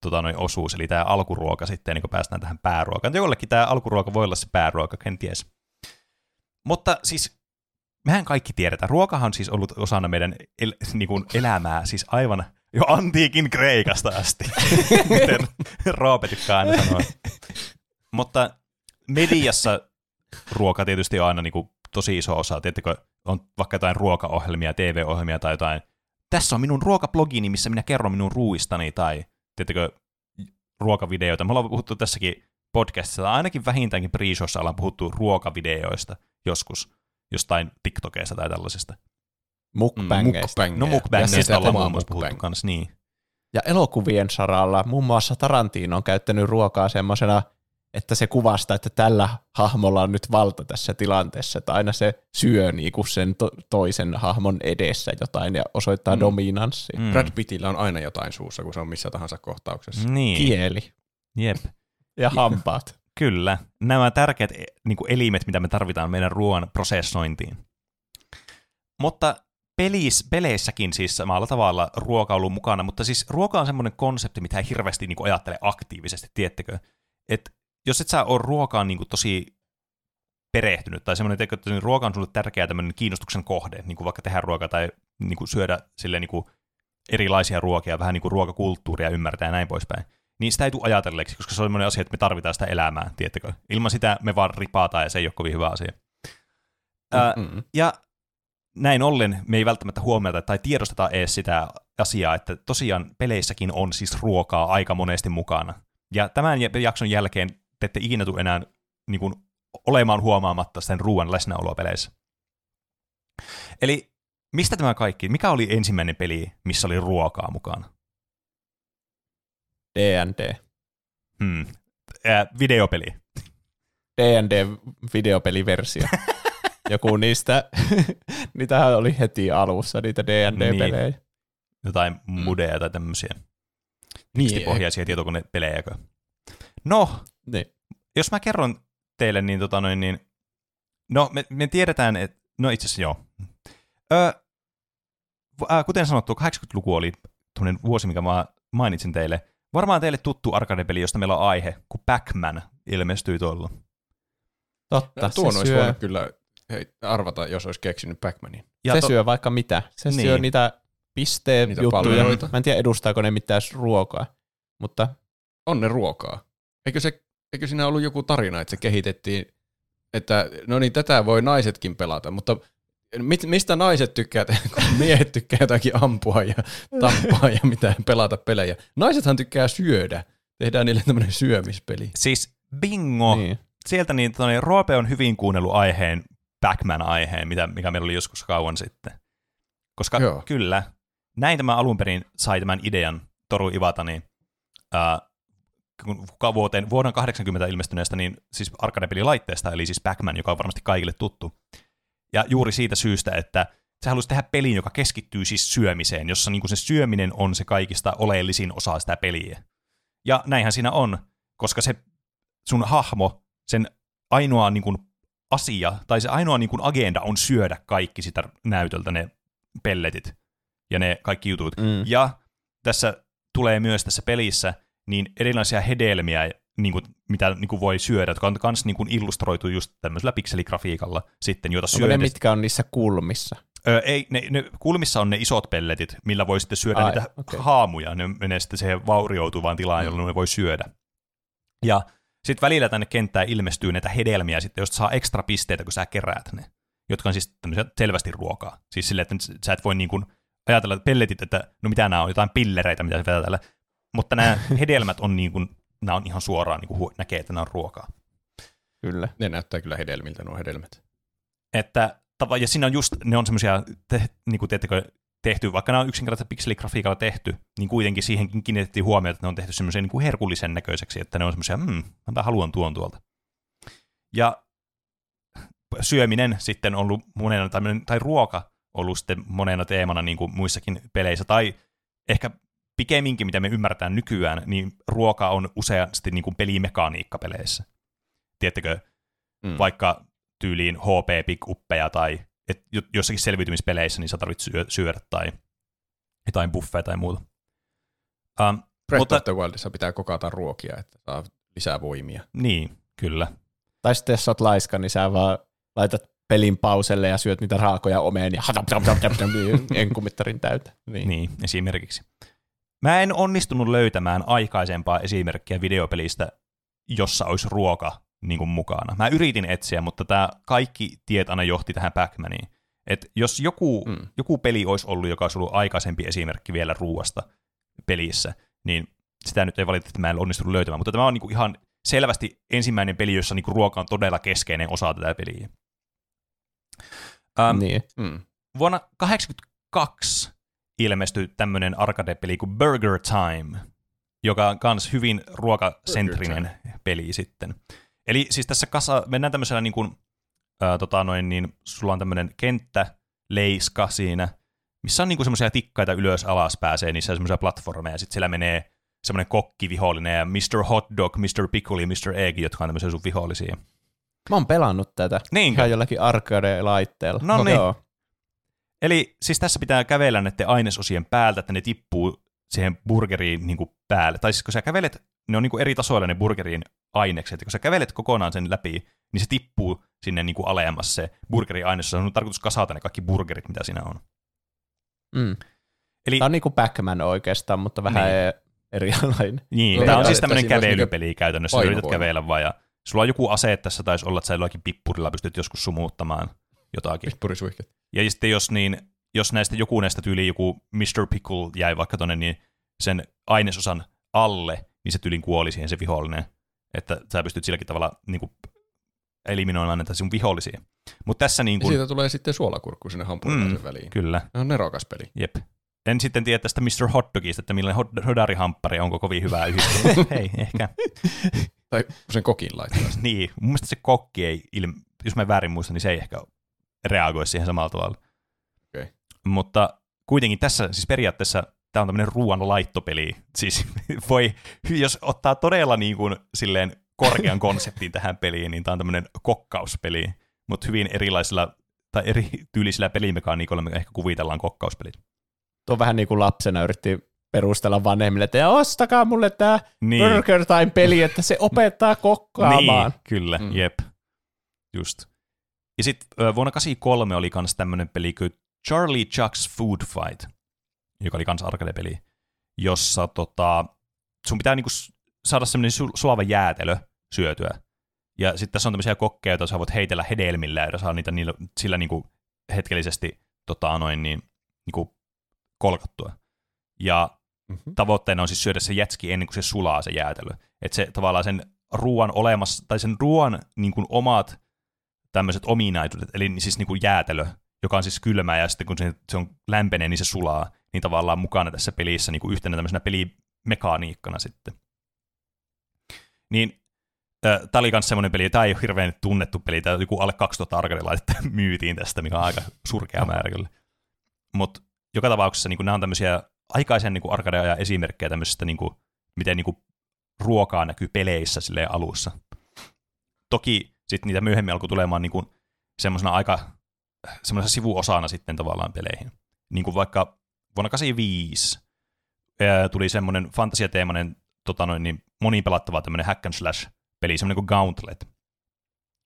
tota noin, osuus, eli tämä alkuruoka sitten, niin kuin päästään tähän pääruokaan. Jollekin tämä alkuruoka voi olla se pääruoka, kenties. Mutta siis mehän kaikki tiedetään, ruokahan on siis ollut osana meidän el, niin kuin elämää siis aivan jo antiikin Kreikasta asti, miten Roope tykkää aina sanoa. Mutta mediassa ruoka tietysti on aina niin kuin tosi iso osa. Tiedättekö, on vaikka jotain ruokaohjelmia, TV-ohjelmia tai jotain. Tässä on minun ruokablogini, missä minä kerron minun ruuistani, tai tiedättekö, ruokavideoita. Me ollaan puhuttu tässäkin podcastissa, ainakin vähintäänkin pre ollaan puhuttu ruokavideoista joskus, jostain TikTokeista tai tällaisesta. Mukbangeista. No mukbangista Ja ollaan muun muassa puhuttu kanssa, niin. Ja elokuvien saralla muun muassa Tarantino on käyttänyt ruokaa semmoisena, että se kuvastaa, että tällä hahmolla on nyt valta tässä tilanteessa, että aina se syö niinku sen to- toisen hahmon edessä jotain ja osoittaa mm. dominanssia. Mm. Brad Pittillä on aina jotain suussa, kun se on missä tahansa kohtauksessa. Niin, Kieli jep. ja hampaat. Kyllä. Nämä tärkeät e- niin kuin elimet, mitä me tarvitaan meidän ruoan prosessointiin. Mutta pelis, peleissäkin siis samalla tavalla ruoka on ollut mukana, mutta siis ruoka on semmoinen konsepti, mitä ei hirveästi niin kuin ajattele aktiivisesti, tiettekö? Et jos et sä ole ruokaan niin kuin tosi perehtynyt, tai semmoinen, että niin ruoka on sulle tärkeä tämmöinen kiinnostuksen kohde, niin kuin vaikka tehdä ruokaa tai niin kuin syödä silleen niin kuin erilaisia ruokia, vähän niin kuin ruokakulttuuria ymmärtää ja näin poispäin, niin sitä ei tule ajatelleeksi, koska se on semmoinen asia, että me tarvitaan sitä elämää, tiettekö? Ilman sitä me vaan ripaataan ja se ei ole kovin hyvä asia. Ää, Mm-mm. ja näin ollen me ei välttämättä huomioida tai tiedosteta edes sitä asiaa, että tosiaan peleissäkin on siis ruokaa aika monesti mukana. Ja tämän jakson jälkeen te ette ikinä tule enää niin kuin, olemaan huomaamatta sen ruoan läsnäoloa peleissä. Eli mistä tämä kaikki? Mikä oli ensimmäinen peli, missä oli ruokaa mukana? D&D. Hmm. Ää, videopeli. D&D-videopeliversio. Joku niistä, niitähän oli heti alussa, niitä D&D-pelejä. Jotain mudeja tai tämmöisiä. Niin, Tekstipohjaisia tietokonepelejäkö? No, Niin. jos mä kerron teille, niin, tota noin, niin no me, me tiedetään, että, no itse asiassa joo. Ö, äh, kuten sanottu, 80-luku oli tuommoinen vuosi, mikä mä mainitsin teille. Varmaan teille tuttu arcade-peli, josta meillä on aihe, kun Pac-Man ilmestyi tuolla. Totta, Ja tuon se, olisi syö, voinut kyllä hei, arvata, jos olisi keksinyt Pac-Manin. Ja se to- syö vaikka mitä. Se Niin. syö niitä pisteen Niitä juttuja. palveluita. Mä en tiedä, edustaako ne mitään ruokaa, mutta On ne ruokaa. Eikö, se, eikö siinä ollut joku tarina, että se kehitettiin, että no niin, tätä voi naisetkin pelata, mutta mit, mistä naiset tykkää, tehdä, kun miehet tykkää jotakin ampua ja tappaa ja mitä pelata pelejä. Naisethan tykkää syödä. Tehdään niille tämmöinen syömispeli. Siis bingo! niin. Sieltä niin, tonne, Roope on hyvin kuunnellut aiheen, Pac-Man-aiheen, mitä, mikä meillä oli joskus kauan sitten. Koska Joo. kyllä, näin tämä alun perin sai tämän idean Toru Iwatani ää, kun vuoteen, vuoden 80 ilmestyneestä niin siis arcade-pelilaitteesta, eli siis Pac-Man, joka on varmasti kaikille tuttu. Ja juuri siitä syystä, että se halusi tehdä pelin, joka keskittyy siis syömiseen, jossa niin kuin se syöminen on se kaikista oleellisin osa sitä peliä. Ja näinhän siinä on, koska se sun hahmo, sen ainoa niin kuin, asia, tai se ainoa niin kuin, agenda on syödä kaikki sitä näytöltä ne pelletit ja ne kaikki jutut. Mm. Ja tässä tulee myös tässä pelissä niin erilaisia hedelmiä, niin kuin, mitä niin kuin voi syödä, jotka on myös niin kuin illustroitu just tämmöisellä pikseligrafiikalla sitten, joita Onko ne, syödä. mitkä on niissä kulmissa? Ö, ei, ne, ne, kulmissa on ne isot pelletit, millä voi sitten syödä Ai, niitä okay. haamuja. Ne menee sitten siihen vaurioituvaan tilaan, jolloin ne voi syödä. Ja sitten välillä tänne kenttään ilmestyy näitä hedelmiä, sitten, josta saa ekstra pisteitä, kun sä keräät ne, jotka on siis tämmöisiä selvästi ruokaa. Siis silleen, että sä et voi niin kuin ajatella että pelletit, että no mitä nämä on, jotain pillereitä, mitä se vetää tällä. Mutta nämä hedelmät on niin kuin, nämä on ihan suoraan, niin kuin näkee, että nämä on ruokaa. Kyllä. Ne näyttää kyllä hedelmiltä nuo hedelmät. Että, ja siinä on just, ne on semmoisia, te, niin kuin teettekö, tehty, vaikka nämä on yksinkertaisesti pikseligrafiikalla tehty, niin kuitenkin siihenkin kiinnitettiin huomiota, että ne on tehty semmoisen niin kuin herkullisen näköiseksi, että ne on semmoisia, hmm, mä haluan tuon tuolta. Ja syöminen sitten on ollut monena, tai, tai ruoka ollut sitten monena teemana niin kuin muissakin peleissä, tai ehkä pikemminkin, mitä me ymmärretään nykyään, niin ruoka on useasti niin kuin pelimekaniikka peleissä. Tiedättekö, Mm. vaikka tyyliin HP pick tai et jo- jossakin selviytymispeleissä niin sä tarvitset syö, syödä tai jotain buffeja tai muuta. Um, Breath Mutta- of the Wildissa pitää kokata ruokia, että saa lisää voimia. niin, kyllä. Tai sitten jos sä oot laiska, niin sä vaan laitat pelin pauselle ja syöt niitä raakoja omenia enkumittarin täytä. Niin. niin, esimerkiksi. Mä en onnistunut löytämään aikaisempaa esimerkkiä videopelistä, jossa olisi ruoka niin kuin mukana. Mä yritin etsiä, mutta tämä kaikki tiet aina johti tähän Pac-Maniin. Et jos joku, mm. joku peli olisi ollut, joka olisi ollut aikaisempi esimerkki vielä ruuasta pelissä, niin sitä nyt ei valitettavasti mä en onnistunut löytämään, mutta tämä on niin kuin ihan selvästi ensimmäinen peli, jossa niin kuin ruoka on todella keskeinen osa tätä peliä. Um, niin. mm. Vuonna 1982 ilmestyi tämmöinen arcade-peli kuin Burger Time, joka on myös hyvin ruokasentrinen peli sitten. Eli siis tässä kasa, mennään tämmöisellä niin kuin, ää, tota noin, niin sulla on tämmöinen kenttä, leiska siinä, missä on niin semmoisia tikkaita ylös alas pääsee, niissä on semmoisia platformeja, ja sitten siellä menee semmoinen kokkivihollinen, ja Mr. Hot Dog, Mr. Pickle ja Mr. Egg, jotka on tämmöisiä sun vihollisia. Mä oon pelannut tätä. Niin. Ihan jollakin arcade-laitteella. No niin. Eli siis tässä pitää kävellä näiden ainesosien päältä, että ne tippuu siihen burgeriin niin kuin päälle. Tai siis kun sä kävelet, ne on niin kuin eri tasoilla ne burgerin ainekset, ja kun sä kävelet kokonaan sen läpi, niin se tippuu sinne niin kuin alemmas se burgerin aines. Se on tarkoitus kasata ne kaikki burgerit, mitä siinä on. Mm. Eli, tämä on niin kuin Pac-Man oikeastaan, mutta vähän niin. erilainen. Niin, tämä on siis tämmöinen kävelypeli niin käytännössä. Yrität kävellä vaan ja sulla on joku ase tässä, taisi olla, että sä jollakin pippurilla pystyt joskus sumuuttamaan jotakin. Pippurisuihket. Ja sitten jos, niin, jos näistä joku näistä tyyliin joku Mr. Pickle jäi vaikka tonne, niin sen ainesosan alle, niin se tyylin kuoli siihen se vihollinen. Että sä pystyt silläkin tavalla niin kuin, eliminoimaan näitä sun vihollisia. Mut tässä niin kuin... siitä tulee sitten suolakurkku sinne hampurilaisen mm, väliin. Kyllä. Se on nerokas peli. Jep. En sitten tiedä tästä Mr. Hotdogista, että millainen hodarihamppari onko kovin hyvää yhdistelmä. Hei, ehkä. tai sen kokin laittaa. niin, mun mielestä se kokki ei, ilme, jos mä väärin muistan, niin se ei ehkä reagoi siihen samalla tavalla. Okay. Mutta kuitenkin tässä, siis periaatteessa tämä on tämmöinen ruoan laittopeli. Siis voi, jos ottaa todella niin kuin, silleen korkean konseptin tähän peliin, niin tämä on tämmöinen kokkauspeli, mutta hyvin erilaisilla tai eri tyylisillä pelimekaniikoilla me ehkä kuvitellaan kokkauspelit. Tuo vähän niin kuin lapsena yritti perustella vanhemmille, että ostakaa mulle tämä niin. Burger Time-peli, että se opettaa kokkaamaan. Niin, kyllä, mm. jep. Just. Ja sitten vuonna 1983 oli myös tämmöinen peli kuin Charlie Chuck's Food Fight, joka oli kans arcade-peli, jossa tota, sun pitää niinku saada semmoinen su- suava jäätelö syötyä. Ja sitten tässä on tämmöisiä kokkeja, joita sä voit heitellä hedelmillä, ja saa niitä niillä, sillä niinku hetkellisesti tota, noin, niin, niinku kolkattua. Ja mm-hmm. tavoitteena on siis syödä se jätski ennen kuin se sulaa se jäätelö. Että se tavallaan sen ruoan olemassa, tai sen ruoan niin kuin omat tämmöiset ominaisuudet, eli siis niin kuin jäätelö, joka on siis kylmää, ja sitten kun se, se on lämpenee, niin se sulaa, niin tavallaan mukana tässä pelissä niin kuin yhtenä tämmöisenä pelimekaniikkana sitten. Niin äh, tämä oli myös semmoinen peli, tämä ei ole hirveän tunnettu peli, tämä joku alle 2000 arcade laitetta myytiin tästä, mikä on aika surkea määrä kyllä. Mutta joka tapauksessa niin kuin, nämä on tämmöisiä aikaisen niin arcade esimerkkejä tämmöisestä, niin kuin, miten niin kuin, ruokaa näkyy peleissä silleen alussa. Toki sitten niitä myöhemmin alkoi tulemaan niin semmoisena aika semmoisena sivuosana sitten tavallaan peleihin. Niin kuin vaikka vuonna 85 tuli semmoinen fantasiateemainen tota noin, niin monipelattava tämmöinen hack and slash peli, semmoinen kuin Gauntlet,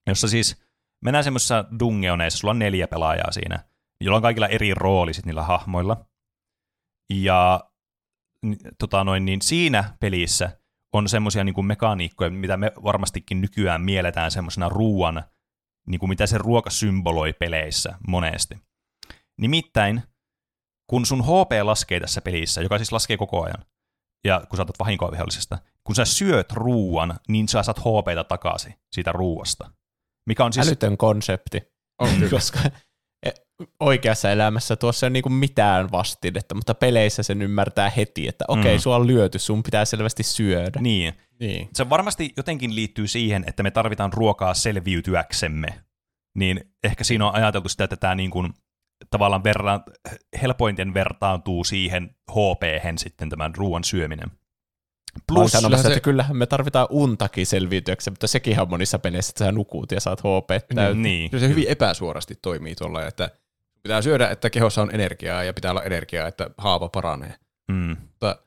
jossa siis mennään semmoisessa dungeoneissa, sulla on neljä pelaajaa siinä, jolla on kaikilla eri rooli sitten niillä hahmoilla. Ja tota noin, niin siinä pelissä on semmoisia niin mekaniikkoja, mitä me varmastikin nykyään mielletään semmoisena ruuan, niin kuin mitä se ruoka symboloi peleissä monesti. Nimittäin, kun sun HP laskee tässä pelissä, joka siis laskee koko ajan, ja kun saatat vahinkoa vihollisesta, kun sä syöt ruuan, niin sä saat HPta takaisin siitä ruuasta. Mikä on siis... Älytön konsepti. On koska oikeassa elämässä tuossa ei ole niinku mitään vastinetta, mutta peleissä sen ymmärtää heti, että okei, okay, mm. sua on lyöty, sun pitää selvästi syödä. Niin. niin. Se varmasti jotenkin liittyy siihen, että me tarvitaan ruokaa selviytyäksemme. Niin ehkä siinä on ajateltu sitä, että tämä niin kuin, tavallaan verran, helpointen vertaantuu siihen hp sitten tämän ruoan syöminen. Plus, sanomassa, se... että kyllähän me tarvitaan untakin selviytyäksemme, mutta sekin on monissa peleissä, että sä nukut ja saat HP täyteen. Niin. Kyllä se hyvin epäsuorasti toimii tuolla, että Pitää syödä, että kehossa on energiaa ja pitää olla energiaa, että haava paranee. Mm. Mutta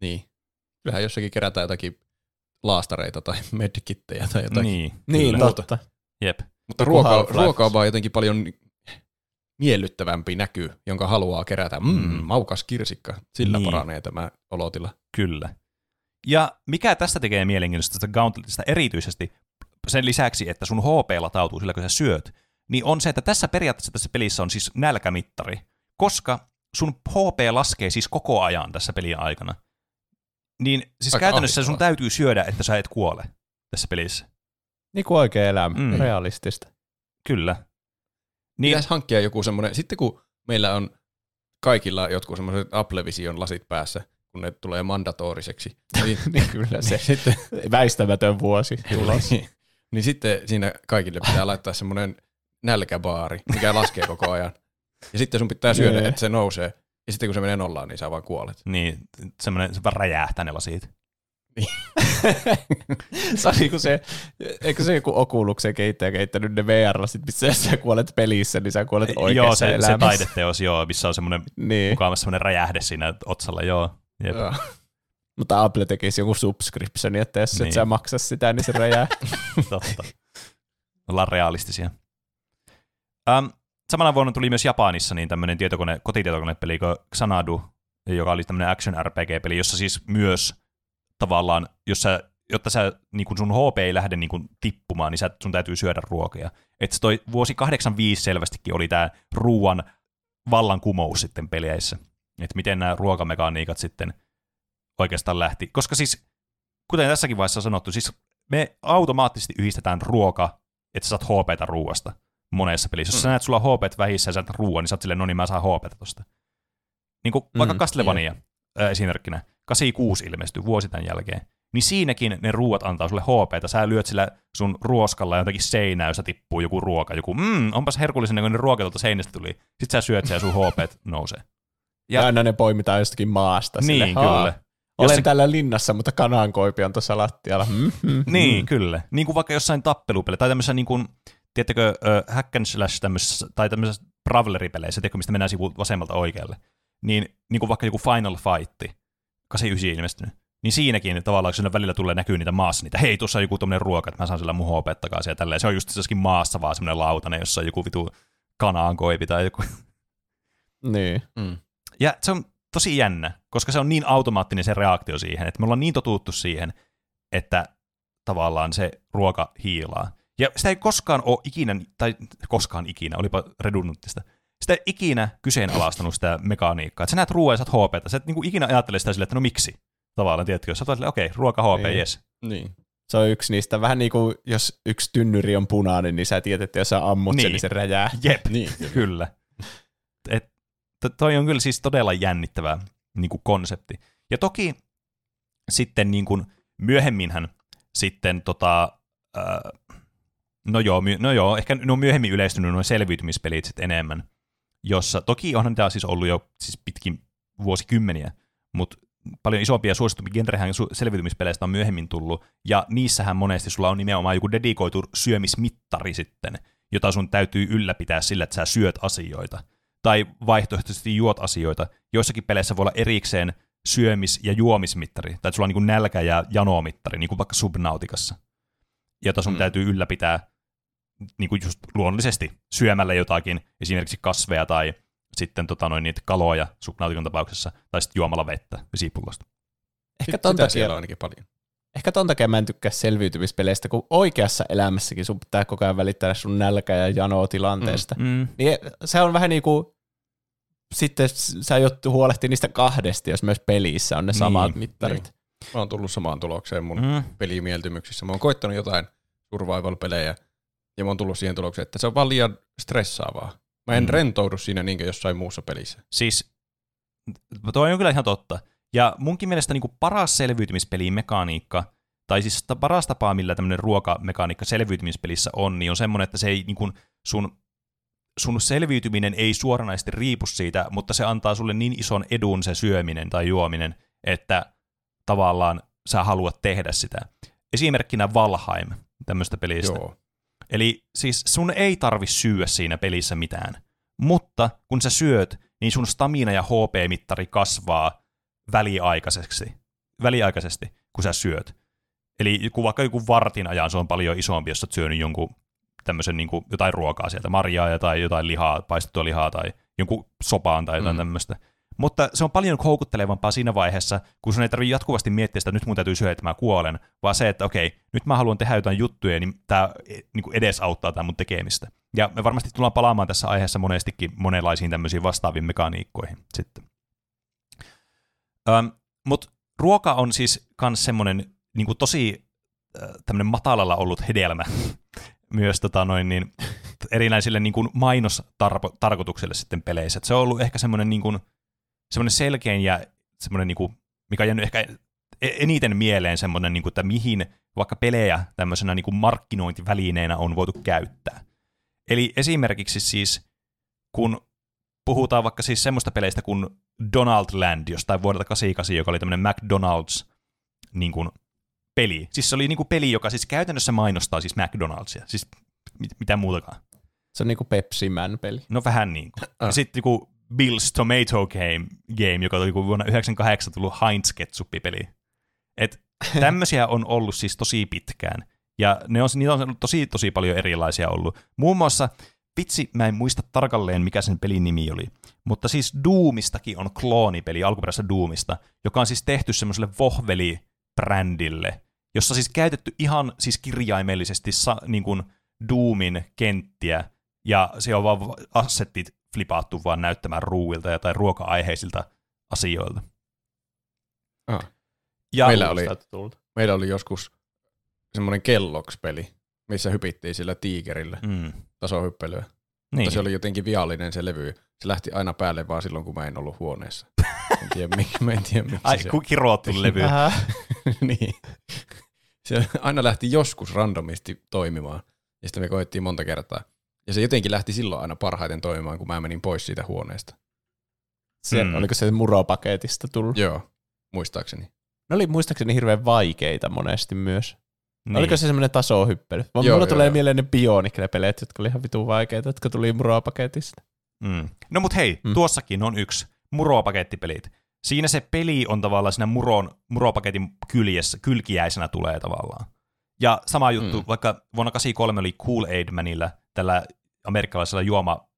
niin, kyllähän jossakin kerätään jotakin laastareita tai medkittejä tai jotakin. Niin, niin totta. Jep. Mutta ruoka, ruoka on vaan jotenkin paljon miellyttävämpi näky, jonka haluaa kerätä. Mm, Mm. maukas kirsikka. Sillä Niin. paranee tämä olotila. Kyllä. Ja mikä tästä tekee mielenkiintoista tästä Gauntletista erityisesti, sen lisäksi, että sun HP latautuu sillä, kun sä syöt, niin on se, että tässä periaatteessa tässä pelissä on siis nälkämittari, koska sun HP laskee siis koko ajan tässä pelin aikana. Niin siis Aika käytännössä sun ahdistavaa. täytyy syödä, että sä et kuole tässä pelissä. Niin kuin oikea elämä, Mm. realistista. Kyllä. Niin. Niin, Pitäisi hankkia joku semmoinen, sitten kun meillä on kaikilla jotkut semmoiset Apple Vision lasit päässä, kun ne tulee mandatoriseksi, niin, niin kyllä se sitten, väistämätön vuosi tulos. niin, niin sitten siinä kaikille pitää laittaa semmoinen nälkäbaari, mikä laskee koko ajan. Ja sitten sun pitää syödä, että se nousee. Ja sitten kun se menee nollaan, niin sä vaan kuolet. niin semmoinen, se vaan räjähtää ne lasit. se on niinku se, eikö se joku Oculuksen kehittäjä kehittänyt ne VR-lasit, missä jos sä kuolet pelissä, niin sä kuolet oikeassa Joo, se, se elämässä. taideteos, joo, missä on semmoinen Niin, mukavasti semmoinen räjähde siinä otsalla, joo. Jep. Joo. mutta Apple tekisi joku subscriptioni, että jos Niin. et sä maksa sitä, niin se räjää. Totta. Ollaan realistisia. Um, samana vuonna tuli myös Japanissa niin tämmöinen tietokone, kotitietokonepeli kuin Xanadu, joka oli tämmöinen action RPG-peli, jossa siis myös tavallaan, jos sä, jotta sä, niin kun sun HP ei lähde niin kun tippumaan, niin sä, sun täytyy syödä ruokia. Että toi vuosi 85 selvästikin oli tämä ruoan vallankumous sitten peleissä. Että miten nämä ruokamekaniikat sitten oikeastaan lähti. Koska siis, kuten tässäkin vaiheessa on sanottu, siis me automaattisesti yhdistetään ruoka, että sä saat HPtä ruuasta monessa pelissä. Jos sä näet, että sulla HP vähissä ja sä saat ruoan, niin sä oot silleen, no niin mä saan HPtä tosta. Niin kuin vaikka Mm, Castlevania ää, esimerkkinä, 86 ilmestyi vuosi tämän jälkeen, niin siinäkin ne ruuat antaa sulle HPtä. Sä lyöt sillä sun ruoskalla jotakin seinää, jossa tippuu joku ruoka. Joku, mmm, onpas herkullisen näköinen ruoka tuolta seinästä tuli. Sitten sä syöt sen ja sun HP nousee. Ja Ja- aina ne poimitaan jostakin maasta. Niin, sille, kyllä. "Haa, Jos Olen se- täällä linnassa, mutta kanankoipi on tuossa lattialla. Mm, mm, Niin, mm. kyllä. Niin kuin vaikka jossain tappelupeli tai tämmöisessä niin kuin, tiedättekö, uh, hack and slash tämmöisessä, tai tämmöisessä brawleripeleissä, tiedätkö, mistä mennään sivulta vasemmalta oikealle, niin, niin kuin vaikka joku Final Fight, 89 ilmestynyt, niin siinäkin tavallaan, kun välillä tulee näkyy niitä maassa, niitä, hei, tuossa on joku tämmöinen ruoka, että mä saan sillä HP takaisin ja tälleen. Se on just jossakin maassa vaan semmoinen lautanen, jossa on joku vitu kanaankoipi tai joku. niin. Mm. Ja se on tosi jännä, koska se on niin automaattinen se reaktio siihen, että me ollaan niin totuttu siihen, että tavallaan se ruoka hiilaa. Ja sitä ei koskaan ole ikinä, tai koskaan ikinä, olipa redundanttista, sitä ei ikinä kyseenalaistanut sitä mekaniikkaa. Että sä näet ruoan ja saat HPtä, sä et niinku ikinä ajattele sitä silleen, että no miksi? Tavallaan, tiedätkö, jos sä okei, ruoka HP, Niin. yes. Niin. Se on yksi niistä, vähän niin kuin jos yksi tynnyri on punainen, niin sä tiedät, että jos sä ammut Niin. sen, niin se räjää. Jep, Niin. kyllä. Et, to- toi on kyllä siis todella jännittävä niin kuin konsepti. Ja toki sitten niin kuin myöhemminhän sitten tota, ää, no, joo, my, no joo, ehkä ne on myöhemmin yleistynyt nuo selviytymispelit sitten enemmän, jossa toki onhan niitä siis ollut jo siis pitkin vuosikymmeniä, mutta paljon isompia ja suositumpi genrehän selviytymispeleistä on myöhemmin tullut, ja niissähän monesti sulla on nimenomaan joku dedikoitu syömismittari sitten, jota sun täytyy ylläpitää sillä, että sä syöt asioita. Tai vaihtoehtoisesti juot asioita. Joissakin peleissä voi olla erikseen syömis- ja juomismittari, tai että sulla on niin kuin nälkä- ja janomittari, niin kuin vaikka Subnautikassa, jota sun mm. täytyy ylläpitää niin kuin just luonnollisesti syömällä jotakin, esimerkiksi kasveja tai sitten tota noin, niitä kaloja Subnautikon tapauksessa, tai sitten juomalla vettä vesipullosta. Ehkä ton, Sitä takia, siellä on ainakin paljon. ehkä ton takia mä en tykkää selviytymispeleistä, kun oikeassa elämässäkin sun pitää koko ajan välittää sun nälkä- ja janotilanteesta. Mm. Mm. Niin se on vähän niin kuin, sitten sä joudut huolehtia niistä kahdesti, jos myös pelissä on ne samat Niin, mittarit. Mä oon tullut samaan tulokseen mun Mm. pelimieltymyksissä. Mä oon koittanut jotain survival-pelejä, ja mä oon tullut siihen tulokseen, että se on vaan liian stressaavaa. Mä en Mm. rentoudu siinä niin kuin jossain muussa pelissä. Siis toi on kyllä ihan totta. Ja munkin mielestä niin kuin paras selviytymispelin mekaniikka, tai siis paras tapa, millä tämmöinen ruokamekaniikka selviytymispelissä on, niin on semmoinen, että se ei niin kuin sun, sun selviytyminen ei suoranaisesti riipu siitä, mutta se antaa sulle niin ison edun se syöminen tai juominen, että tavallaan sä haluat tehdä sitä. Esimerkkinä Valheim tämmöistä pelistä. Joo. Eli siis sun ei tarvi syödä siinä pelissä mitään. Mutta kun sä syöt, niin sun stamina ja HP-mittari kasvaa väliaikaisesti, väliaikaisesti kun sä syöt. Eli vaikka joku vartin ajan se on paljon isompi, jos sä oot syönyt jonkun tämmöisen niin kuin, jotain ruokaa sieltä, marjaa tai jotain lihaa, paistettua lihaa tai jonkun sopaan tai jotain mm. tämmöistä. Mutta se on paljon houkuttelevampaa siinä vaiheessa, kun sun ei tarvitse jatkuvasti miettiä sitä, että nyt mun täytyy syödä, että mä kuolen, vaan se, että okei, nyt mä haluan tehdä jotain juttuja, niin tämä niin edesauttaa tämän mun tekemistä. Ja me varmasti tullaan palaamaan tässä aiheessa monestikin monenlaisiin tämmöisiin vastaaviin mekaniikkoihin sitten. Mutta ruoka on siis myös semmoinen niin tosi äh, tämmöinen matalalla ollut hedelmä myös tota noin, niin, erinäisille niin mainostarkoituksille sitten peleissä. Et se on ollut ehkä semmoinen, niin kuin, semmoinen selkein ja semmoinen, niin kuin, mikä on jäänyt ehkä e-, eniten mieleen semmoinen, niin kuin, että mihin vaikka pelejä tämmöisenä niin kuin markkinointivälineenä on voitu käyttää. Eli esimerkiksi siis, kun puhutaan vaikka siis semmoista peleistä kuin Donald Land jostain vuodelta 88, joka oli tämmöinen McDonald's niin kuin, peli. Siis se oli niin kuin peli, joka siis käytännössä mainostaa siis McDonald'sia. Siis mit, mitä muutakaan. Se on niinku Pepsi Man-peli. No vähän niin kuin. Ah. Ja sitten niinku Bill's Tomato Game, game joka oli vuonna 1998 tullut Heinz Ketsup-peli. Et tämmöisiä on ollut siis tosi pitkään. Ja ne on, niitä on ollut tosi, tosi paljon erilaisia ollut. Muun muassa, vitsi, mä en muista tarkalleen, mikä sen pelin nimi oli, mutta siis Doomistakin on kloonipeli, alkuperäisestä Doomista, joka on siis tehty semmoiselle vohveli-brändille, jossa siis käytetty ihan siis kirjaimellisesti sa, niin kuin Doomin kenttiä, ja se on vaan assettit flipaattu vaan näyttämään ruuilta ja tai ruoka-aiheisilta asioilta. Ah. Ja meillä, oli, meillä oli joskus semmoinen kelloks-peli, missä hypittiin sillä tiikerillä mm. tasohyppelyä. Niin. Mutta se oli jotenkin viallinen se levy. Se lähti aina päälle vaan silloin, kun mä en ollut huoneessa. En tiedä, miksi, mä en tiedä, miksi Ai, se... kiroottu levy. niin. Se aina lähti joskus randomisti toimimaan. Ja sitten me koettiin monta kertaa. Ja se jotenkin lähti silloin aina parhaiten toimimaan, kun mä menin pois siitä huoneesta. Se, mm. Oliko se muropaketista tullut? Joo, muistaakseni. Ne oli muistaakseni hirveän vaikeita monesti myös. Niin. Oliko se semmoinen tasohyppely? Vaan mulla joo, tulee joo. mieleen ne Bionicle-peleet, jotka oli ihan vitun vaikeita, jotka tuli muropaketista. Mm. No mut hei, mm. tuossakin on yksi muropakettipelit. Siinä se peli on tavallaan siinä muron, muropaketin kyljessä, kylkiäisenä tulee tavallaan. Ja sama juttu, mm. vaikka vuonna 1983 oli Cool Aid Manillä, tällä amerikkalaisella juoma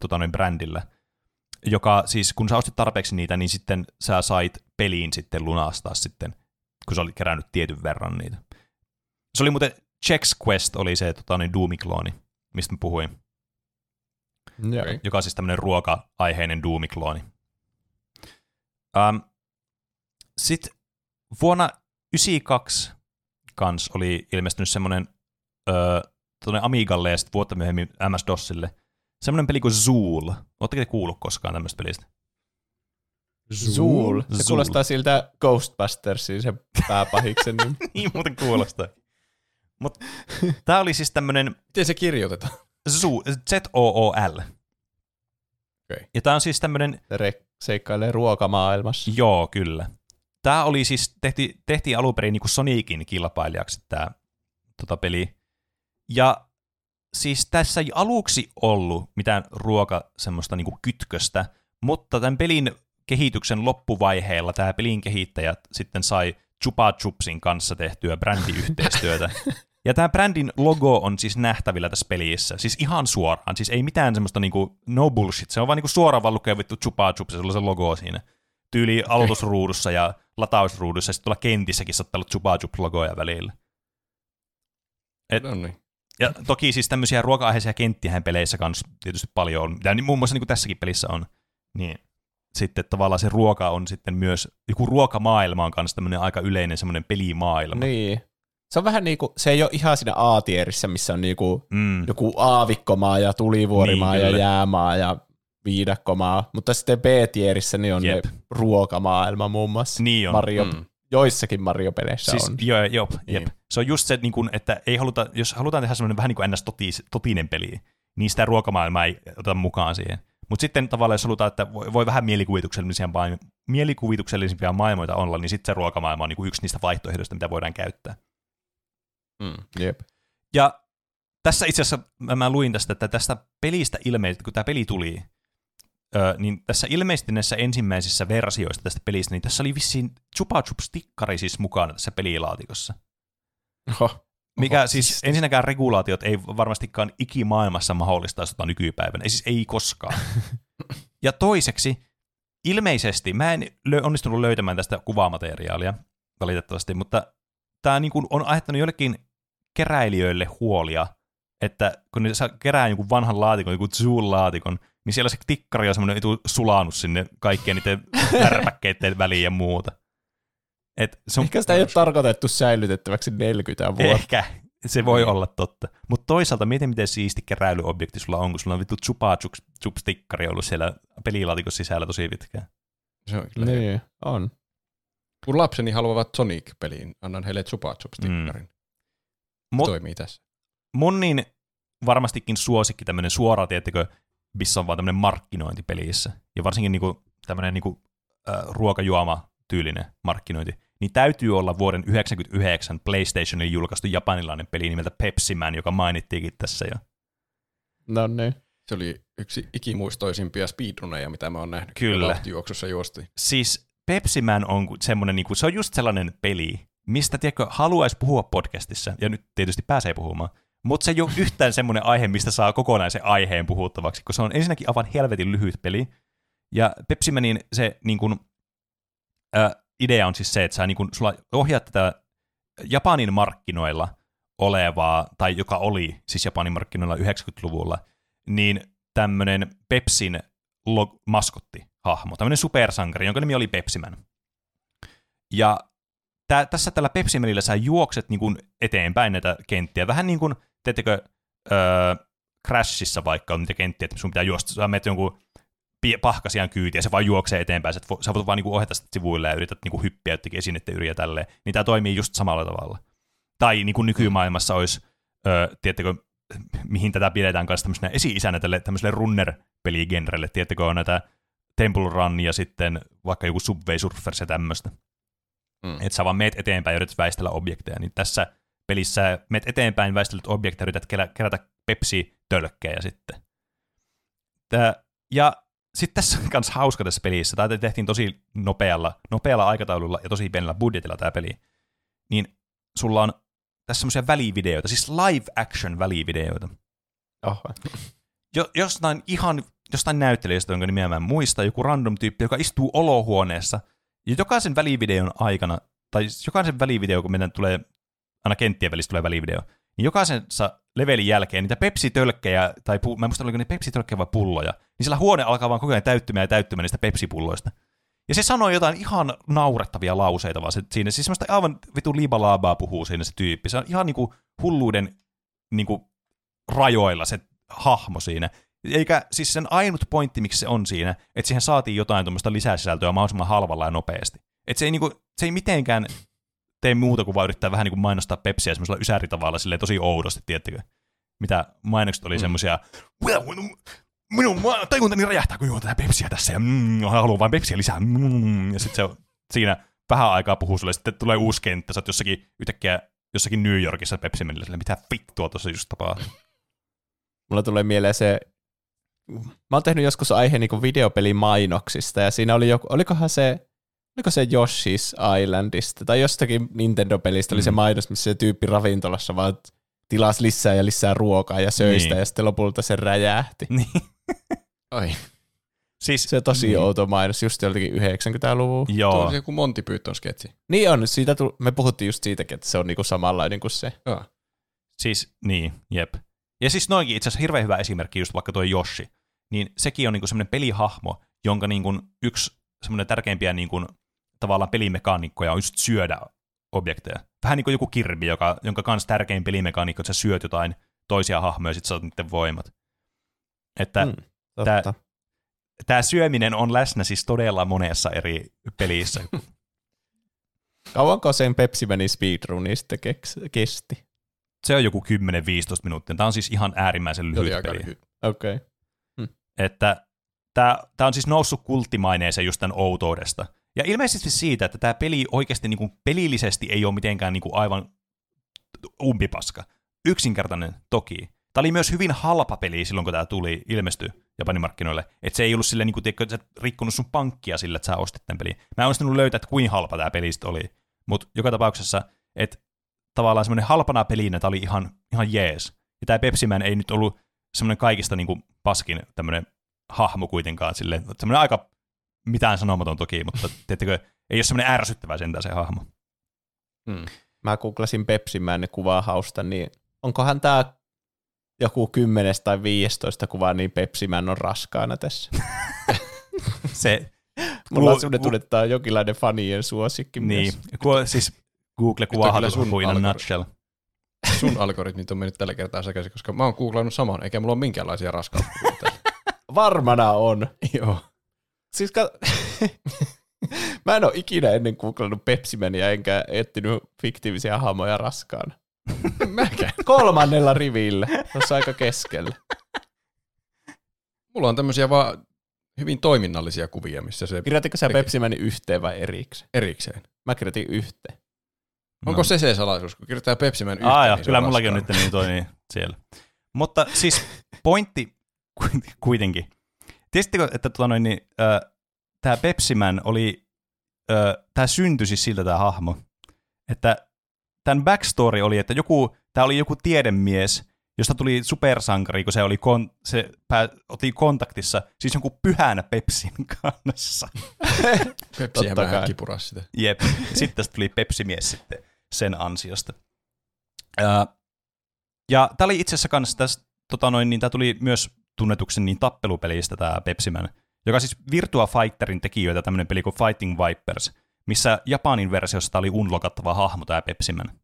tota noin, brändillä, joka siis, kun sä ostit tarpeeksi niitä, niin sitten sä sait peliin sitten lunastaa sitten, kun sä olit kerännyt tietyn verran niitä. Se oli muuten Chex Quest oli se tota, niin Doomiklooni, mistä mä puhuin. Okay. Joka on siis tämmöinen ruoka-aiheinen Doomiklooni. Um, Sitten vuonna 1992 kans oli ilmestynyt semmoinen tuonne Amigalle ja sitten vuotta myöhemmin MS-DOSille semmoinen peli kuin Zool. Oletteko te kuullut koskaan tämmöistä pelistä? Zool. Se Zool. kuulostaa siltä Ghostbustersin se pääpahiksen nimi. niin muuten kuulostaa. Mutta tämä oli siis tämmöinen... Miten se kirjoitetaan? Zool, Z-O-O-L. Okay. Ja tämä on siis tämmöinen... Re- seikkailee ruokamaailmassa. Joo, kyllä. Tämä oli siis, tehti, tehtiin alun perin niin kuin Sonicin kilpailijaksi tämä tota peli. Ja siis tässä ei aluksi ollut mitään ruoka semmoista niin kuin kytköstä, mutta tämän pelin kehityksen loppuvaiheella tämä pelin kehittäjät sitten sai Chupa Chupsin kanssa tehtyä brändiyhteistyötä. Ja tämä brändin logo on siis nähtävillä tässä pelissä, siis ihan suoraan, siis ei mitään semmoista niinku no bullshit, se on vaan niinku suoraan vaan lukee vittu Chupa Chups, se on se logo siinä. Tyyli aloitusruudussa ja latausruudussa, ja sitten tuolla kentissäkin saattaa olla Chupa Chups logoja välillä. Et, no niin. Ja toki siis tämmöisiä ruoka-aiheisia kenttiä peleissä kanssa tietysti paljon on, mitä muun muassa niin kuin tässäkin pelissä on. Niin sitten tavallaan se ruoka on sitten myös, joku ruokamaailma on kanssa tämmöinen aika yleinen semmoinen pelimaailma. Niin. Se on vähän niinku, se ei ole ihan siinä A-tierissä, missä on niinku mm. joku aavikkomaa ja tulivuorimaa niin, ja jäämaa ja viidakkomaa, mutta sitten B-tierissä niin on Jep. ne ruokamaailma muun muassa. Niin on. Mario, mm. Joissakin Mario-peleissä siis, on. Joo, joo, jep. Niin. Se on just se, niin kuin, että ei haluta, jos halutaan tehdä semmoinen vähän niin kuin ns. Totis, totinen peli, niin sitä ruokamaailmaa ei oteta mukaan siihen. Mutta sitten tavallaan, jos halutaan, että voi, voi vähän mielikuvituksellisia, mielikuvituksellisimpia maailmoita olla, niin sitten se ruokamaailma on niin kuin yksi niistä vaihtoehdoista, mitä voidaan käyttää. Mm, jep. Ja tässä itse asiassa mä, mä luin tästä, että tästä pelistä ilmeisesti, kun tämä peli tuli, ö, niin tässä ilmeisesti näissä ensimmäisissä versioissa tästä pelistä, niin tässä oli vissiin Chupa Chups tikkari siis mukana tässä pelilaatikossa. Oho. Mikä siis ensinnäkään regulaatiot ei varmastikaan ikimaailmassa mahdollista tota nykypäivänä. Ei siis ei koskaan. ja toiseksi, ilmeisesti, mä en lö- onnistunut löytämään tästä kuvaamateriaalia valitettavasti, mutta tämä niin on aiheuttanut jollekin keräilijöille huolia, että kun ne saa kerää jonkun vanhan laatikon, joku Zool-laatikon, niin siellä se tikkari on semmoinen etu sulanut sinne kaikkien niiden värpäkkeiden väliin ja muuta. Et se on, Ehkä sitä ei ole tarkoitettu säilytettäväksi 40 vuotta. Ehkä, se voi olla totta. Mutta toisaalta miten miten siisti keräilyobjekti sulla on, kun sulla on vittu chupa stikkari ollut siellä pelilaatikon sisällä tosi pitkään. Se on kyllä. Niin, on. Kun lapseni haluavat Sonic-peliin, annan heille Chupa Chup-stikkarin. Mm. Mut Toimii tässä. mun niin varmastikin suosikki tämmöinen suora, tiettekö, missä on vaan tämmöinen markkinointipelissä. Ja varsinkin niinku tämmöinen niinku, äh, ruokajuoma-tyylinen markkinointi. Niin täytyy olla vuoden 1999 PlayStationin julkaistu japanilainen peli nimeltä Pepsi Man, joka mainittiinkin tässä jo. No niin. Se oli yksi ikimuistoisimpia speedruneja, mitä mä oon nähnyt. Kyllä. Vauhtijuoksussa juosti. Siis Pepsi Man on semmoinen, niinku, se on just sellainen peli, mistä tiedätkö, haluaisi puhua podcastissa, ja nyt tietysti pääsee puhumaan, mutta se ei ole yhtään semmoinen aihe, mistä saa kokonaisen aiheen puhuttavaksi, kun se on ensinnäkin aivan helvetin lyhyt peli, ja Pepsi Manin se niin kuin, ä, idea on siis se, että sä niin kuin, sulla ohjaat tätä Japanin markkinoilla olevaa, tai joka oli siis Japanin markkinoilla 90-luvulla, niin tämmöinen Pepsin log- maskottihahmo, tämmöinen supersankari, jonka nimi oli Pepsiman. Ja tää, tässä tällä Pepsimanilla sä juokset niin kuin eteenpäin näitä kenttiä, vähän niin kuin, teettekö, öö, Crashissa vaikka on niitä kenttiä, että sun pitää juosta, sä menet jonkun pahkasian kyytiin ja se vaan juoksee eteenpäin, sä, sä voit vaan niinku ohjata sitä sivuille ja yrität niinku hyppiä jotenkin esinettä yriä tälleen, niin tämä toimii just samalla tavalla. Tai niin kuin nykymaailmassa olisi, ö, tiedättekö, mihin tätä pidetään kanssa tämmöisenä esi-isänä tälle tämmöiselle runner-peligenrelle, tiedättekö, on näitä Temple Run ja sitten vaikka joku Subway Surfers ja tämmöistä. Mm. Että sä vaan meet eteenpäin ja yrität väistellä objekteja, niin tässä pelissä meet eteenpäin, väistellyt objekteja, yrität kerä- kerätä Pepsi-tölkkejä sitten. Tää, ja sitten tässä on myös hauska tässä pelissä, tämä tehtiin tosi nopealla, nopealla aikataululla ja tosi pienellä budjetilla tämä peli, niin sulla on tässä semmoisia välivideoita, siis live action välivideoita. Oho. Jo, jostain ihan jostain näyttelijästä, jonka nimeä mä en muista, joku random tyyppi, joka istuu olohuoneessa, ja jokaisen välivideon aikana, tai jokaisen välivideo, kun meidän tulee, aina kenttien välissä tulee välivideo, niin jokaisessa levelin jälkeen niitä Pepsi-tölkkejä, tai pu, mä en muista oliko ne Pepsi-tölkkejä vai pulloja, niin siellä huone alkaa vaan koko ajan täyttymään ja täyttymään niistä Pepsi-pulloista. Ja se sanoi jotain ihan naurettavia lauseita vaan se, siinä, siis semmoista aivan vitu liibalaabaa puhuu siinä se tyyppi. Se on ihan niinku hulluuden niinku rajoilla se hahmo siinä. Eikä siis sen ainut pointti, miksi se on siinä, että siihen saatiin jotain tuommoista lisäsisältöä mahdollisimman halvalla ja nopeasti. Että se ei, niinku, se ei mitenkään tee muuta kuin vaan yrittää vähän niin kuin mainostaa Pepsiä semmoisella ysäritavalla silleen tosi oudosti, tiettikö? Mitä mainokset oli mm. semmoisia, well, minun tajuntani räjähtää, kun juon tätä Pepsiä tässä, ja mm, haluan vain Pepsiä lisää, mm, ja sitten se siinä vähän aikaa puhuu sulle, sitten tulee uusi kenttä, sä oot jossakin yhtäkkiä jossakin New Yorkissa Pepsi mitä vittua tuossa just tapahtuu. Mulla tulee mieleen se, mä oon tehnyt joskus aiheen niin videopelimainoksista, ja siinä oli joku, olikohan se, oliko se Yoshi's Islandista, tai jostakin Nintendo-pelistä oli se Mm. mainos, missä se tyyppi ravintolassa vaan tilasi lisää ja lisää ruokaa ja söistä, Niin. ja sitten lopulta se räjähti. niin. Ai, Siis, Se on tosi niin. outo mainos, just joltakin 90-luvun. tuo Joo, on se joku Monty Python sketsi. Niin on, siitä tu- me puhuttiin just siitäkin, että se on niinku samanlainen kuin se. Joo. Siis, niin, jep. Ja siis noinkin itse asiassa hirveän hyvä esimerkki, just vaikka tuo Yoshi. Niin sekin on niinku semmoinen pelihahmo, jonka niinku yksi semmoinen tärkeimpiä niinku, tavallaan pelimekaanikkoja on just syödä objekteja. Vähän niin kuin joku kirbi, joka, jonka kanssa tärkein pelimekaanikko, että sä syöt jotain toisia hahmoja ja sit saat niiden voimat. Että mm. Tämä syöminen on läsnä siis todella monessa eri pelissä. Kauanko sen Pepsi meni speedruni sitten keks- kesti? Se on joku 10-15 minuuttia. Tämä on siis ihan äärimmäisen lyhyt peli. Okei. Okay. Että tämä, on siis noussut kulttimaineeseen just tämän outoudesta. Ja ilmeisesti siitä, että tämä peli oikeasti niin kuin pelillisesti ei ole mitenkään niin kuin aivan umpipaska. Yksinkertainen toki. Tämä oli myös hyvin halpa peli silloin, kun tämä tuli, ilmestyi Japanin markkinoille. Että se ei ollut silleen, niin kuin, että et rikkonut sun pankkia sillä, että sä ostit tämän pelin. Mä en onnistunut löytää, että kuinka halpa tämä peli oli. Mutta joka tapauksessa, että tavallaan semmoinen halpana pelinä, tämä oli ihan, ihan jees. Ja tämä Pepsi Man ei nyt ollut semmoinen kaikista niin kuin paskin tämmöinen hahmo kuitenkaan, silleen, semmoinen aika mitään sanomaton toki, mutta teettekö, ei ole semmoinen ärsyttävä sentään se hahmo. Mm. Mä googlasin Pepsi Man kuvaa hausta, niin onkohan tämä joku 10 tai 15 kuvaa, niin Pepsi Man on raskaana tässä. Se, Mulla on sellainen tunne, että tämä on jonkinlainen fanien suosikki niin, myös. ku, siis Google kuvaa sun in a algoritmi. nutshell. Sun algoritmit on mennyt tällä kertaa sekaisin, koska mä oon googlannut saman, eikä mulla ole minkäänlaisia täällä. Varmana on. Joo. Siis ka- Mä en ole ikinä ennen googlannut Pepsi Mania, enkä etsinyt fiktiivisiä hahmoja raskaana. Mäkään. Kolmannella rivillä, tuossa aika keskellä. Mulla on tämmöisiä vaan hyvin toiminnallisia kuvia, missä se Kirjoititko sä Teki. Pepsi Manin yhteen vai erikseen? erikseen. Mä kirjoitin yhteen. Onko se se salaisuus, kun kirjoittaa Pepsi Man yhteen, Aa, niin kyllä mullakin on nyt niin toi niin siellä. Mutta siis pointti kuit- kuitenkin. Tiesittekö, että tota noin, niin, äh, tämä Pepsiman oli, äh, tämä syntyi siis siltä tämä hahmo, että tämän backstory oli, että joku, tämä oli joku tiedemies, josta tuli supersankari, kun se, oli kon, se pää, otti kontaktissa siis jonkun pyhänä Pepsin kanssa. Totta vähän kipuras sitä. Jep. Sitten tuli Pepsi-mies sitten sen ansiosta. Ää, ja tämä oli itse asiassa kanssa tästä, tota noin, niin tämä tuli myös tunnetuksen niin tappelupelistä tämä Pepsiman, joka siis Virtua Fighterin tekijöitä tämmöinen peli kuin Fighting Vipers, missä Japanin versiossa tää oli unlokattava hahmo tämä Pepsiman.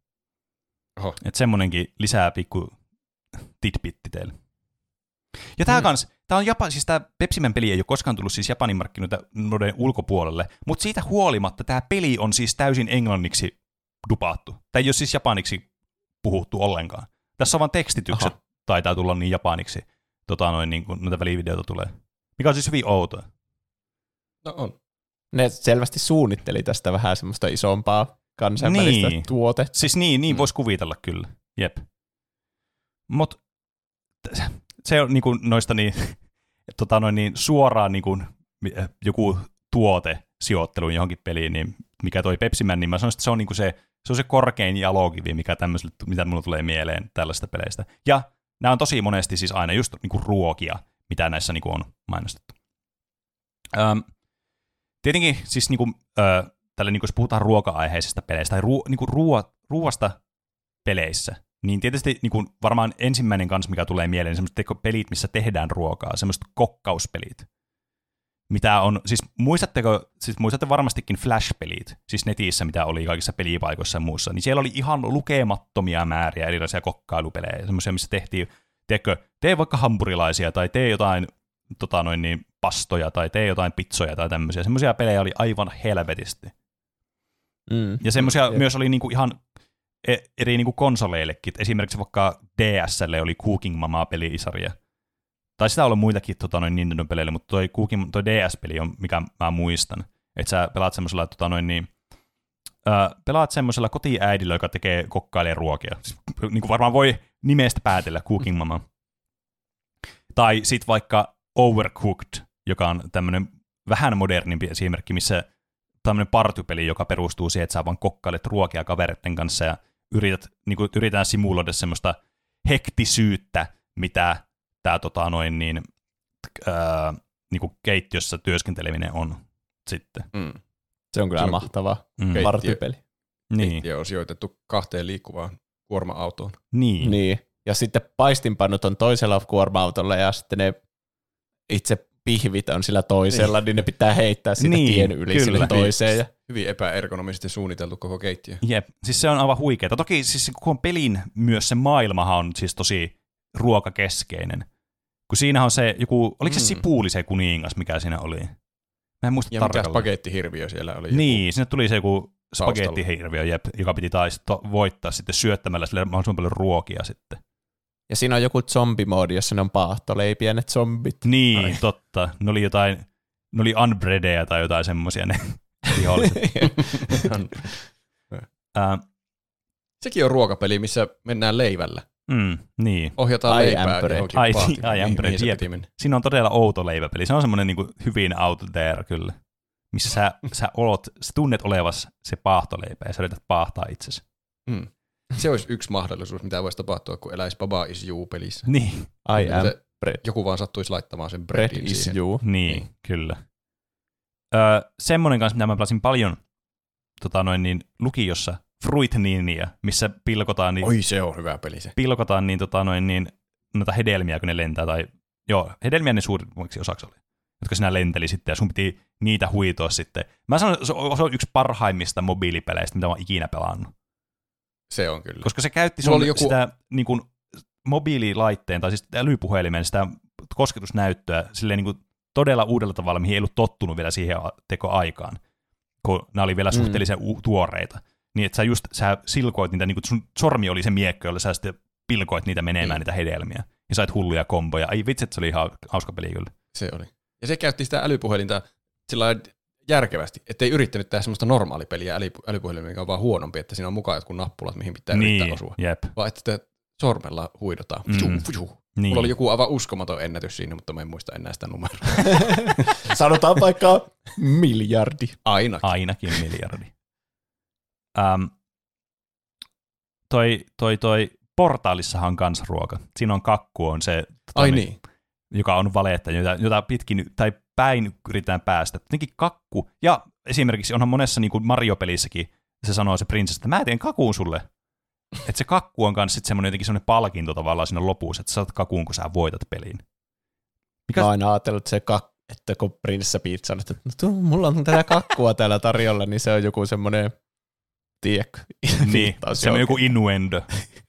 Oho. Että semmonenkin lisää pikku tidbitti teille. Ja tämä mm. kans, tää on Japan, siis tämä Pepsiman peli ei ole koskaan tullut siis Japanin markkinoiden ulkopuolelle, mutta siitä huolimatta tämä peli on siis täysin englanniksi dupaattu. Tämä ei ole siis japaniksi puhuttu ollenkaan. Tässä on vain tekstitykset, Aha. taitaa tulla niin japaniksi, tota noin, niin kun noita välivideoita tulee. Mikä on siis hyvin outoa. No on. Ne selvästi suunnitteli tästä vähän semmoista isompaa kansainvälistä Niin. tuotetta. Siis niin, niin Mm. voisi kuvitella kyllä. Jep. Mut se on niinku noista niin, tota noin niin suoraan niinku mi- joku tuote sijoitteluun johonkin peliin, niin mikä toi Pepsiman, niin mä sanoisin, että se on niinku se, se on se korkein jalokivi, mikä mitä mulla tulee mieleen tällaista peleistä. Ja nämä on tosi monesti siis aina just niinku ruokia, mitä näissä niinku on mainostettu. Öm, tietenkin siis niinku, ö, tällä niinku, jos puhutaan ruoka-aiheisista peleistä tai ruo, niinku ruo, ruoasta peleissä, niin tietysti niinku, varmaan ensimmäinen kanssa, mikä tulee mieleen, niin semmoiset pelit, missä tehdään ruokaa, semmoiset kokkauspelit. Mitä on, siis muistatteko, siis muistatte varmastikin Flash-pelit, siis netissä, mitä oli kaikissa pelipaikoissa ja muussa, niin siellä oli ihan lukemattomia määriä erilaisia kokkailupelejä, semmoisia, missä tehtiin, tiedätkö, tee vaikka hampurilaisia tai tee jotain tota noin niin, pastoja tai tee jotain pizzoja tai tämmöisiä. Semmoisia pelejä oli aivan helvetisti. Mm. Ja semmoisia Jep. myös oli niinku ihan e- eri niinku konsoleillekin. Esimerkiksi vaikka DSlle oli Cooking Mama-pelisarja. Tai sitä on ollut muitakin tota, noin Nintendo-peleille, mutta toi, Cooking, toi DS-peli on, mikä mä muistan. Että sä pelaat semmoisella, tota, noin, niin, ää, pelaat semmoisella kotiäidillä, joka tekee kokkailee ruokia. Siis, niin kuin varmaan voi nimestä päätellä Cooking Mama. Tai sitten vaikka Overcooked, joka on tämmöinen vähän modernimpi esimerkki, missä tämmöinen partypeli, joka perustuu siihen, että sä vaan kokkailet ruokia kavereiden kanssa ja yrität, niin kuin, yritetään simuloida semmoista hektisyyttä, mitä tämä tota, noin niin, ää, niin kuin keittiössä työskenteleminen on sitten. Mm. Se on kyllä Se on- mahtava Mm. Partypeli. Niin, Keittiö on sijoitettu kahteen liikkuvaan kuorma-autoon. niin. Niin. Ja sitten paistinpannut on toisella kuorma-autolla ja sitten ne itse pihvit on sillä toisella, niin, ne pitää heittää siitä Niin, tien yli kyllä. sille toiseen. Ja Hyvin epäergonomisesti suunniteltu koko keittiö. Jep, siis se on aivan huikeeta. Toki siis koko pelin myös se maailmahan on siis tosi ruokakeskeinen. Kun siinä on se joku, oliko se Mm. Sipuli se kuningas, mikä siinä oli? Mä en muista Ja mikä tarkalleen. spagettihirviö siellä oli. Niin, sinne tuli se joku spagettihirviö, jep, joka piti taas to- voittaa sitten syöttämällä sille mahdollisimman paljon ruokia sitten. Ja siinä on joku zombimoodi, jossa ne on paahtoleipiä ne zombit. Niin, Ai. totta. Ne oli jotain, ne oli unbreadeja tai jotain semmoisia ne viholliset. Ää, Sekin on ruokapeli, missä mennään leivällä. Mm, niin. Ohjataan Ai leipää ämpäröt. johonkin Ai, Niin, jep. mennä. Siinä on todella outo leiväpeli. Se on semmoinen niin hyvin out there kyllä. Missä sä, sä, olot, sä tunnet olevas se paahtoleipä ja sä yrität paahtaa itsesi. Mm. Se olisi yksi mahdollisuus, mitä voisi tapahtua, kun eläisi Baba is you pelissä. Niin, I am Se- bread. Joku vaan sattuisi laittamaan sen Bread breadin is siihen. you. niin, niin. kyllä. Öö, semmoinen kanssa, mitä mä pelasin paljon tota noin, niin, lukiossa, Fruitninia, missä pilkotaan, niin, Oi, se on hyvä peli se. pilkotaan niin, tota noin, niin, noita hedelmiä, kun ne lentää, tai joo, hedelmiä ne suurimmaksi osaksi oli, jotka sinä lenteli sitten, ja sun piti niitä huitoa sitten. Mä sanon, se on, se on yksi parhaimmista mobiilipeleistä, mitä mä oon ikinä pelannut. Se on kyllä. Koska se käytti Mulla sun joku- sitä niin kuin, mobiililaitteen tai siis älypuhelimen sitä kosketusnäyttöä silleen niin kuin, todella uudella tavalla, mihin ei ollut tottunut vielä siihen tekoaikaan, kun nämä oli vielä Mm. suhteellisen u- tuoreita. Niin, että sä just sä silkoit niitä, niin kuin sun sormi oli se miekko, jolla sä sitten pilkoit niitä menemään, Niin. niitä hedelmiä. Ja sait hulluja komboja. Ai vitsi, että se oli ihan hauska peli kyllä. Se oli. Ja se käytti sitä älypuhelinta sillä järkevästi, ettei yrittänyt tehdä semmoista normaalipeliä äly, älypuhelimella, mikä on vaan huonompi, että siinä on mukaan jotkut nappulat, mihin pitää niin, yrittää osua. jep. Vaan että sormella huidotaan. Mm. Fuju, fuju. Niin. Mulla oli joku aivan uskomaton ennätys siinä, mutta mä en muista enää sitä numeroa. Sanotaan vaikka miljardi. Ainakin. Ainakin miljardi. Ähm, toi, toi, toi Portaalissahan on kans ruoka. Siinä on kakku, on se, tota, Ai niin. joka on valetta, jota, jota pitkin tai päin yritetään päästä. Jotenkin kakku, ja esimerkiksi onhan monessa niin kuin Mario-pelissäkin, se sanoo se prinsessa, että mä teen kakuun sulle. Että se kakku on kanssa sitten semmoinen jotenkin semmoinen palkinto tavallaan siinä lopussa, että sä saat kakuun, kun sä voitat pelin. Mikä- Mä oon aina ajatellut, että, se kak, että kun Prinsessa on, että no, tuo, mulla on tätä kakkua täällä tarjolla, niin se on joku semmoinen, tiedätkö, Niin, se on joku innuendo.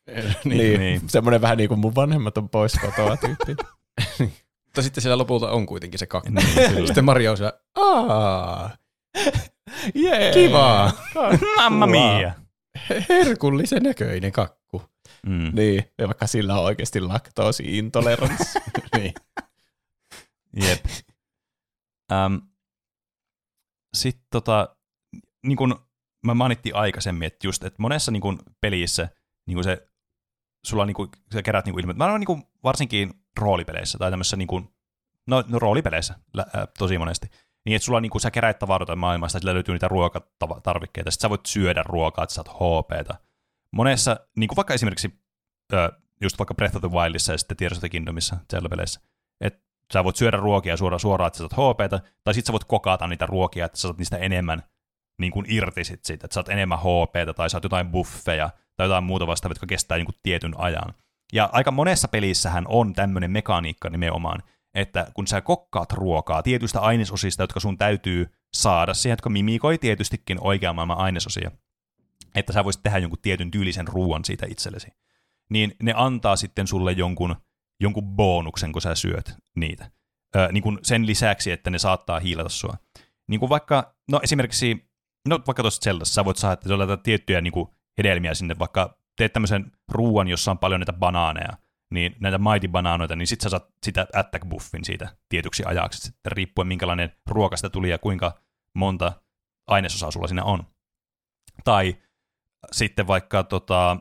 niin, niin. niin, semmoinen vähän niin kuin mun vanhemmat on pois kotoa tyyppi. Mutta sitten siellä lopulta on kuitenkin se kakku. Niin. Sitten Mario on siellä, aah, Jee. kiva, Mamma mia. herkullisen näköinen kakku. Mm. Niin, ja vaikka sillä on oikeasti laktoosi-intoleranssi. niin. Jep. Ähm, Sitten tota, niin kuin mä mainittiin aikaisemmin, että just, että monessa niin kuin pelissä niin kuin se, sulla niin kuin, sä kerät niin kuin ilme. Mä olen niin kuin, varsinkin roolipeleissä tai tämmöisissä niin kuin, no, no roolipeleissä lä, äh, tosi monesti. Niin, että sulla niin kuin, sä keräät tavaroita maailmasta, sillä löytyy niitä ruokatarvikkeita, sitten sä voit syödä ruokaa, että sä saat HPtä. Monessa, niin kuin vaikka esimerkiksi ö, just vaikka Breath of the Wildissa ja sitten Tears of the Kingdomissa, Zelda-peleissä, että sä voit syödä ruokia suoraan, suoraan että sä saat HPtä, tai sitten sä voit kokata niitä ruokia, että sä saat niistä enemmän niin kuin irti sit siitä, että saat enemmän HPtä, tai saat jotain buffeja, tai jotain muuta vastaavaa, jotka kestää niin kuin tietyn ajan. Ja aika monessa pelissähän on tämmöinen mekaniikka nimenomaan, että kun sä kokkaat ruokaa tietyistä ainesosista, jotka sun täytyy saada siihen, jotka mimikoi tietystikin oikean maailman ainesosia, että sä voisit tehdä jonkun tietyn tyylisen ruoan siitä itsellesi, niin ne antaa sitten sulle jonkun, jonkun bonuksen, kun sä syöt niitä. Ö, niin kuin sen lisäksi, että ne saattaa hiilata sua. Niin kuin vaikka, no esimerkiksi, no vaikka tuossa Zeldassa sä voit saada että sulla tiettyjä niin kuin hedelmiä sinne, vaikka teet tämmöisen ruoan, jossa on paljon näitä banaaneja, niin näitä mighty banaanoita, niin sit sä saat sitä attack buffin siitä tietyksi ajaksi, sitten riippuen minkälainen ruoka sitä tuli ja kuinka monta ainesosaa sulla siinä on. Tai sitten vaikka tota,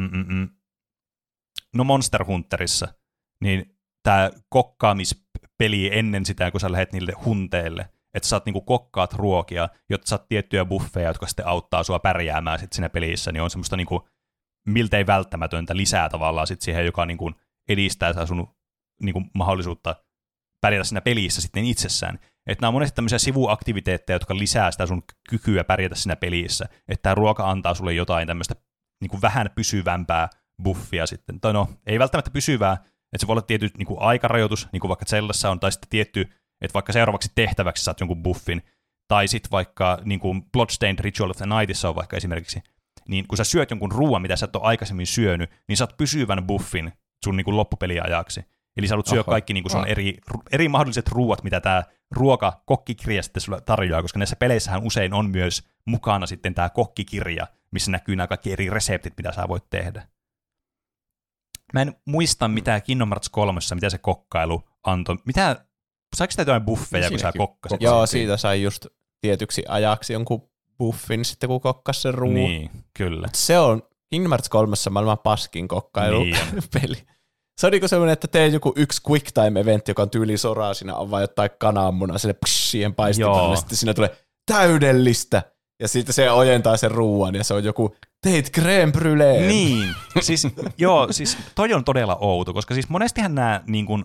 mm-mm, no Monster Hunterissa, niin tämä kokkaamispeli ennen sitä, kun sä lähdet niille hunteille, että sä saat niinku kokkaat ruokia, jotta saat tiettyjä buffeja, jotka sitten auttaa sua pärjäämään sit siinä pelissä, niin on semmoista niinku miltei välttämätöntä lisää tavallaan sit siihen, joka niinku edistää sitä sun niinku mahdollisuutta pärjätä siinä pelissä sitten itsessään. Että nämä on monesti tämmöisiä sivuaktiviteetteja, jotka lisää sitä sun kykyä pärjätä siinä pelissä. Että tämä ruoka antaa sulle jotain tämmöistä niin kuin vähän pysyvämpää buffia sitten. Tai no, ei välttämättä pysyvää, että se voi olla tietty niin kuin aikarajoitus, niin kuin vaikka Zeldassa on, tai sitten tietty, että vaikka seuraavaksi tehtäväksi saat jonkun buffin, tai sitten vaikka niin kuin Bloodstained Ritual of the Nightissa on vaikka esimerkiksi, niin kun sä syöt jonkun ruoan, mitä sä et ole aikaisemmin syönyt, niin saat pysyvän buffin sun niin kuin loppupeliajaksi. Eli sä haluat syödä kaikki niin kuin sun eri, eri mahdolliset ruuat, mitä tämä ruoka kokkikirja sitten sulle tarjoaa, koska näissä peleissähän usein on myös mukana sitten tämä kokkikirja, missä näkyy nämä kaikki eri reseptit, mitä sä voit tehdä. Mä en muista, mitä Kingdom Hearts 3, mitä se kokkailu antoi. Mitä, saiko sitä jotain buffeja, kun sä kokkasit? Joo, siitä sai just tietyksi ajaksi jonkun buffin sitten, kun kokkas sen ruuan. Niin, kyllä. Se on Kingdom Hearts 3 maailman paskin kokkailu Niin peli. Se on niinku semmoinen, että tee joku yksi quick time event, joka on tyyli soraa, siinä on vaan jotain kananmunaa sille psh, siihen paistetaan, Joo. ja sitten siinä tulee täydellistä. Ja sitten se ojentaa sen ruuan, ja se on joku teit crème brûlée. Niin, siis joo, siis toi on todella outo, koska siis monestihan nämä niin kuin,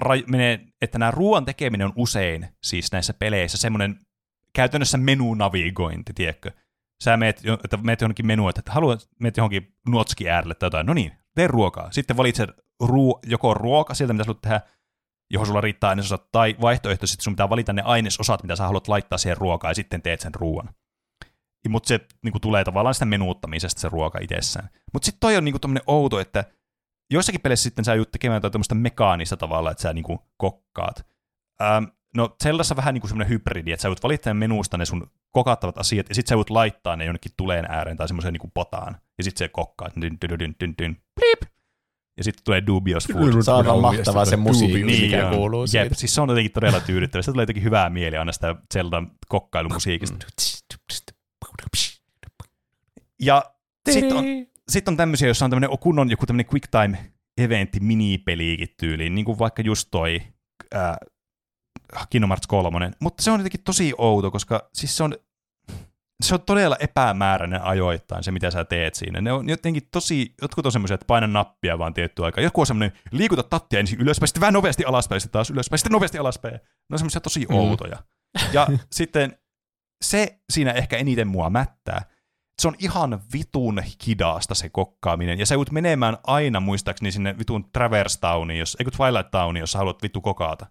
ra- menee, että nämä ruoan tekeminen on usein siis näissä peleissä semmoinen käytännössä menunavigointi, tiedätkö? Sä meet, että meet johonkin menuun, että haluat, meet johonkin nuotski äärelle tai jotain, no niin, tee ruokaa. Sitten valitset ruo- joko ruoka sieltä, mitä sulla tehdä, johon sulla riittää ainesosat, tai vaihtoehtoisesti sun pitää valita ne ainesosat, mitä sä haluat laittaa siihen ruokaan, ja sitten teet sen ruoan. Mutta se niin tulee tavallaan sitä menuuttamisesta se ruoka itsessään. Mutta sitten toi on niin tämmöinen outo, että joissakin peleissä sitten sä joudut tekemään jotain tämmöistä mekaanista tavalla, että sä niin kokkaat. Ähm, no Zeldassa vähän niin kuin semmoinen hybridi, että sä voit valita menusta ne sun kokattavat asiat, ja sitten sä voit laittaa ne jonnekin tuleen ääreen tai semmoiseen niin potaan, ja sitten se kokkaa, dyn, dyn, dyn, dyn, dyn, blip. ja sitten tulee dubious food. Se on aivan mahtavaa se musiikki, Niin, mikä kuuluu Jep, siitä. siis se on jotenkin todella tyydyttävä. Sitä tulee jotenkin hyvää mieli aina sitä Zeldan kokkailumusiikista. Ja sitten on, sit on tämmöisiä, joissa on tämmöinen kunnon joku tämmöinen quick time eventti minipeliikin tyyliin, niin kuin vaikka just toi äh, Kingdom Hearts 3. Mutta se on jotenkin tosi outo, koska siis se on, se on todella epämääräinen ajoittain se, mitä sä teet siinä. Ne on jotenkin tosi, jotkut on semmoisia, että paina nappia vaan tietty aika. Joku on semmoinen, liikuta tattia ensin ylöspäin, sitten vähän nopeasti alaspäin, sitten taas ylöspäin, sitten nopeasti alaspäin. Ne on semmoisia tosi outoja. Ja sitten se siinä ehkä eniten mua mättää. Se on ihan vitun hidasta se kokkaaminen, ja sä joudut menemään aina muistaakseni sinne vitun Traverse Towniin, jos, eikö Twilight Towniin, jos sä haluat vittu kokata.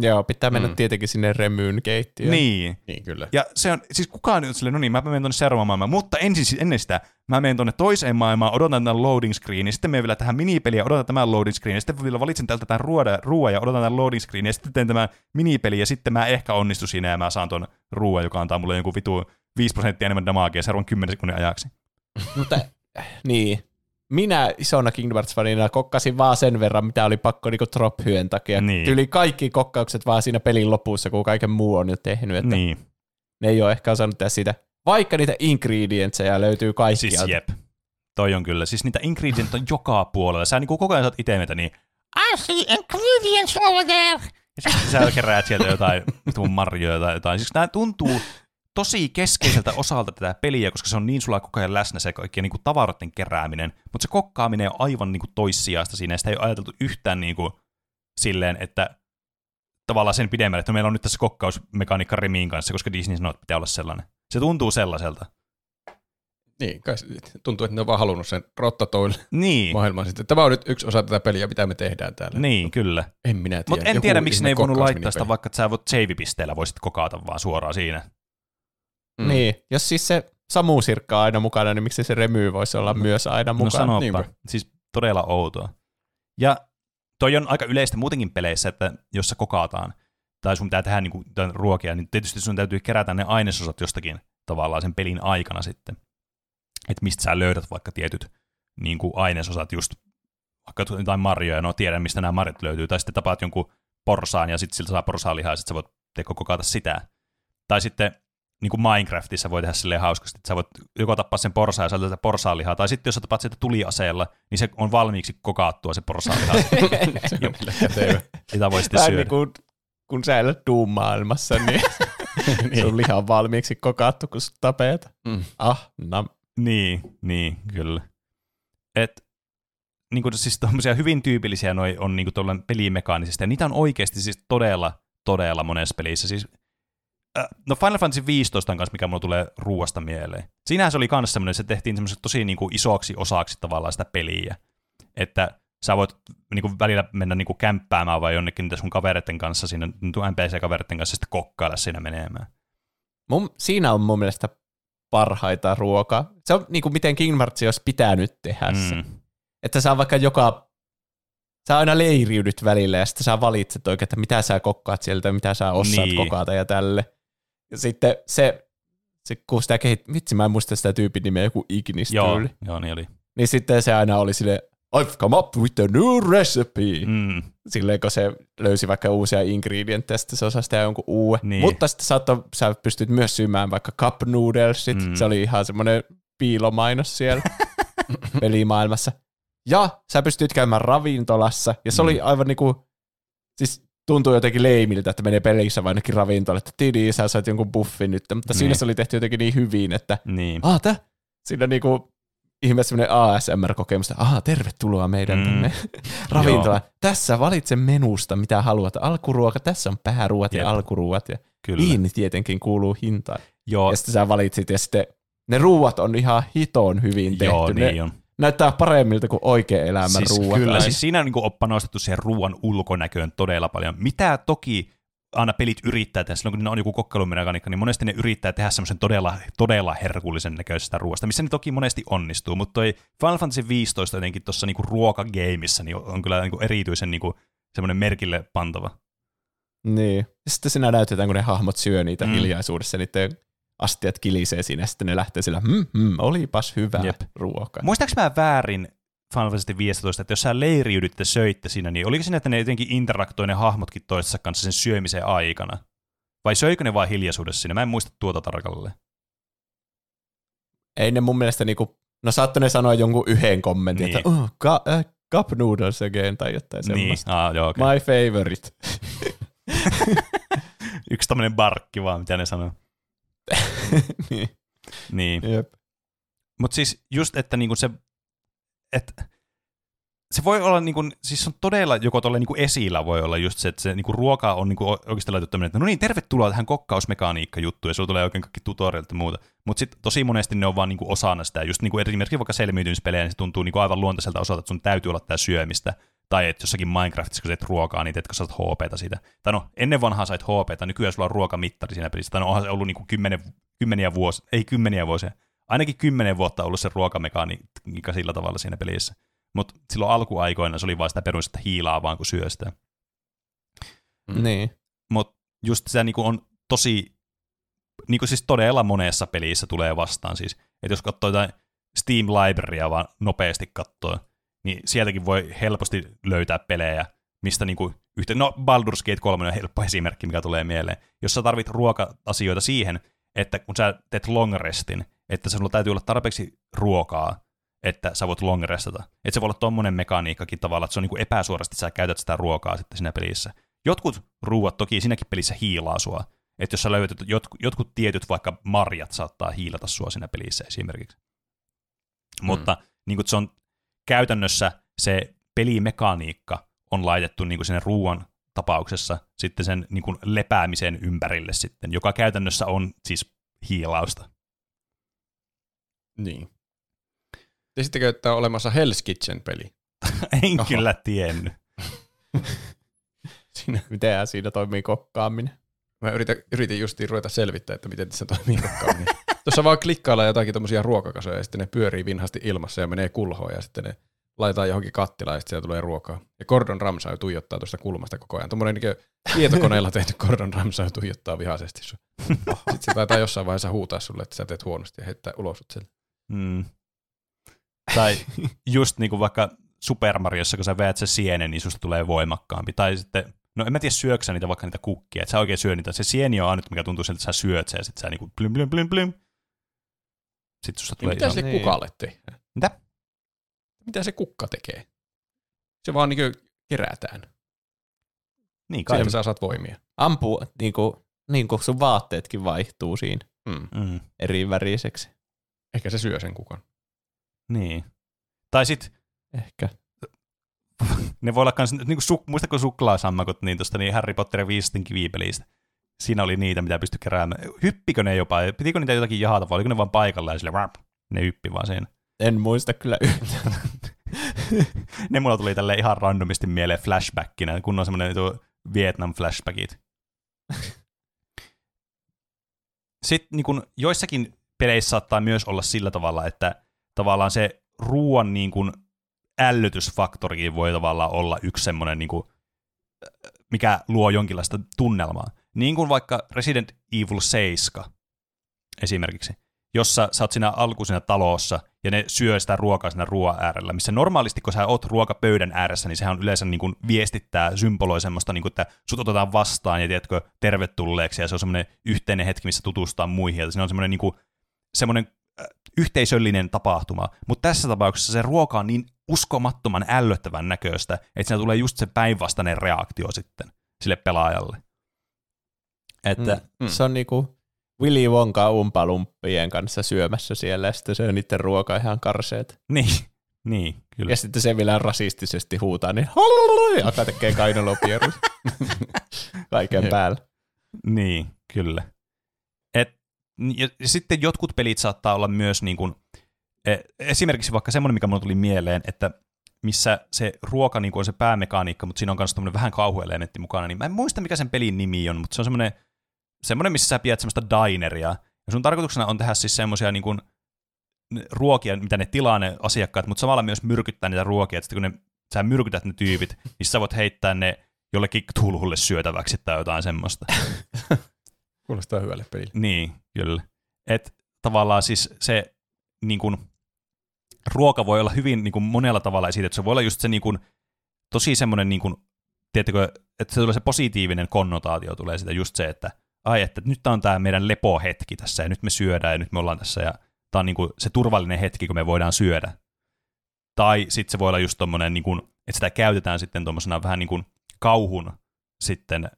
Joo, pitää mennä Mm. tietenkin sinne remyyn keittiöön. Niin. Niin kyllä. Ja se on, siis kukaan nyt silleen, no niin, mä menen tuonne seuraavaan maailmaan, mutta ensin, ennen sitä mä menen tuonne toiseen maailmaan, odotan tämän loading screenin, sitten menen vielä tähän minipeliin, odotan tämän loading screenin, sitten vielä valitsen täältä tämän ruoan, ruoan ja odotan tämän loading screenin, ja sitten teen tämän minipeli, ja sitten mä ehkä onnistun siinä, ja mä saan tuon ruoan, joka antaa mulle jonkun vitu 5 prosenttia enemmän damagea seuraavan 10 sekunnin ajaksi. Mutta niin, minä isona Kingdom Hearts-fanina kokkasin vaan sen verran, mitä oli pakko niinku drop-hyön takia. Niin. Tyli kaikki kokkaukset vaan siinä pelin lopussa, kun kaiken muu on jo tehnyt. Että Niin, Ne ei ole ehkä osannut tehdä sitä. Vaikka niitä ingredientseja löytyy kaikkialta. siis jep. Toi on kyllä. Siis niitä ingredients on joka puolella. Sä niinku koko ajan saat itse meitä niin, I see ingredients over there. ja sitten sä keräät sieltä jotain vitun marjoja tai jotain. Siis nämä tuntuu tosi keskeiseltä osalta tätä peliä, koska se on niin sulla koko ajan läsnä se kaikkien niin tavaroiden kerääminen, mutta se kokkaaminen on aivan niin kuin toissijasta siinä, ja sitä ei ole ajateltu yhtään niin kuin silleen, että tavallaan sen pidemmälle, että meillä on nyt tässä kokkausmekaniikka Remiin kanssa, koska Disney sanoo, että pitää olla sellainen. Se tuntuu sellaiselta. Niin, kai tuntuu, että ne on vaan halunnut sen rottatoille Niin, maailmaan sitten. Tämä on nyt yksi osa tätä peliä, mitä me tehdään täällä. niin kyllä. En minä tiedä. Mutta en Joku tiedä, miksi ne ei voinut laittaa sitä vaikka, että sä voit save-pisteellä voisit kokata vaan suoraan siinä. Mm. Niin, jos siis se Samu Sirkka on aina mukana, niin miksi se Remy voisi olla myös aina No mukana? sanopa. niinpä. Siis todella outoa. Ja toi on aika yleistä muutenkin peleissä, että jos sä kokataan, tai sun pitää tehdä niinku jotain ruokia, niin tietysti sun täytyy kerätä ne ainesosat jostakin tavallaan sen pelin aikana sitten. Että mistä sä löydät vaikka tietyt niin kuin ainesosat, just vaikka jotain marjoja, no tiedän mistä nämä marjat löytyy, tai sitten tapaat jonkun porsaan ja sitten siltä saa porsaalihaa ja sitten sä voit teko kokata sitä. Tai sitten niin kuin Minecraftissa voi tehdä silleen hauskasti, että sä voit joko tappaa sen porsaan ja saada tätä porsaalihaa, tai sitten jos sä tapaat sitä tuliaseella, niin se on valmiiksi kokaattua se porsaalihaa. Sitä voi sitten Vähän syödä. niin kuin, kun sä elät Doom-maailmassa, niin, sun liha on valmiiksi kokattu, kun sut tapeet. Mm. Ah, nam. Niin, niin, kyllä. Et, niin kuin, siis tommosia hyvin tyypillisiä noi on niin kuin pelimekaanisista, ja niitä on oikeasti siis todella, todella monessa pelissä. Siis, äh, no Final Fantasy 15 on kanssa, mikä mulla tulee ruuasta mieleen. Siinähän se oli kanssa semmoinen, se tehtiin semmoiseksi tosi niin kuin isoksi osaksi tavallaan sitä peliä, että sä voit niin kuin välillä mennä niin kuin kämppäämään vai jonnekin niitä sun kavereiden kanssa, siinä NPC-kavereiden kanssa, ja sitten kokkailla siinä menemään. Mun, siinä on mun mielestä parhaita ruokaa. Se on niin kuin miten King Hearts olisi pitänyt tehdä se. Mm. Että sä vaikka joka, sä aina leiriydyt välillä ja sitten sä valitset oikein, että mitä sä kokkaat sieltä, mitä sä osaat Niin. kokata ja tälle. Ja sitten se, se kun sitä kehit, vitsi mä en muista sitä tyypin nimeä, joku Ignis Joo, tyyli. joo, niin oli. Niin sitten se aina oli sille I've come up with a new recipe. Mm. Silleen, kun se löysi vaikka uusia ingredienttejä, sitten se osasi tehdä jonkun uuden. Niin. Mutta sitten saattoi, sä pystyt myös syymään vaikka cup noodlesit. Mm. Se oli ihan semmoinen piilomainos siellä pelimaailmassa. Ja sä pystyt käymään ravintolassa, ja se Mm. oli aivan niinku, siis tuntuu jotenkin leimiltä, että menee pelissä vain ainakin ravintola, että tidi, sä saat jonkun buffin nyt, mutta siinä Niin. se oli tehty jotenkin niin hyvin, että Niin. ah, tä, siinä niinku ihme semmoinen ASMR-kokemus, että aha, tervetuloa meidän Mm. tänne ravintolaan. Tässä valitse menusta, mitä haluat. Alkuruoka, tässä on pääruuat Jep. ja alkuruuat. Ja Kyllä. viini tietenkin kuuluu hintaan. Joo, Ja sitten sä valitsit, ja sitten ne ruuat on ihan hitoon hyvin tehty. joo ne niin on. Näyttää paremmilta kuin oikea elämän Siis ruuat. kyllä, Tai- siis siinä on niin panostettu siihen ruoan ulkonäköön todella paljon. Mitä toki aina pelit yrittää tehdä, silloin kun ne on joku kokkailumekaniikka, niin monesti ne yrittää tehdä semmoisen todella, todella herkullisen näköisestä ruoasta, missä ne toki monesti onnistuu, mutta toi Final Fantasy 15 jotenkin tuossa niinku ruokageimissä niin on kyllä niinku erityisen niinku semmoinen merkille pantava. Niin. Ja sitten siinä näytetään, kun ne hahmot syö niitä mm. hiljaisuudessa, niiden astiat kilisee siinä, ja sitten ne lähtee sillä, hmm, hmm, olipas hyvä Jep. Ruoka. Muistaaks mä väärin Final Fantasy 15, että jos sä leiriydyt ja söitte siinä, niin oliko siinä, että ne jotenkin interaktoi ne hahmotkin toistensa kanssa sen syömisen aikana? Vai söikö ne vaan hiljaisuudessa siinä? Mä en muista tuota tarkalleen. Ei ne mun mielestä niinku, no saattoi ne sanoa jonkun yhden kommentin, Niin. että oh, ka, äh, cup noodles again, tai jotain Niin, semmoista. ah, joo, okay. My favorite. Yksi tämmönen barkki vaan, mitä ne sanoo. niin. Niin. Jep. Mutta siis just, että niinku se, että se voi olla, niinku, siis on todella joko tuolla niinku esillä voi olla just se, että se niinku ruoka on niinku oikeasti laitettu tämmöinen, että no niin, tervetuloa tähän kokkausmekaniikka-juttuun, ja sulla tulee oikein kaikki tutorialit ja muuta. Mutta sitten tosi monesti ne on vaan niinku osana sitä, just niinku esimerkiksi vaikka selviytymispelejä, niin se tuntuu niinku aivan luontaiselta osalta, että sun täytyy olla tää syömistä, tai että jossakin Minecraftissa, kun sä teet ruokaa, niin teetkö saat HPtä siitä. Tai no, ennen vanhaa sait HPtä, nykyään sulla on ruokamittari siinä pelissä. Tai no, onhan se ollut niinku kymmenen, kymmeniä vuosia, ei kymmeniä vuosia, ainakin kymmenen vuotta ollut se ruokamekaniikka sillä tavalla siinä pelissä. Mutta silloin alkuaikoina se oli vain sitä perus, että hiilaa vaan kun syö sitä. Mm. Niin. Mutta just se niinku on tosi, niinku siis todella monessa pelissä tulee vastaan siis. Että jos katsoo jotain Steam Librarya vaan nopeasti katsoo, niin sieltäkin voi helposti löytää pelejä, mistä niinku yhteen, no Baldur's Gate 3 on helppo esimerkki, mikä tulee mieleen. Jos sä tarvit ruoka-asioita siihen, että kun sä teet long restin, että sulla täytyy olla tarpeeksi ruokaa, että sä voit long restata. Että se voi olla tommonen mekaniikkakin tavalla, että se on niinku epäsuorasti, että sä käytät sitä ruokaa sitten siinä pelissä. Jotkut ruuat toki siinäkin pelissä hiilaa sua. Että jos sä löydät jotkut, jotkut tietyt vaikka marjat saattaa hiilata sua siinä pelissä esimerkiksi. Mm. Mutta niin kuin se on käytännössä se pelimekaniikka on laitettu niin kuin sinne ruoan tapauksessa sitten sen niin kuin lepäämisen ympärille sitten, joka käytännössä on siis hiilausta. Niin. Tiesittekö, että on olemassa Hell's Kitchen-peli? en Oho. kyllä tiennyt. Siinä, Miten siinä toimii kokkaaminen? mä yritin, yritin justiin ruveta selvittää, että miten se toimii kokkaaminen. Tuossa vaan klikkaillaan jotakin tommosia ruokakasoja ja sitten ne pyörii vinhasti ilmassa ja menee kulhoon ja sitten ne laitetaan johonkin kattilaan ja sitten sieltä tulee ruokaa. Ja Gordon Ramsay tuijottaa tuosta kulmasta koko ajan. Tuommoinen niin tietokoneella tehty Gordon Ramsay tuijottaa vihaisesti sua. Sitten se taitaa jossain vaiheessa huutaa sulle, että sä teet huonosti ja heittää ulos sut sieltä. Mm. Tai just niin kuin vaikka Super Mariossa, kun sä veät se sienen, niin susta tulee voimakkaampi. Tai sitten, no en mä tiedä syöksä sä niitä vaikka niitä kukkia, että sä oikein syö niitä. Se sieni on ainut, mikä tuntuu siltä, että sä syöt sen ja sitten sä niin kuin blym, blym, blym, blym. Sitten susta Niin tulee mitä sille Niin. kukalle tehdään? Mitä? Mitä se kukka tekee? Se vaan niin kerätään. Niin kai. Sieltä sä saat voimia. Ampuu, niin kuin, niin kuin sun vaatteetkin vaihtuu siinä Mm. Mm. eri väriseksi. Ehkä se syö sen kukan. Niin. Tai sitten Ehkä. ne voi olla kans, niin kuin su, muistatko suklaasammakot niin tuosta niin Harry Potter ja viistin kivipelistä? Siinä oli niitä, mitä pystyi keräämään. Hyppikö ne jopa? Pitikö niitä jotakin jahata vai oliko ne vaan paikalla ja sille rap, ne hyppi vaan siinä? En muista kyllä yhtään. ne mulla tuli tälle ihan randomisti mieleen flashbackinä, kun on semmoinen Vietnam flashbackit. Sitten niin kun, joissakin peleissä saattaa myös olla sillä tavalla, että tavallaan se ruoan niin kun, ällötysfaktorikin voi tavallaan olla yksi semmoinen, niin kun, mikä luo jonkinlaista tunnelmaa. Niin kuin vaikka Resident Evil 7 esimerkiksi, jossa sä oot siinä alku siinä talossa, ja ne syö sitä ruokaa siinä ruoan äärellä, missä normaalisti, kun sä oot ruokapöydän ääressä, niin sehän on yleensä niin kuin viestittää, symboloi semmoista, niin kuin, että sut otetaan vastaan ja tiedätkö, tervetulleeksi, ja se on semmoinen yhteinen hetki, missä tutustaan muihin, ja siinä on semmoinen, niin kuin, semmoinen äh, yhteisöllinen tapahtuma, mutta tässä tapauksessa se ruoka on niin uskomattoman ällöttävän näköistä, että siinä tulee just se päinvastainen reaktio sitten sille pelaajalle. Että Mm. Se on niinku Willy Wonka umpalumppien kanssa syömässä siellä, ja sitten se on niiden ruoka ihan karseet. Niin, niin, kyllä. Ja sitten se vielä rasistisesti huutaa, niin ja alkaa tekee kainolopieru kaiken päällä. Niin, kyllä. Et, ja ja sitten jotkut pelit saattaa olla myös niin kuin, e, esimerkiksi vaikka semmoinen, mikä mulle tuli mieleen, että missä se ruoka niin kuin on se päämekaniikka, mutta siinä on myös vähän kauhuelementti mukana, niin mä en muista, mikä sen pelin nimi on, mutta se on semmoinen, semmoinen missä sä pidät semmoista dineria, ja sun tarkoituksena on tehdä siis semmoisia niin kuin, ruokia, mitä ne tilaa ne asiakkaat, mutta samalla myös myrkyttää niitä ruokia, että kun ne, sä myrkytät ne tyypit, niin sä voit heittää ne jollekin tulhulle syötäväksi tai jotain semmoista. Kuulostaa hyvälle pelille. Niin, kyllä. Et tavallaan siis se niin kun, ruoka voi olla hyvin niin kun, monella tavalla esitetty. Se voi olla just se niin kun, tosi semmoinen, niin tiedättekö, että se tulee se positiivinen konnotaatio tulee sitä just se, että ai, että nyt on tämä meidän lepohetki tässä ja nyt me syödään ja nyt me ollaan tässä ja tämä on niin kun, se turvallinen hetki, kun me voidaan syödä. Tai sitten se voi olla just tommonen, niin että sitä käytetään sitten tuommoisena vähän niin kuin kauhun sitten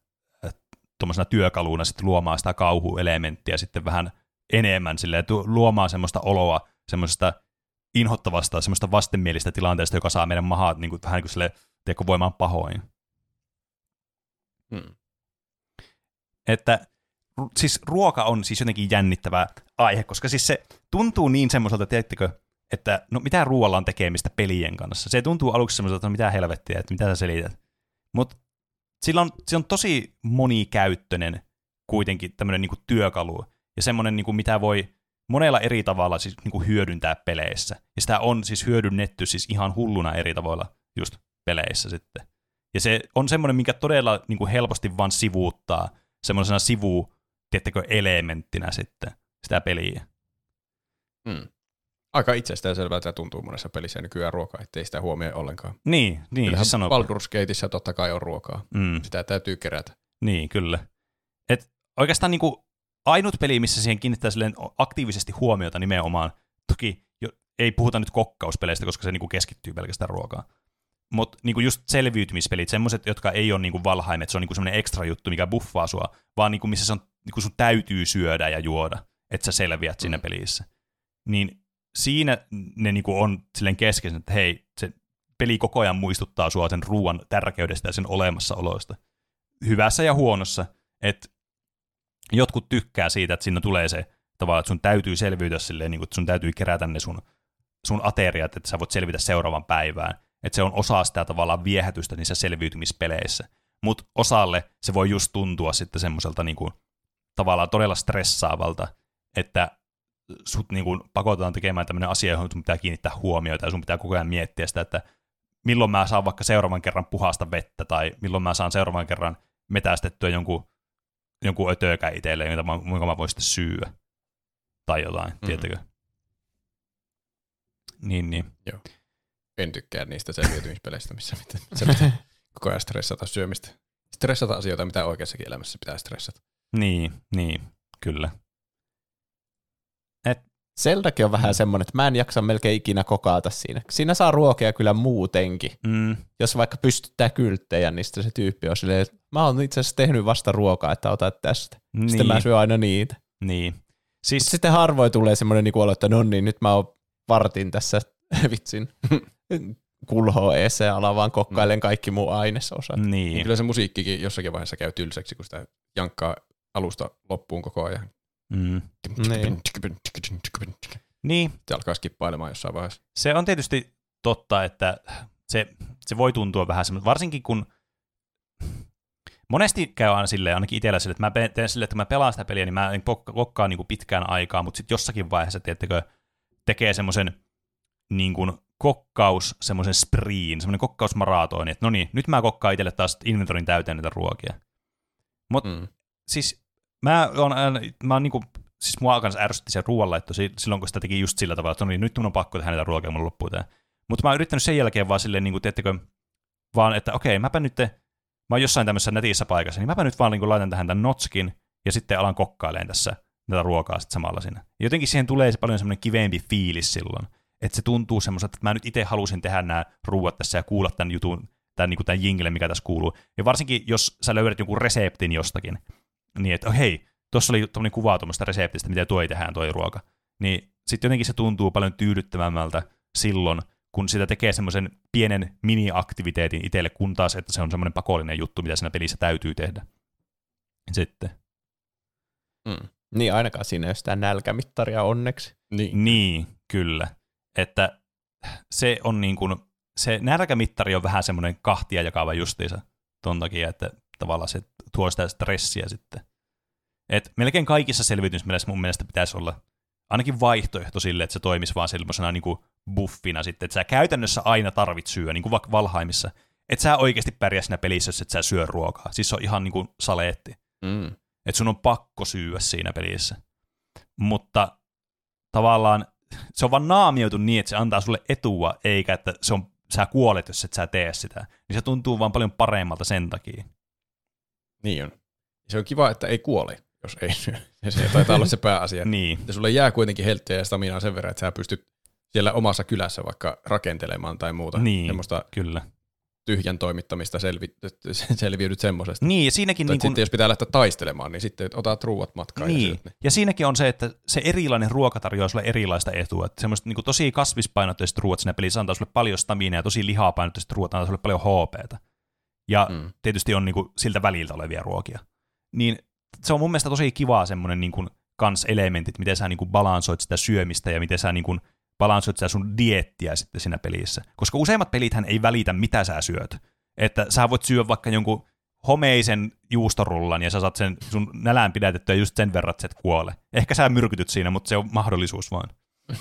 tuommoisena työkaluna sitten luomaan sitä kauhuelementtiä sitten vähän enemmän silleen, tu- luomaan semmoista oloa, semmoista inhottavasta, semmoista vastenmielistä tilanteesta, joka saa meidän mahat niin kuin, vähän niin kuin sille, tiedätkö, voimaan pahoin. Hmm. Että siis ruoka on siis jotenkin jännittävä aihe, koska siis se tuntuu niin semmoiselta, tiedättekö, että no mitä ruoalla on tekemistä pelien kanssa. Se tuntuu aluksi semmoiselta, että no mitä helvettiä, että mitä sä selität. Mutta sillä on, se on tosi monikäyttöinen kuitenkin tämmöinen niinku työkalu, ja semmoinen, niinku, mitä voi monella eri tavalla siis niinku hyödyntää peleissä. Ja sitä on siis hyödynnetty siis ihan hulluna eri tavoilla just peleissä sitten. Ja se on semmoinen, mikä todella niinku helposti vaan sivuuttaa semmoisena sivu, tiettäkö, elementtinä sitten sitä peliä. Hmm. Aika tämä tuntuu monessa pelissä nykyään ruokaa, ettei sitä huomioi ollenkaan. Niin, niin Kyllähän siis. Baldur's Gateissa totta kai on ruokaa. Mm. Sitä täytyy kerätä. Niin, kyllä. Et oikeastaan niinku ainut peli, missä siihen kiinnittää aktiivisesti huomiota nimenomaan, toki jo, ei puhuta nyt kokkauspeleistä, koska se niinku keskittyy pelkästään ruokaan. Mutta niinku just selviytymispelit, semmoiset, jotka ei ole niinku Valheim, että se on niinku semmoinen ekstra juttu, mikä buffaa sua, vaan niinku missä se on, niinku sun täytyy syödä ja juoda, että sä selviät siinä Mm. pelissä. Niin siinä ne niinku on silleen keskeisen, että hei, se peli koko ajan muistuttaa sua sen ruoan tärkeydestä ja sen olemassaoloista. Hyvässä ja huonossa, että jotkut tykkää siitä, että siinä tulee se tavallaan, että sun täytyy selviytyä silleen, niin kuin, että sun täytyy kerätä ne sun, sun ateriat, että sä voit selvitä seuraavan päivään. Että se on osa sitä tavallaan viehätystä niissä selviytymispeleissä. Mutta osalle se voi just tuntua sitten semmoiselta niin kuin, tavallaan todella stressaavalta, että sut niin kuin, pakotetaan tekemään tämmöinen asia, johon sun pitää kiinnittää huomiota ja sun pitää koko ajan miettiä sitä, että milloin mä saan vaikka seuraavan kerran puhasta vettä tai milloin mä saan seuraavan kerran metästettyä jonkun, jonkun ötökä itselleen, jota mä, jonka mä voin sitten syyä. Tai jotain, mm. tiettäkö? Niin, niin. En tykkää niistä selviytymispeleistä, missä mitä, se pitää koko ajan stressata syömistä. Stressata asioita, mitä oikeassakin elämässä pitää stressata. Niin, niin, kyllä. Zeldakin on vähän semmoinen, että mä en jaksa melkein ikinä kokaata siinä. Siinä saa ruokia kyllä muutenkin. Mm, Jos vaikka pystyttää kylttejä, niin sitten se tyyppi on silleen, että mä oon itse asiassa tehnyt vasta ruokaa, että otat tästä. niin, Sitten mä syön aina niitä. niin. Siis... Sitten harvoin tulee semmoinen niin olo, että no niin, nyt mä oon vartin tässä vitsin kulhoa eessä ja alan vaan kokkailen kaikki mun ainesosat. Niin. niin, Kyllä se musiikkikin jossakin vaiheessa käy tylsäksi, kun sitä jankkaa alusta loppuun koko ajan. mm, Niin. niin, Se alkaa skippailemaan jossain vaiheessa. se on tietysti totta, että se, se voi tuntua vähän semmoista, varsinkin kun monesti käy aina silleen, ainakin itsellä silleen, että mä teen silleen, että kun mä pelaan sitä peliä, niin mä en kokkaa niin pitkään aikaa, mutta sitten jossakin vaiheessa, tiettekö, tekee semmoisen niin kuin kokkaus, semmoisen spriin, semmoinen kokkausmaratoni, että no niin, nyt mä kokkaan itselle taas inventorin täyteen näitä ruokia. Mutta Mm. siis mä oon, aina- mä niinku, siis mua kanssa ärsytti se ruoanlaitto si- silloin, kun sitä teki just sillä tavalla, että no niin, nyt mun on pakko tehdä näitä ruokia, mun loppuu tää. Mutta mä oon yrittänyt sen jälkeen vaan silleen, niin kuin, teettekö, vaan että okei, mäpä nyt, mä oon jossain tämmöisessä netissä paikassa, niin mäpä nyt vaan niin laitan tähän tämän notskin, ja sitten alan kokkaileen tässä tätä ruokaa sitten samalla siinä. Jotenkin siihen tulee se paljon semmoinen kivempi fiilis silloin, että se tuntuu semmoiselta, että mä nyt itse halusin tehdä nämä ruuat tässä ja kuulla tämän jutun, tämän, niin tämän jingle, mikä tässä kuuluu. Ja varsinkin, jos sä löydät jonkun reseptin jostakin, niin että oh, hei, tuossa oli tuommoinen kuva tuommoista reseptistä, miten tuo tehdään tuo ruoka, niin sitten jotenkin se tuntuu paljon tyydyttävämmältä silloin, kun sitä tekee semmoisen pienen mini-aktiviteetin itselle, kun taas, että se on semmoinen pakollinen juttu, mitä siinä pelissä täytyy tehdä. Sitten. Mm. Niin ainakaan siinä ei ole sitä nälkämittaria onneksi. Niin. Niin, kyllä. Että se on niin kuin, se nälkämittari on vähän semmoinen kahtia jakava justiinsa ton takia, että tavallaan se tuo sitä stressiä sitten. Et melkein kaikissa selviytymismielessä mun mielestä pitäisi olla ainakin vaihtoehto sille, että se toimisi vaan sellaisena niin kuin buffina sitten, että sä käytännössä aina tarvit syödä, niin kuin vaikka Valhaimissa. Että sä oikeasti pärjää siinä pelissä, jos et sä syö ruokaa. Siis se on ihan niin kuin saleetti. Mm. Että sun on pakko syyä siinä pelissä. Mutta tavallaan se on vaan naamioitu niin, että se antaa sulle etua, eikä että se on, sä kuolet, jos et sä tee sitä. Niin se tuntuu vaan paljon paremmalta sen takia. Niin on. Se on kiva, että ei kuole, jos ei syö. Ja se taitaa olla se pääasia. Niin. Ja sulle jää kuitenkin helttiä ja staminaa sen verran, että sä pystyt siellä omassa kylässä vaikka rakentelemaan tai muuta. Niin, Semmoista kyllä. tyhjän toimittamista selvi, selviydyt semmoisesta. Niin, ja siinäkin Tai niin kun, sitten jos pitää lähteä taistelemaan, niin sitten otat ruuat matkaan ja niin. ne. Ja siinäkin on se, että se erilainen ruoka tarjoaa sulle erilaista etua. Että semmoiset niin tosi kasvispainotteiset ruoat siinä pelissä antaa sulle paljon staminaa ja tosi lihapainotteiset ruoat antaa sulle paljon HPtä. Ja Mm. tietysti on niin kuin siltä väliltä olevia ruokia. Niin se on mun mielestä tosi kivaa semmoinen niin kuin kans elementit, miten sä niin kuin balansoit sitä syömistä ja miten sä niin kuin balansoit sitä sun diettiä sitten siinä pelissä. Koska useimmat pelithän ei välitä, mitä sä syöt. Että sä voit syödä vaikka jonkun homeisen juustorullan ja sä saat sen sun nälään pidätettyä just sen verran, että et kuole. Ehkä sä myrkytyt siinä, mutta se on mahdollisuus vaan.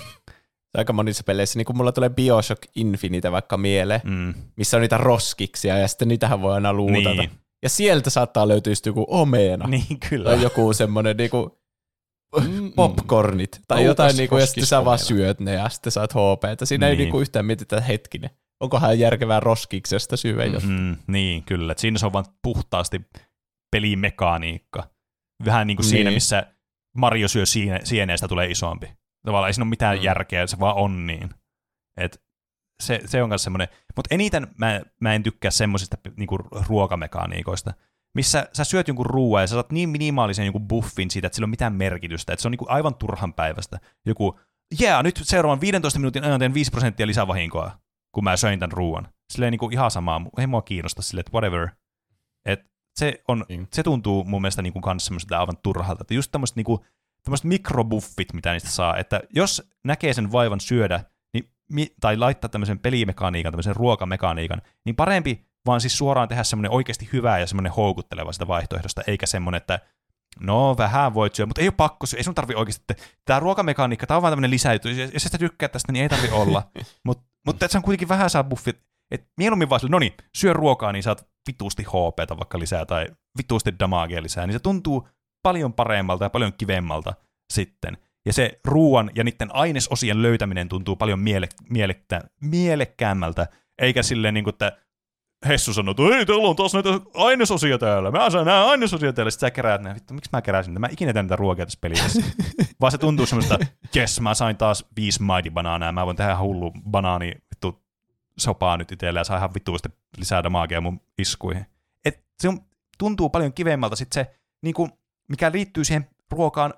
Aika monissa peleissä, niin kun mulla tulee Bioshock Infinite vaikka mieleen, Mm. missä on niitä roskiksia ja sitten niitähän voi aina luutata. Niin. Ja sieltä saattaa löytyä joku omena. Niin, kyllä. Tai joku semmoinen niinku popcornit. Tai Oukas jotain niinku, ja sitten sä vaan syöt ne ja sitten saat HPtä. Siinä ei Niin. niinku yhtään mietitä hetkinen. Onkohan järkevää roskiksesta syödä jos Mm, niin, kyllä. Et siinä se on vaan puhtaasti pelimekaniikka. Vähän niin kuin Niin. siinä, missä Mario syö siene, sieneestä tulee isompi. Tavallaan ei siinä ole mitään Mm. mm. järkeä, se vaan on niin. Et se, se on myös semmoinen. Mutta eniten mä, mä en tykkää semmoisista niinku, ruokamekaniikoista, missä sä syöt jonkun ruoan ja sä saat niin minimaalisen jonkun buffin siitä, että sillä ole mitään merkitystä, että se on niinku aivan turhan päivästä. Joku, jää, nyt seuraavan 15 minuutin ajan teen 5 prosenttia lisävahinkoa, kun mä söin tämän ruoan. Silleen niinku ihan samaa, ei mua kiinnosta sille, että whatever. Et se, on, Niin. se tuntuu mun mielestä niinku kans semmoiselta aivan turhalta, että just tämmöiset niinku, tämmöiset mikrobuffit, mitä niistä saa, että jos näkee sen vaivan syödä, niin, mi- tai laittaa tämmöisen pelimekaniikan, tämmöisen ruokamekaniikan, niin parempi vaan siis suoraan tehdä semmoinen oikeasti hyvä ja semmoinen houkutteleva sitä vaihtoehdosta, eikä semmoinen, että no vähän voit syödä, mutta ei ole pakko syödä, ei sun tarvi oikeasti, että tämä ruokamekaniikka, tämä on vaan tämmöinen lisäytys, jos sä tykkää tästä, niin ei tarvi olla, Mut, mutta että se on kuitenkin vähän saa buffit, että mieluummin vaan sille, no niin, syö ruokaa, niin saat vituusti HPtä vaikka lisää tai vituusti damagea lisää, niin se tuntuu paljon paremmalta ja paljon kivemmalta sitten. Ja se ruoan ja niiden ainesosien löytäminen tuntuu paljon miele, mielektä, mielekkäämmältä, eikä silleen niin kuin, että Hessu sanoo, että hei, teillä on taas näitä ainesosia täällä. Mä saan nämä ainesosia täällä. Sitten sä keräät ne. Vittu, miksi mä keräsin? Mä ikinä teen niitä ruokia tässä pelissä. Vaan se tuntuu semmoista, jes, mä sain taas viisi mighty banaanaa. Mä voin tehdä hullu banaani vittu sopaa nyt itselle ja saa ihan vittuusti lisää damagea mun iskuihin. Et se on, tuntuu paljon kivemmalta sit se, niinku, mikä liittyy siihen ruokaan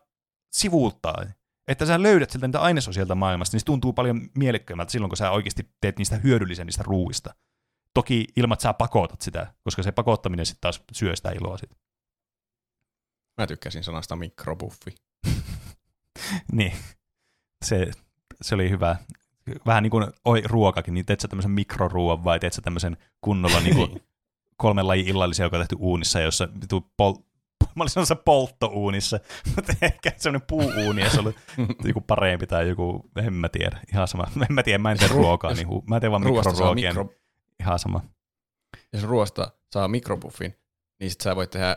sivuuttaan. Että sä löydät siltä niitä ainesosia sieltä maailmasta, niin se tuntuu paljon mielekkäämmältä silloin, kun sä oikeasti teet niistä hyödyllisen niistä ruuista. Toki ilman, että sä pakotat sitä, koska se pakottaminen sitten taas syö sitä iloa sit. Mä tykkäsin sanasta mikrobuffi. Niin, se, se oli hyvä. Vähän niin kuin oi, ruokakin, niin teet sä tämmöisen mikroruuan vai teet sä tämmöisen kunnolla niin kuin kolmen lajin illallisia, joka on tehty uunissa, jossa pol- mä olisin sanoa polttouunissa, mutta ehkä semmoinen puuuuni, ja se oli joku parempi tai joku, en mä tiedä, ihan sama. En mä tiedä, mä en tee ruokaa, niin hu- mä teen vaan mikroruokia, mikro, mikro... ihan sama. jos ruoasta saa mikrobuffin, niin sitten sä voit tehdä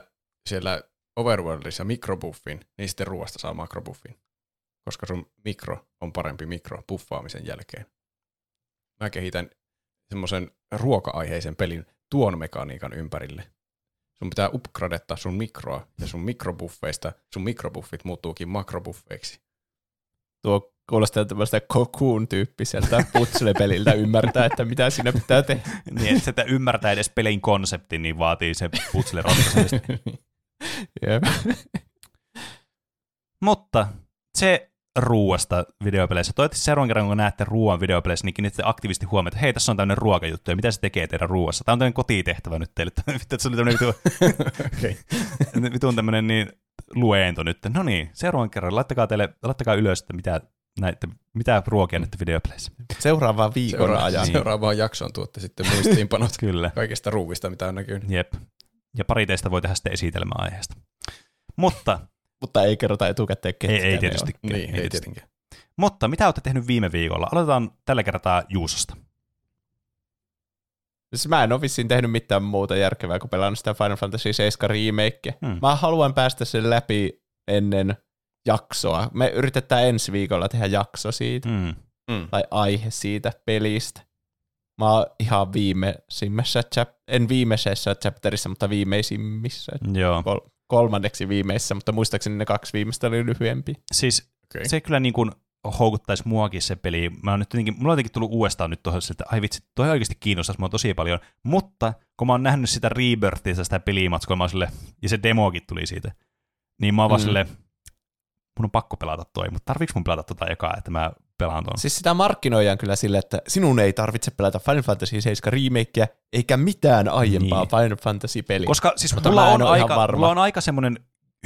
siellä Overworldissa mikrobuffin, niin sitten ruoasta saa makrobuffin. Koska sun mikro on parempi mikro buffaamisen jälkeen. Mä kehitän semmoisen ruoka-aiheisen pelin tuon mekaniikan ympärille. Sun pitää upgradetta sun mikroa, ja sun mikrobuffeista sun mikrobuffit muuttuukin makrobuffeiksi. Tuo kuulostaa tämmöistä Cocoon-tyyppiseltä putsle-peliltä ymmärtää, että mitä siinä pitää tehdä. Niin, että sitä ymmärtää edes pelin konsepti, niin vaatii se putsle. Jep. Mutta se ruuasta videopeleissä. Toivottavasti seuraavan kerran, kun näette ruoan videopeleissä, niin kiinnitte aktiivisesti huomioon, että hei, tässä on tämmöinen ruokajuttu, ja mitä se tekee teidän ruoassa. Tämä on tämmöinen kotitehtävä nyt teille. Vittu, että se oli tämmöinen vitu, Okay. vitun tämmöinen niin luento nyt. No niin, seuraavan kerran laittakaa, teille, laittakaa ylös, että mitä, näitte, mitä ruokia näette videopeleissä. Seuraavaan viikon Seura- ajan. seuraavaan jaksoon tuotte sitten muistiinpanot Kyllä. kaikista ruuvista, mitä on näkynyt. Jep. Ja pari teistä voi tehdä sitten esitelmä aiheesta. Mutta, Mutta ei kerrota etukäteen, ketkä ei, ei ne tietysti. Niin, ei tietysti. tietenkään. Mutta mitä olette tehnyt viime viikolla? Aloitetaan tällä kertaa Juusosta. Siis mä en ole vissiin tehnyt mitään muuta järkevää kuin pelannut sitä Final Fantasy 7 remake. Hmm. Mä haluan päästä sen läpi ennen jaksoa. Me yritetään ensi viikolla tehdä jakso siitä, Mm. Mm. tai aihe siitä pelistä. Mä oon ihan viimeisimmässä, chap- en viimeisessä chapterissa, mutta viimeisimmissä. Joo. Kol- kolmanneksi viimeisessä, mutta muistaakseni ne kaksi viimeistä oli lyhyempi. Siis Okei. se kyllä niin kuin houkuttaisi muakin se peli. Mä oon nyt jotenkin, mulla on jotenkin tullut uudestaan nyt tuohon, että ai vitsi, toi oikeasti kiinnostaisi mua tosi paljon. Mutta kun mä oon nähnyt sitä Rebirthistä, sitä pelimatskua, mä sille, ja se demokin tuli siitä, niin mä oon vaan Mm. sille, mun on pakko pelata toi, mutta tarviks mun pelata tota ekaa, että mä pelaan ton? Siis sitä markkinoidaan kyllä sille, että sinun ei tarvitse pelata Final Fantasy 7 remakea, eikä mitään aiempaa Niin. Final Fantasy-peliä. Koska siis Mutta mulla on, aika, varma. mulla on aika semmoinen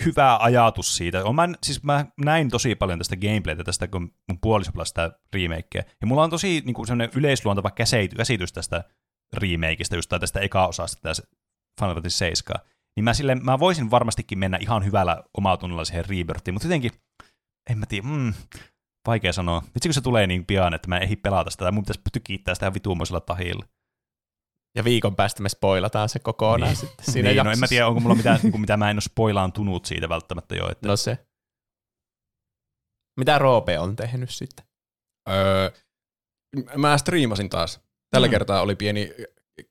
hyvä ajatus siitä. On mä, siis mä näin tosi paljon tästä gameplaytä tästä, kun mun puoliso pelasi sitä remakea. Ja mulla on tosi niin kuin semmoinen yleisluontava käsity- käsitys tästä remakeista, just tästä eka osasta, tästä Final Fantasy 7. Niin mä, sille, mä voisin varmastikin mennä ihan hyvällä omatunnolla siihen Rebirthiin, mutta jotenkin, en mä tiedä, mm, vaikea sanoa. Vitsi kun se tulee niin pian, että mä en ehdi pelata sitä, tai mun pitäisi tykittää sitä vituumoisella tahilla. Ja viikon päästä me spoilataan se kokonaan Niin. sitten siinä niin, no en mä tiedä, onko mulla mitään, niin kuin, mitä mä en ole spoilaantunut siitä välttämättä jo. Että, No se. Mitä Roope on tehnyt sitten? Öö, mä striimasin taas. Tällä mm. kertaa oli pieni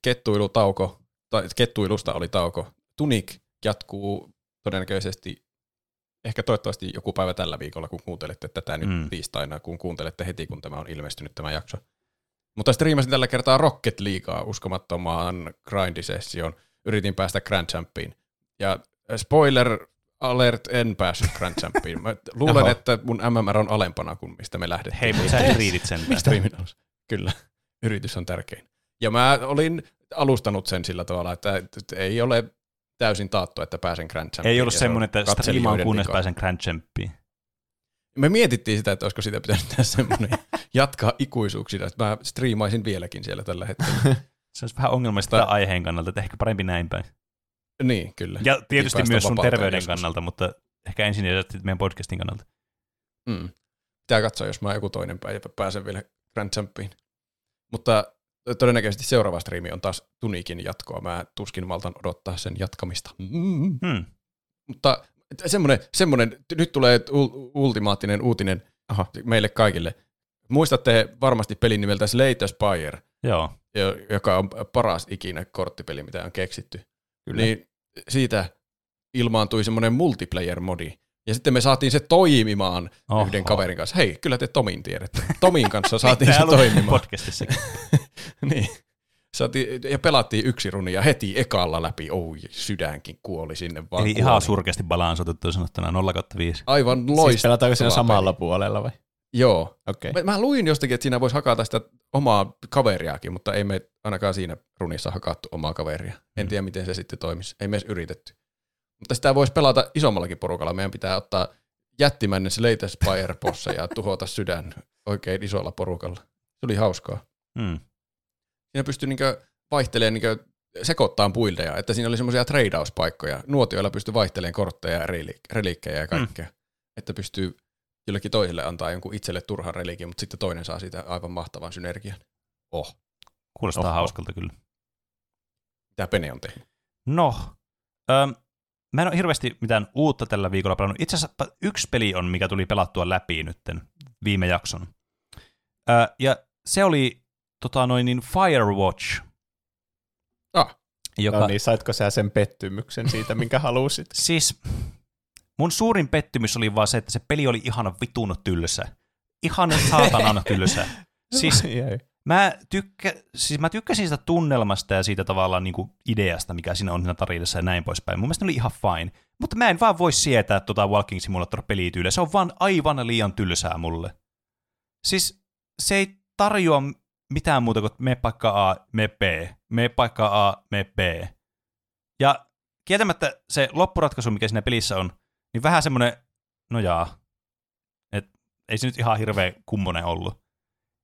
kettuilutauko, tai kettuilusta oli tauko. Tunik jatkuu todennäköisesti, ehkä toivottavasti joku päivä tällä viikolla, kun kuuntelette tätä nyt Mm. mm. tiistaina, kun kuuntelette heti, kun tämä on ilmestynyt tämä jakso. Mutta striimasin tällä kertaa Rocket Leaguea uskomattomaan grindisession. Yritin päästä Grand Champiin. Ja spoiler alert, en päässyt Grand Champiin. Mä luulen, Oho. että mun MMR on alempana kuin mistä me lähdettiin. hei, mutta sä riitit sen. Alussa. Kyllä, yritys on tärkein. Ja mä olin alustanut sen sillä tavalla, että ei ole täysin taattu, että pääsen Grand Champiin. Ei ollut semmoinen, että striimaan kunnes vika. pääsen Grand Champiin. Me mietittiin sitä, että olisiko sitä pitänyt tehdä semmoinen jatkaa ikuisuuksina, että mä striimaisin vieläkin siellä tällä hetkellä. Se olisi vähän ongelmallista Tai- aiheen kannalta, että ehkä parempi näin päin. niin, kyllä. Ja tietysti myös sun terveyden joskus. kannalta, mutta ehkä ensin meidän podcastin kannalta. Mm. Pitää katsoa, jos mä joku toinen päivä pääsen vielä Grand Champiin. Mutta todennäköisesti seuraava striimi on taas Tunikin jatkoa. Mä tuskin maltan odottaa sen jatkamista. Mm. Hmm. Mutta semmoinen, semmoinen, nyt tulee ul- ultimaattinen uutinen Aha. meille kaikille. Muistatte varmasti pelin nimeltä Slay the Spire, Joo. jo- joka on paras ikinä korttipeli, mitä on keksitty. Kyllä. Niin siitä ilmaantui semmoinen multiplayer-modi. Ja sitten me saatiin se toimimaan Oho. yhden kaverin kanssa. Hei, kyllä te Tomin tiedätte. Tomin kanssa saatiin se toimimaan. niin. Saatiin, ja pelattiin yksi runi ja heti ekalla läpi. Oi, sydänkin kuoli sinne vaan. Eli kuoli. ihan surkeasti balansoitettu sanottuna 0 5. Aivan Siis loistava. pelataanko siinä peli. samalla puolella vai? Joo. Okei. Okay. Mä, mä luin jostakin, että siinä voisi hakata sitä omaa kaveriakin, mutta ei me ainakaan siinä runissa hakattu omaa kaveria. En Mm. tiedä, miten se sitten toimisi. Ei me edes yritetty. Mutta sitä voisi pelata isommallakin porukalla. Meidän pitää ottaa jättimäinen Slate Spire posse ja tuhota sydän oikein isolla porukalla. Se oli hauskaa. Hmm. Siinä pystyi niinkö vaihtelemaan niinkö sekoittaa buildeja, että siinä oli semmoisia treidauspaikkoja. Nuotioilla pystyi vaihtelemaan kortteja ja reliikkejä ja kaikkea. Mm. Että pystyy jollekin toiselle antaa jonkun itselle turhan reliikin, mutta sitten toinen saa siitä aivan mahtavan synergian. Oh, Kuulostaa Oho. hauskalta kyllä. mitä Pene on tehnyt. No, öm, mä en ole hirveästi mitään uutta tällä viikolla pelannut. Itse asiassa yksi peli on, mikä tuli pelattua läpi nytten viime jakson. Ö, ja se oli tota noin niin Firewatch. Ah. Joka, No niin, saitko sä sen pettymyksen siitä, minkä halusit? Siis mun suurin pettymys oli vaan se, että se peli oli ihan vitun tylsä. Ihan saatanan tylsä. Siis. Mä, tykkä, siis mä tykkäsin sitä tunnelmasta ja siitä tavallaan niin kuin ideasta, mikä siinä on siinä tarinassa ja näin poispäin. Mun mielestä ne oli ihan fine. Mutta mä en vaan voi sietää tuota Walking Simulator-pelityyliä. Se on vaan aivan liian tylsää mulle. Siis se ei tarjoa mitään muuta kuin me paikka A, me B, me paikka A, me B. Ja kieltämättä se loppuratkaisu, mikä siinä pelissä on, niin vähän semmoinen, no jaa, et ei se nyt ihan hirveä kummonen ollut.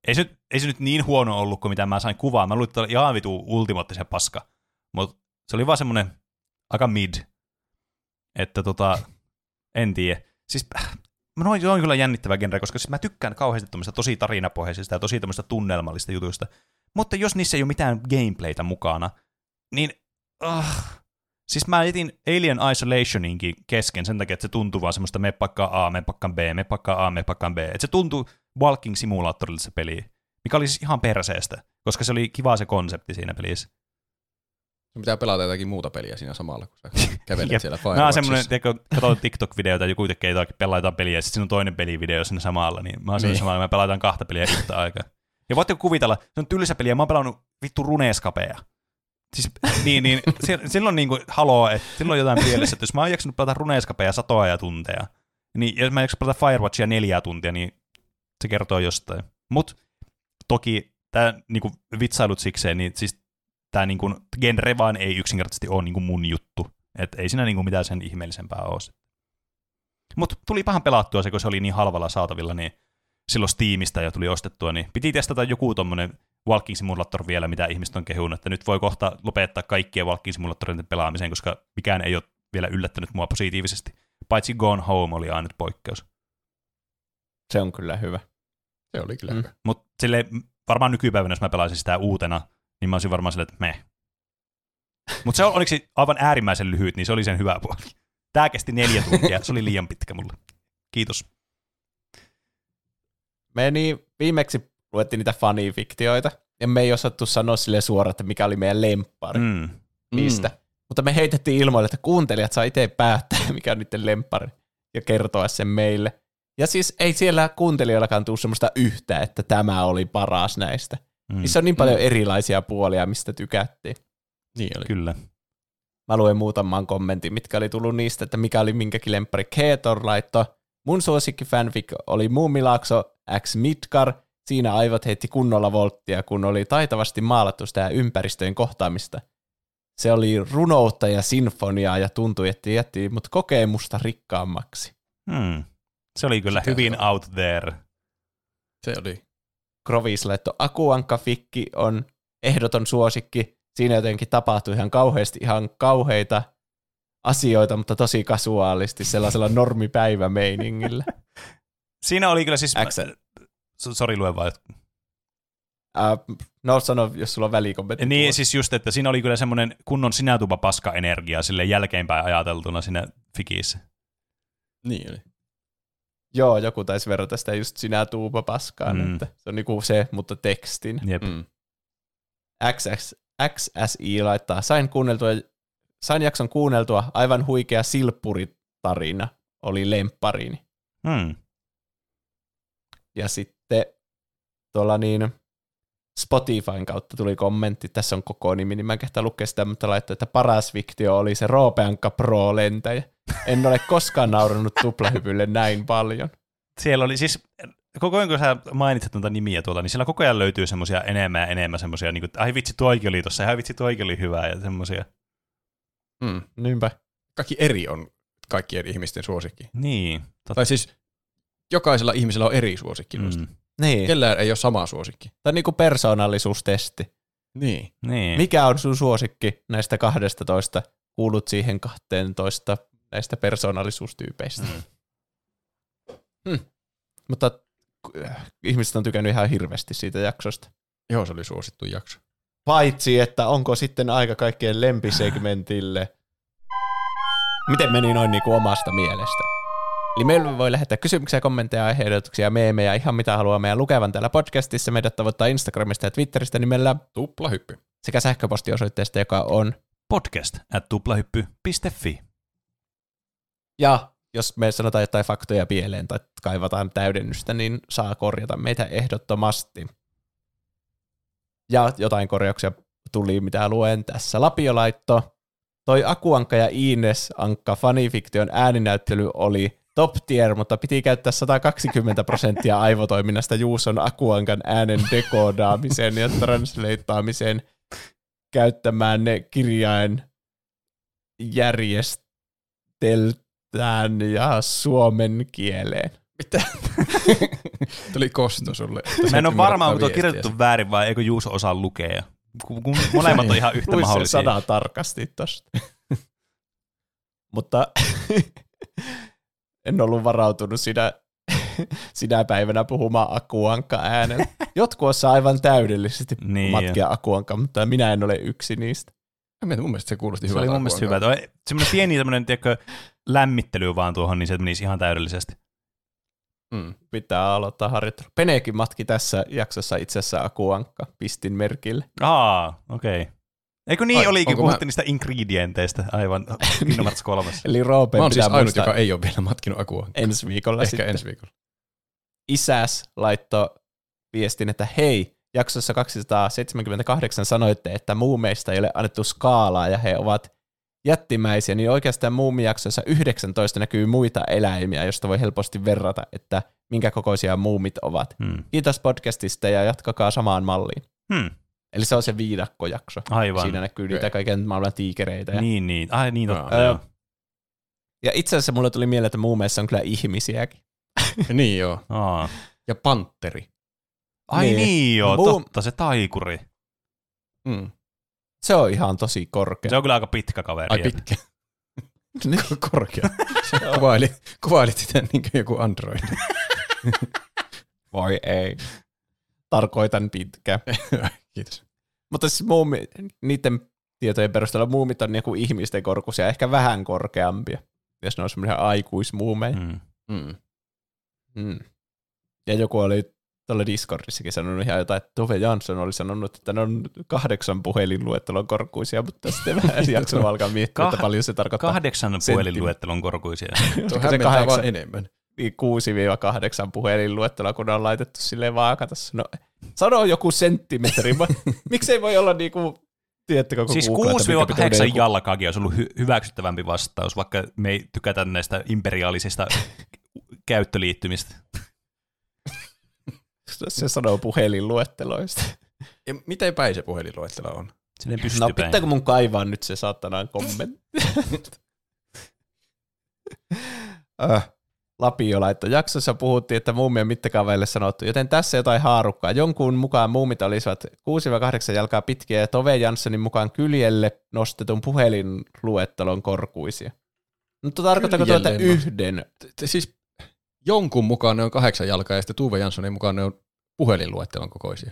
Ei se, nyt, ei se nyt niin huono ollut kuin mitä mä sain kuvaa. Mä luulin, että oli ihan vitu ultimaattisen paska. Mutta se oli vaan semmoinen aika mid. Että tota, en tiedä. Siis mä noin, on kyllä jännittävä genre, koska siis mä tykkään kauheasti tosi tarinapohjaisista ja tosi tunnelmallista jutuista. Mutta jos niissä ei ole mitään gameplaytä mukana, niin uh, Siis mä etin Alien Isolationinkin kesken sen takia, että se tuntuu vaan semmoista me pakkaa A, me pakkaan B, me pakkaa A, me pakkaan B. Että se tuntuu Walking Simulatorille se peli, mikä oli siis ihan perseestä, koska se oli kiva se konsepti siinä pelissä. Sun pitää pelata jotakin muuta peliä siinä samalla, kun sä kävelet siellä Mä Firewatchissa. oon semmoinen, tiedätkö, katsoin TikTok-videoita, joku tekee jotakin, pelaa jotain peliä, ja sitten siinä on toinen pelivideo siinä samalla, niin mä oon niin. Niin. samalla, me pelataan kahta peliä yhtä aikaa. Ja voitteko kuvitella, se on tylsä peli, ja mä oon pelannut vittu runeeskapea. Siis, niin, niin, si- silloin niin kuin, haloo, että silloin on jotain pielessä, että jos mä oon jaksanut pelata runeeskapea satoja tunteja, niin jos mä jaksan pelata Firewatchia neljää tuntia, niin se kertoo jostain. Mut toki tämä niinku, vitsailut sikseen, niin siis tämä niinku, genre vaan ei yksinkertaisesti ole niinku mun juttu. Et ei siinä niinku mitään sen ihmeellisempää ole. Mutta tuli pahan pelattua se, kun se oli niin halvalla saatavilla, niin silloin Steamista ja tuli ostettua, niin piti testata joku tommonen Walking Simulator vielä, mitä ihmiset on kehunut, että nyt voi kohta lopettaa kaikkien Walking Simulatoreiden pelaamiseen, koska mikään ei ole vielä yllättänyt mua positiivisesti. Paitsi Gone Home oli ainut poikkeus. Se on kyllä hyvä. Se oli kyllä Mm. hyvä. Mutta sille varmaan nykypäivänä, jos mä pelaisin sitä uutena, niin mä olisin varmaan silleen, että meh. Mutta se on onneksi aivan äärimmäisen lyhyt, niin se oli sen hyvä puoli. Tää kesti neljä tuntia, se oli liian pitkä mulle. Kiitos. Me niin viimeksi luettiin niitä fanifiktioita, ja me ei osattu sanoa sille suoraan, että mikä oli meidän lemppari Mm. niistä. Mutta me heitettiin ilmoille, että kuuntelijat saa itse päättää, mikä on niiden lemppari, ja kertoa sen meille. Ja siis ei siellä kuuntelijoillakaan tule semmoista yhtä, että tämä oli paras näistä. Mm. Niissä on niin paljon erilaisia puolia, mistä tykättiin. Niin oli. Kyllä. Mä luen muutaman kommentin, mitkä oli tullut niistä, että mikä oli minkäkin lemppari. Keetor laitto. Mun suosikki fanfic oli Muumilaakso X Midgar. Siinä aivot heitti kunnolla volttia, kun oli taitavasti maalattu sitä ympäristöjen kohtaamista. Se oli runoutta ja sinfoniaa ja tuntui, että jätti mut kokemusta rikkaammaksi. Hmm. Se oli kyllä Mikä hyvin on? out there. Se oli. Krovis laitto Akuanka Fikki on ehdoton suosikki. Siinä jotenkin tapahtui ihan kauheasti ihan kauheita asioita, mutta tosi kasuaalisti sellaisella normipäivämeiningillä. Siinä oli kyllä siis... Axel. S- Sori, lue vaan. Äh, no sano, jos sulla on välikommentti. Niin, tuossa. siis just, että siinä oli kyllä semmoinen kunnon sinätupa paska energia sille jälkeenpäin ajateltuna siinä fikissä. Niin oli. Joo, joku taisi verrata sitä just sinä tuupa paskaan, Mm. mm. että se on niinku se, mutta tekstin. Jep. Mm. XX, XSI laittaa, sain, kuunneltua, sain jakson kuunneltua, aivan huikea silppuritarina oli lemppariini. Hmm. Ja sitten tuolla niin Spotifyn kautta tuli kommentti, tässä on koko nimi, niin mä en kehtaa lukea sitä, mutta laittoi, että paras fiktio oli se Roopeankka Pro-lentäjä. En ole koskaan naurannut tuplahypylle näin paljon. Siellä oli siis, koko ajan kun sä mainitset noita nimiä tuolta, niin siellä koko ajan löytyy semmoisia enemmän ja enemmän semmoisia, niin kuin, ai vitsi, tuokin oli tossa, ai vitsi, tuokin oli hyvä ja semmoisia. Mm. Niinpä. Kaikki eri on kaikkien ihmisten suosikki. Niin. Totta. Tai siis jokaisella ihmisellä on eri suosikki. Mm. Niin. Kellään ei ole sama suosikki. Tämä on niinku persoonallisuustesti. Niin. Niin. Mikä on sun suosikki näistä 12? Kuulut siihen 12 näistä persoonallisuustyypeistä. Mm. Hmm. Mutta äh, ihmiset on tykännyt ihan hirveästi siitä jaksosta. Joo, se oli suosittu jakso. Paitsi, että onko sitten aika kaikkien lempisegmentille. Miten meni noin niin kuin omasta mielestä? Eli meillä voi lähettää kysymyksiä, kommentteja, aiheehdotuksia, meemejä, ihan mitä haluaa meidän lukevan täällä podcastissa. Meidät tavoittaa Instagramista ja Twitteristä nimellä Tuplahyppy. sekä sähköpostiosoitteesta, joka on. Podcast at tuplahyppy.fi. Ja jos me sanotaan jotain faktoja pieleen tai kaivataan täydennystä, niin saa korjata meitä ehdottomasti. Ja jotain korjauksia tuli, mitä luen tässä. Lapio laitto, toi Akuankka ja Ines Ankka fanifiktion ääninäyttely oli top tier, mutta piti käyttää 120 prosenttia aivotoiminnasta Juuson Akuankan äänen dekoodaamiseen ja translateaamiseen käyttämään ne kirjain järjesteltään ja suomen kieleen. Tuli kosto sulle. Mä en ole varma, onko tuo kirjoitettu väärin vai eikö Juuso osaa lukea. Kun, molemmat on ihan yhtä Luin mahdollisia. sana tarkasti tosta. Mutta en ollut varautunut sinä, sinä päivänä puhumaan Akuanka äänellä. Jotkut osaa aivan täydellisesti Niin, matkia Akuanka, mutta minä en ole yksi niistä. Mä mietin, mun mielestä se kuulosti Se hyvältä. oli mun mielestä hyvä. Semmoinen pieni semmoinen, tiedätkö, lämmittely vaan tuohon, niin se menisi ihan täydellisesti. Mm. Pitää aloittaa harjoittelu. Penekin matki tässä jaksossa itse asiassa Akuankka, pistin merkille. Aa, okei. Okay. Eikö niin Ai, olikin, puhuttiin mä- niistä ingredienteistä aivan Kingdom Hearts 3. Eli Roope Mä oon siis ainut, muistaa joka ei ole vielä matkinut akua. ensi viikolla Ehkä sitten. ensi viikolla. isäs laittoi viestin, että hei, jaksossa 278 sanoitte, että muumeista ei ole annettu skaalaa ja he ovat jättimäisiä, niin oikeastaan muumijaksossa 19 näkyy muita eläimiä, joista voi helposti verrata, että minkä kokoisia muumit ovat. Hmm. Kiitos podcastista ja jatkakaa samaan malliin. Hmm. Eli se on se viidakkojakso. Aivan. Siinä näkyy niitä Okei. kaiken maailman tiikereitä. Ja, Niin, niin. Ai niin, totta. Ää, joo. ja itse asiassa mulle tuli mieleen, että muumeissa on kyllä ihmisiäkin. niin joo. Aa. Ja panteri. Ai niin, Niin. niin joo, Muu- totta, se taikuri. Mm. Se on ihan tosi korkea. Se on kyllä aika pitkä kaveri. Ai pitkä. Korkea. Sä Kuvaili, kuvailit sitä niin kuin joku Android. Voi ei. Tarkoitan pitkä. Kiitos. Mutta siis muumi, niiden tietojen perusteella muumit on niinku ihmisten korkuisia, ehkä vähän korkeampia, jos ne on semmoisia aikuismuumeja. Mm. Mm. Mm. Ja joku oli tuolla Discordissakin sanonut ihan jotain, että Tove Jansson oli sanonut, että ne on kahdeksan puhelinluettelon korkuisia, mutta sitten vähän jaksanut alkaa miettiä, Kah- että paljon se tarkoittaa. Kahdeksan Sentti- puhelinluettelon korkuisia. Tuo se kahdeksan- vaan enemmän. Niin 6-8 puhelinluetteloa, kun ne on laitettu silleen vaakatassa. No, sano joku senttimetri. Miksei voi olla niinku, tiedättekö, kun Siis googlaat, että mikä pituinen 6-8 joku- jalkaakin olisi ollut hy- hyväksyttävämpi vastaus, vaikka me ei tykätä näistä imperiaalisista käyttöliittymistä. Se sanoo puhelinluetteloista. Ja miten päin se puhelinluettelo on? Sinne pystyy No päin. pitääkö mun kaivaa nyt se saatanaan kommentti? äh, Lapio laittoi. Jaksossa puhuttiin, että muumien mittakaavaille sanottu, joten tässä jotain haarukkaa. Jonkun mukaan muumit olisivat 6-8 jalkaa pitkiä ja Tove Janssonin mukaan kyljelle nostetun puhelinluettelon korkuisia. Mutta tarkoittaako tuota Kyljelle yhden? Siis jonkun mukaan ne on kahdeksan jalkaa ja sitten Tuve Janssonin mukaan ne on puhelinluettelon kokoisia.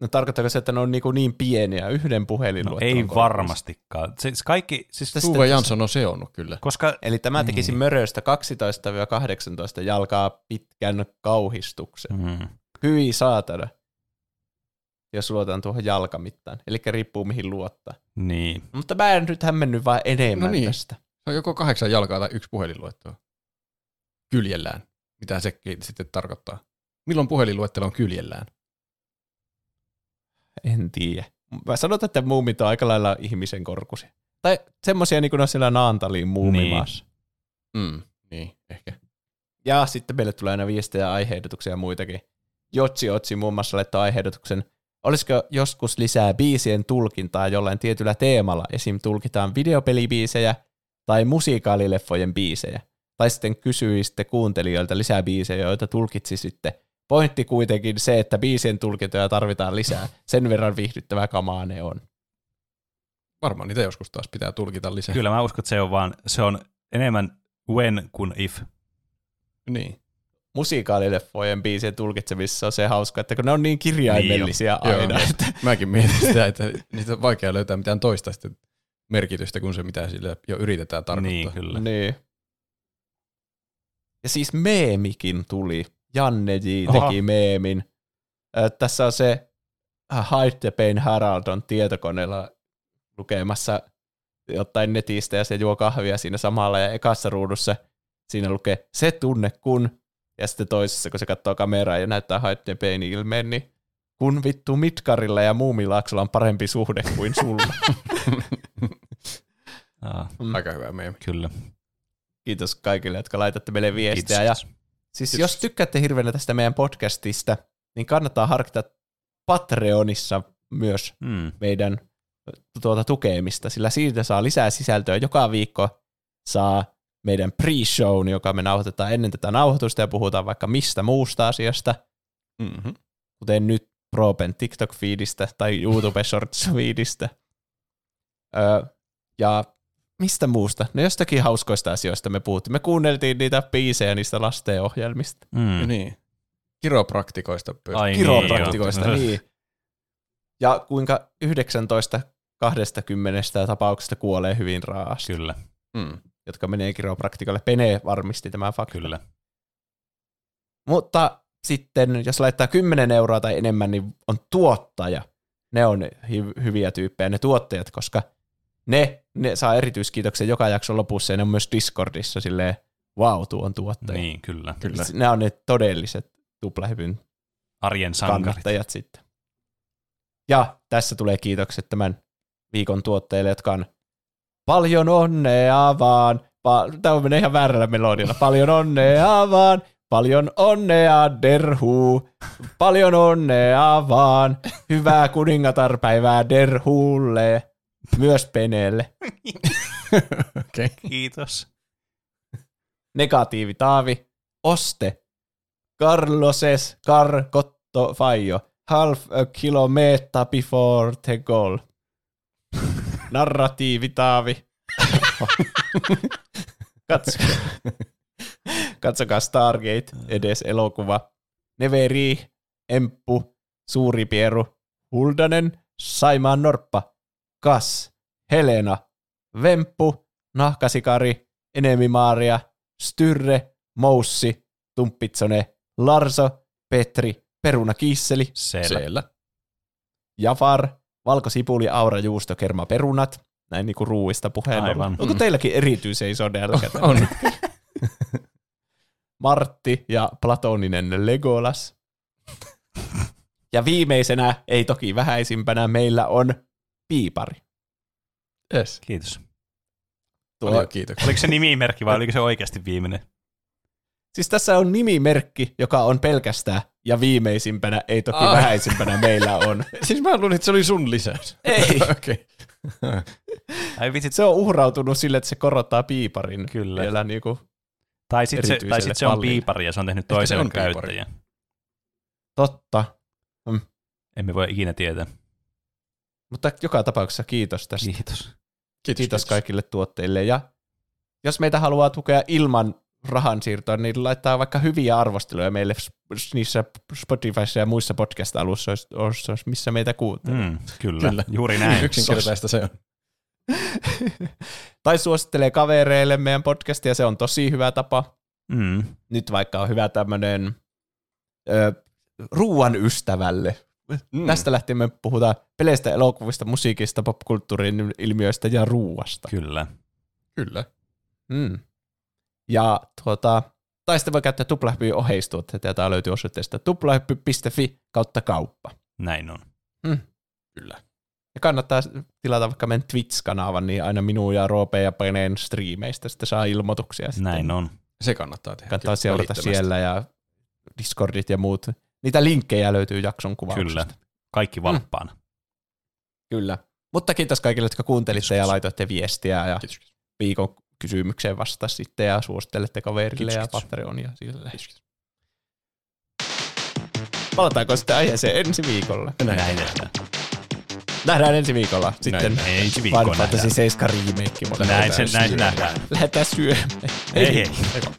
No tarkoittaako se, että ne on niin, niin pieniä, yhden No puhelinluettelon ei varmastikaan. Siis kaikki, siis, Sitten- Tuve Jansson on seonnut kyllä. koska Eli tämä tekisi Niin. möröstä 12-18 jalkaa pitkän kauhistuksen. mm, Hyi saatana. Jos luotaan tuohon jalkamittaan. Eli riippuu mihin luottaa. niin. Mutta mä en nyt hämmennyt vaan enemmän No niin. tästä. Se on joko kahdeksan jalkaa tai yksi puhelinluettelo. Kyljellään. Mitä se sitten tarkoittaa? Milloin puhelinluettelo on kyljellään? En tiedä. Mä sanotaan, että muumit on aika lailla ihmisen korkuisia. Tai semmosia niin kuin on siellä Naantaliin muumimaassa. Mm, niin, ehkä. Ja sitten meille tulee aina viestejä, aiheehdotuksia ja muitakin. Jotsi Otsi muun muassa laittoi aiheehdotuksen, olisiko joskus lisää biisien tulkintaa jollain tietyllä teemalla, esim. tulkitaan videopelibiisejä tai musiikaalileffojen biisejä. Tai sitten kysyisitte kuuntelijoilta lisää biisejä, joita tulkitsisitte. Pointti kuitenkin se, että biisien tulkintoja tarvitaan lisää. Sen verran viihdyttävää kamaa ne on. Varmaan niitä joskus taas pitää tulkita lisää. Kyllä mä uskon, että se on vaan, se on enemmän when kuin if. Niin. Musiikaalileffojen biisien tulkitsemisessa on se hauska, että kun ne on niin kirjaimellisia Niin jo. aina. Joo. että Mäkin mietin sitä, että niitä on vaikea löytää mitään toista sitten merkitystä kuin se, mitä sillä jo yritetään tarkoittaa. Niin, kyllä. Niin. Ja siis meemikin tuli. Janne J. Aha. teki meemin. Ö, Tässä on se äh, Hide the Pain Harald on tietokoneella lukemassa jotain netistä ja se juo kahvia siinä samalla ja ekassa ruudussa siinä lukee se tunne kun ja sitten toisessa kun se katsoo kameraa ja näyttää Hide the Pain ilmeen, niin kun vittu Mitkarilla ja Muumilaaksolla on parempi suhde kuin sulla. Aa, Aika hyvä meemi. kyllä. Kiitos kaikille, jotka laitatte meille viestiä. Ja Siis jos tykkäätte hirveänä tästä meidän podcastista, niin kannattaa harkita Patreonissa myös Mm. meidän tuota tukemista, sillä siitä saa lisää sisältöä. Joka viikko saa meidän pre-shown, joka me nauhoitetaan ennen tätä nauhoitusta ja puhutaan vaikka mistä muusta asiasta, Mm-hmm. kuten nyt Propen TikTok-feedistä tai YouTube Shorts-feedistä. Öö, ja mistä muusta? No jostakin hauskoista asioista me puhuttiin. Me kuunneltiin niitä biisejä niistä lastenohjelmista. Mm. Ja niin. Kiropraktikoista. Ai Kiropraktikoista, joo. niin. Ja kuinka 19 20 tapauksesta kuolee hyvin raasti, Kyllä, Mm. jotka menee kiropraktikolle. Pene varmisti tämän faktan. kyllä. Mutta sitten, jos laittaa 10 euroa tai enemmän, niin on tuottaja. Ne on hy- hyviä tyyppejä, ne tuottajat, koska ne, ne saa erityiskiitoksen joka jakson lopussa ja ne on myös Discordissa silleen, wow, tuo on tuottaja. Niin, kyllä. Kyllä. Nämä on ne todelliset tuplahypyn Arjen sankarit. kannattajat sitten. Ja tässä tulee kiitokset tämän viikon tuotteille, jotka on paljon onnea vaan. Pa- Tämä menee ihan väärällä melodialla. Paljon onnea vaan. Paljon onnea, Derhu. Paljon onnea vaan. Hyvää kuningatarpäivää Derhulle. Myös Penelle. Okei. Kiitos. Negatiivi Taavi. Oste. Carloses Car Cotto Fajo. Half a kilometer before the goal. Narratiivi Taavi. Katso. Katsokaa Stargate, edes elokuva. Neveri, Emppu, Suuri Pieru, Huldanen, Saimaan Norppa, Kas, Helena, Vemppu, Nahkasikari, Enemi Maaria, Styrre, Moussi, Tumppitsone, Larso, Petri, Peruna Kisseli, Selvä. Siellä. Jafar, Valkosipuli, Aura, Juusto, Kerma, Perunat. Näin niinku ruuista puheen. Aivan. Onko teilläkin erityisen iso nälkä? On. Martti ja Platoninen Legolas. ja viimeisenä, ei toki vähäisimpänä, meillä on Piipari. Yes. Kiitos. Paljon kiitoksia. Oliko se nimimerkki vai oliko se oikeasti viimeinen? Siis tässä on nimimerkki, joka on pelkästään, ja viimeisimpänä, ei toki Ai. vähäisimpänä meillä on. Siis mä luulin, että se oli sun lisäys. Ei. Okei. Ai vitsit, Se on uhrautunut sille, että se korottaa piiparin. Kyllä. Vielä niinku, tai sitten se, tai sit se on pallille. piipari ja se on tehnyt piipari. käyttäjän. totta. Emme voi ikinä tietää. Mutta joka tapauksessa kiitos tästä. Kiitos. Kiitos, Kiitos kaikille tuotteille. Ja jos meitä haluaa tukea ilman rahansiirtoa, niin laittaa vaikka hyviä arvosteluja meille niissä Spotifyssa ja muissa podcast-alustoissa, missä meitä kuuntelee. Mm, kyllä. Kyllä. juuri näin. Yksinkertaista se on. Tai suosittelee kavereille meidän podcastia, se on tosi hyvä tapa. Mm, Nyt vaikka on hyvä tämmöinen ruuan ystävälle. Mm. Tästä lähtien me puhutaan peleistä, elokuvista, musiikista, popkulttuurin ilmiöistä ja ruuasta. kyllä. Kyllä. Mm. Ja tuota, tai sitten voi käyttää tuplahyppyn oheistuotteita, jota löytyy osoitteesta tuplahyppy.fi kautta kauppa. Näin on. Kyllä. Ja kannattaa tilata vaikka meidän Twitch-kanavan, niin aina minun ja Roope ja Peneen striimeistä sitten saa ilmoituksia. Sitten. Näin on. Se kannattaa tehdä. Kannattaa seurata siellä ja Discordit ja muut. Niitä linkkejä löytyy jakson kuvauksesta. Kyllä. Kaikki valppaana. Kyllä. Mutta kiitos kaikille, jotka kuuntelitte ja Kiitos. laitoitte viestiä ja Kiitos. viikon kysymykseen vasta sitten ja suosittelette kaverille Kiitos, ja kiitos. Patreonia sille. Palataanko sitten aiheeseen ensi viikolla? Näin tehdään. Nähdään ensi viikolla sitten Näin, Ensi Final viikkoon Fantasy nähdään. 7 remake. Näin se, näin se nähdään. Lähdetään syömään. Hei hei. Eikä.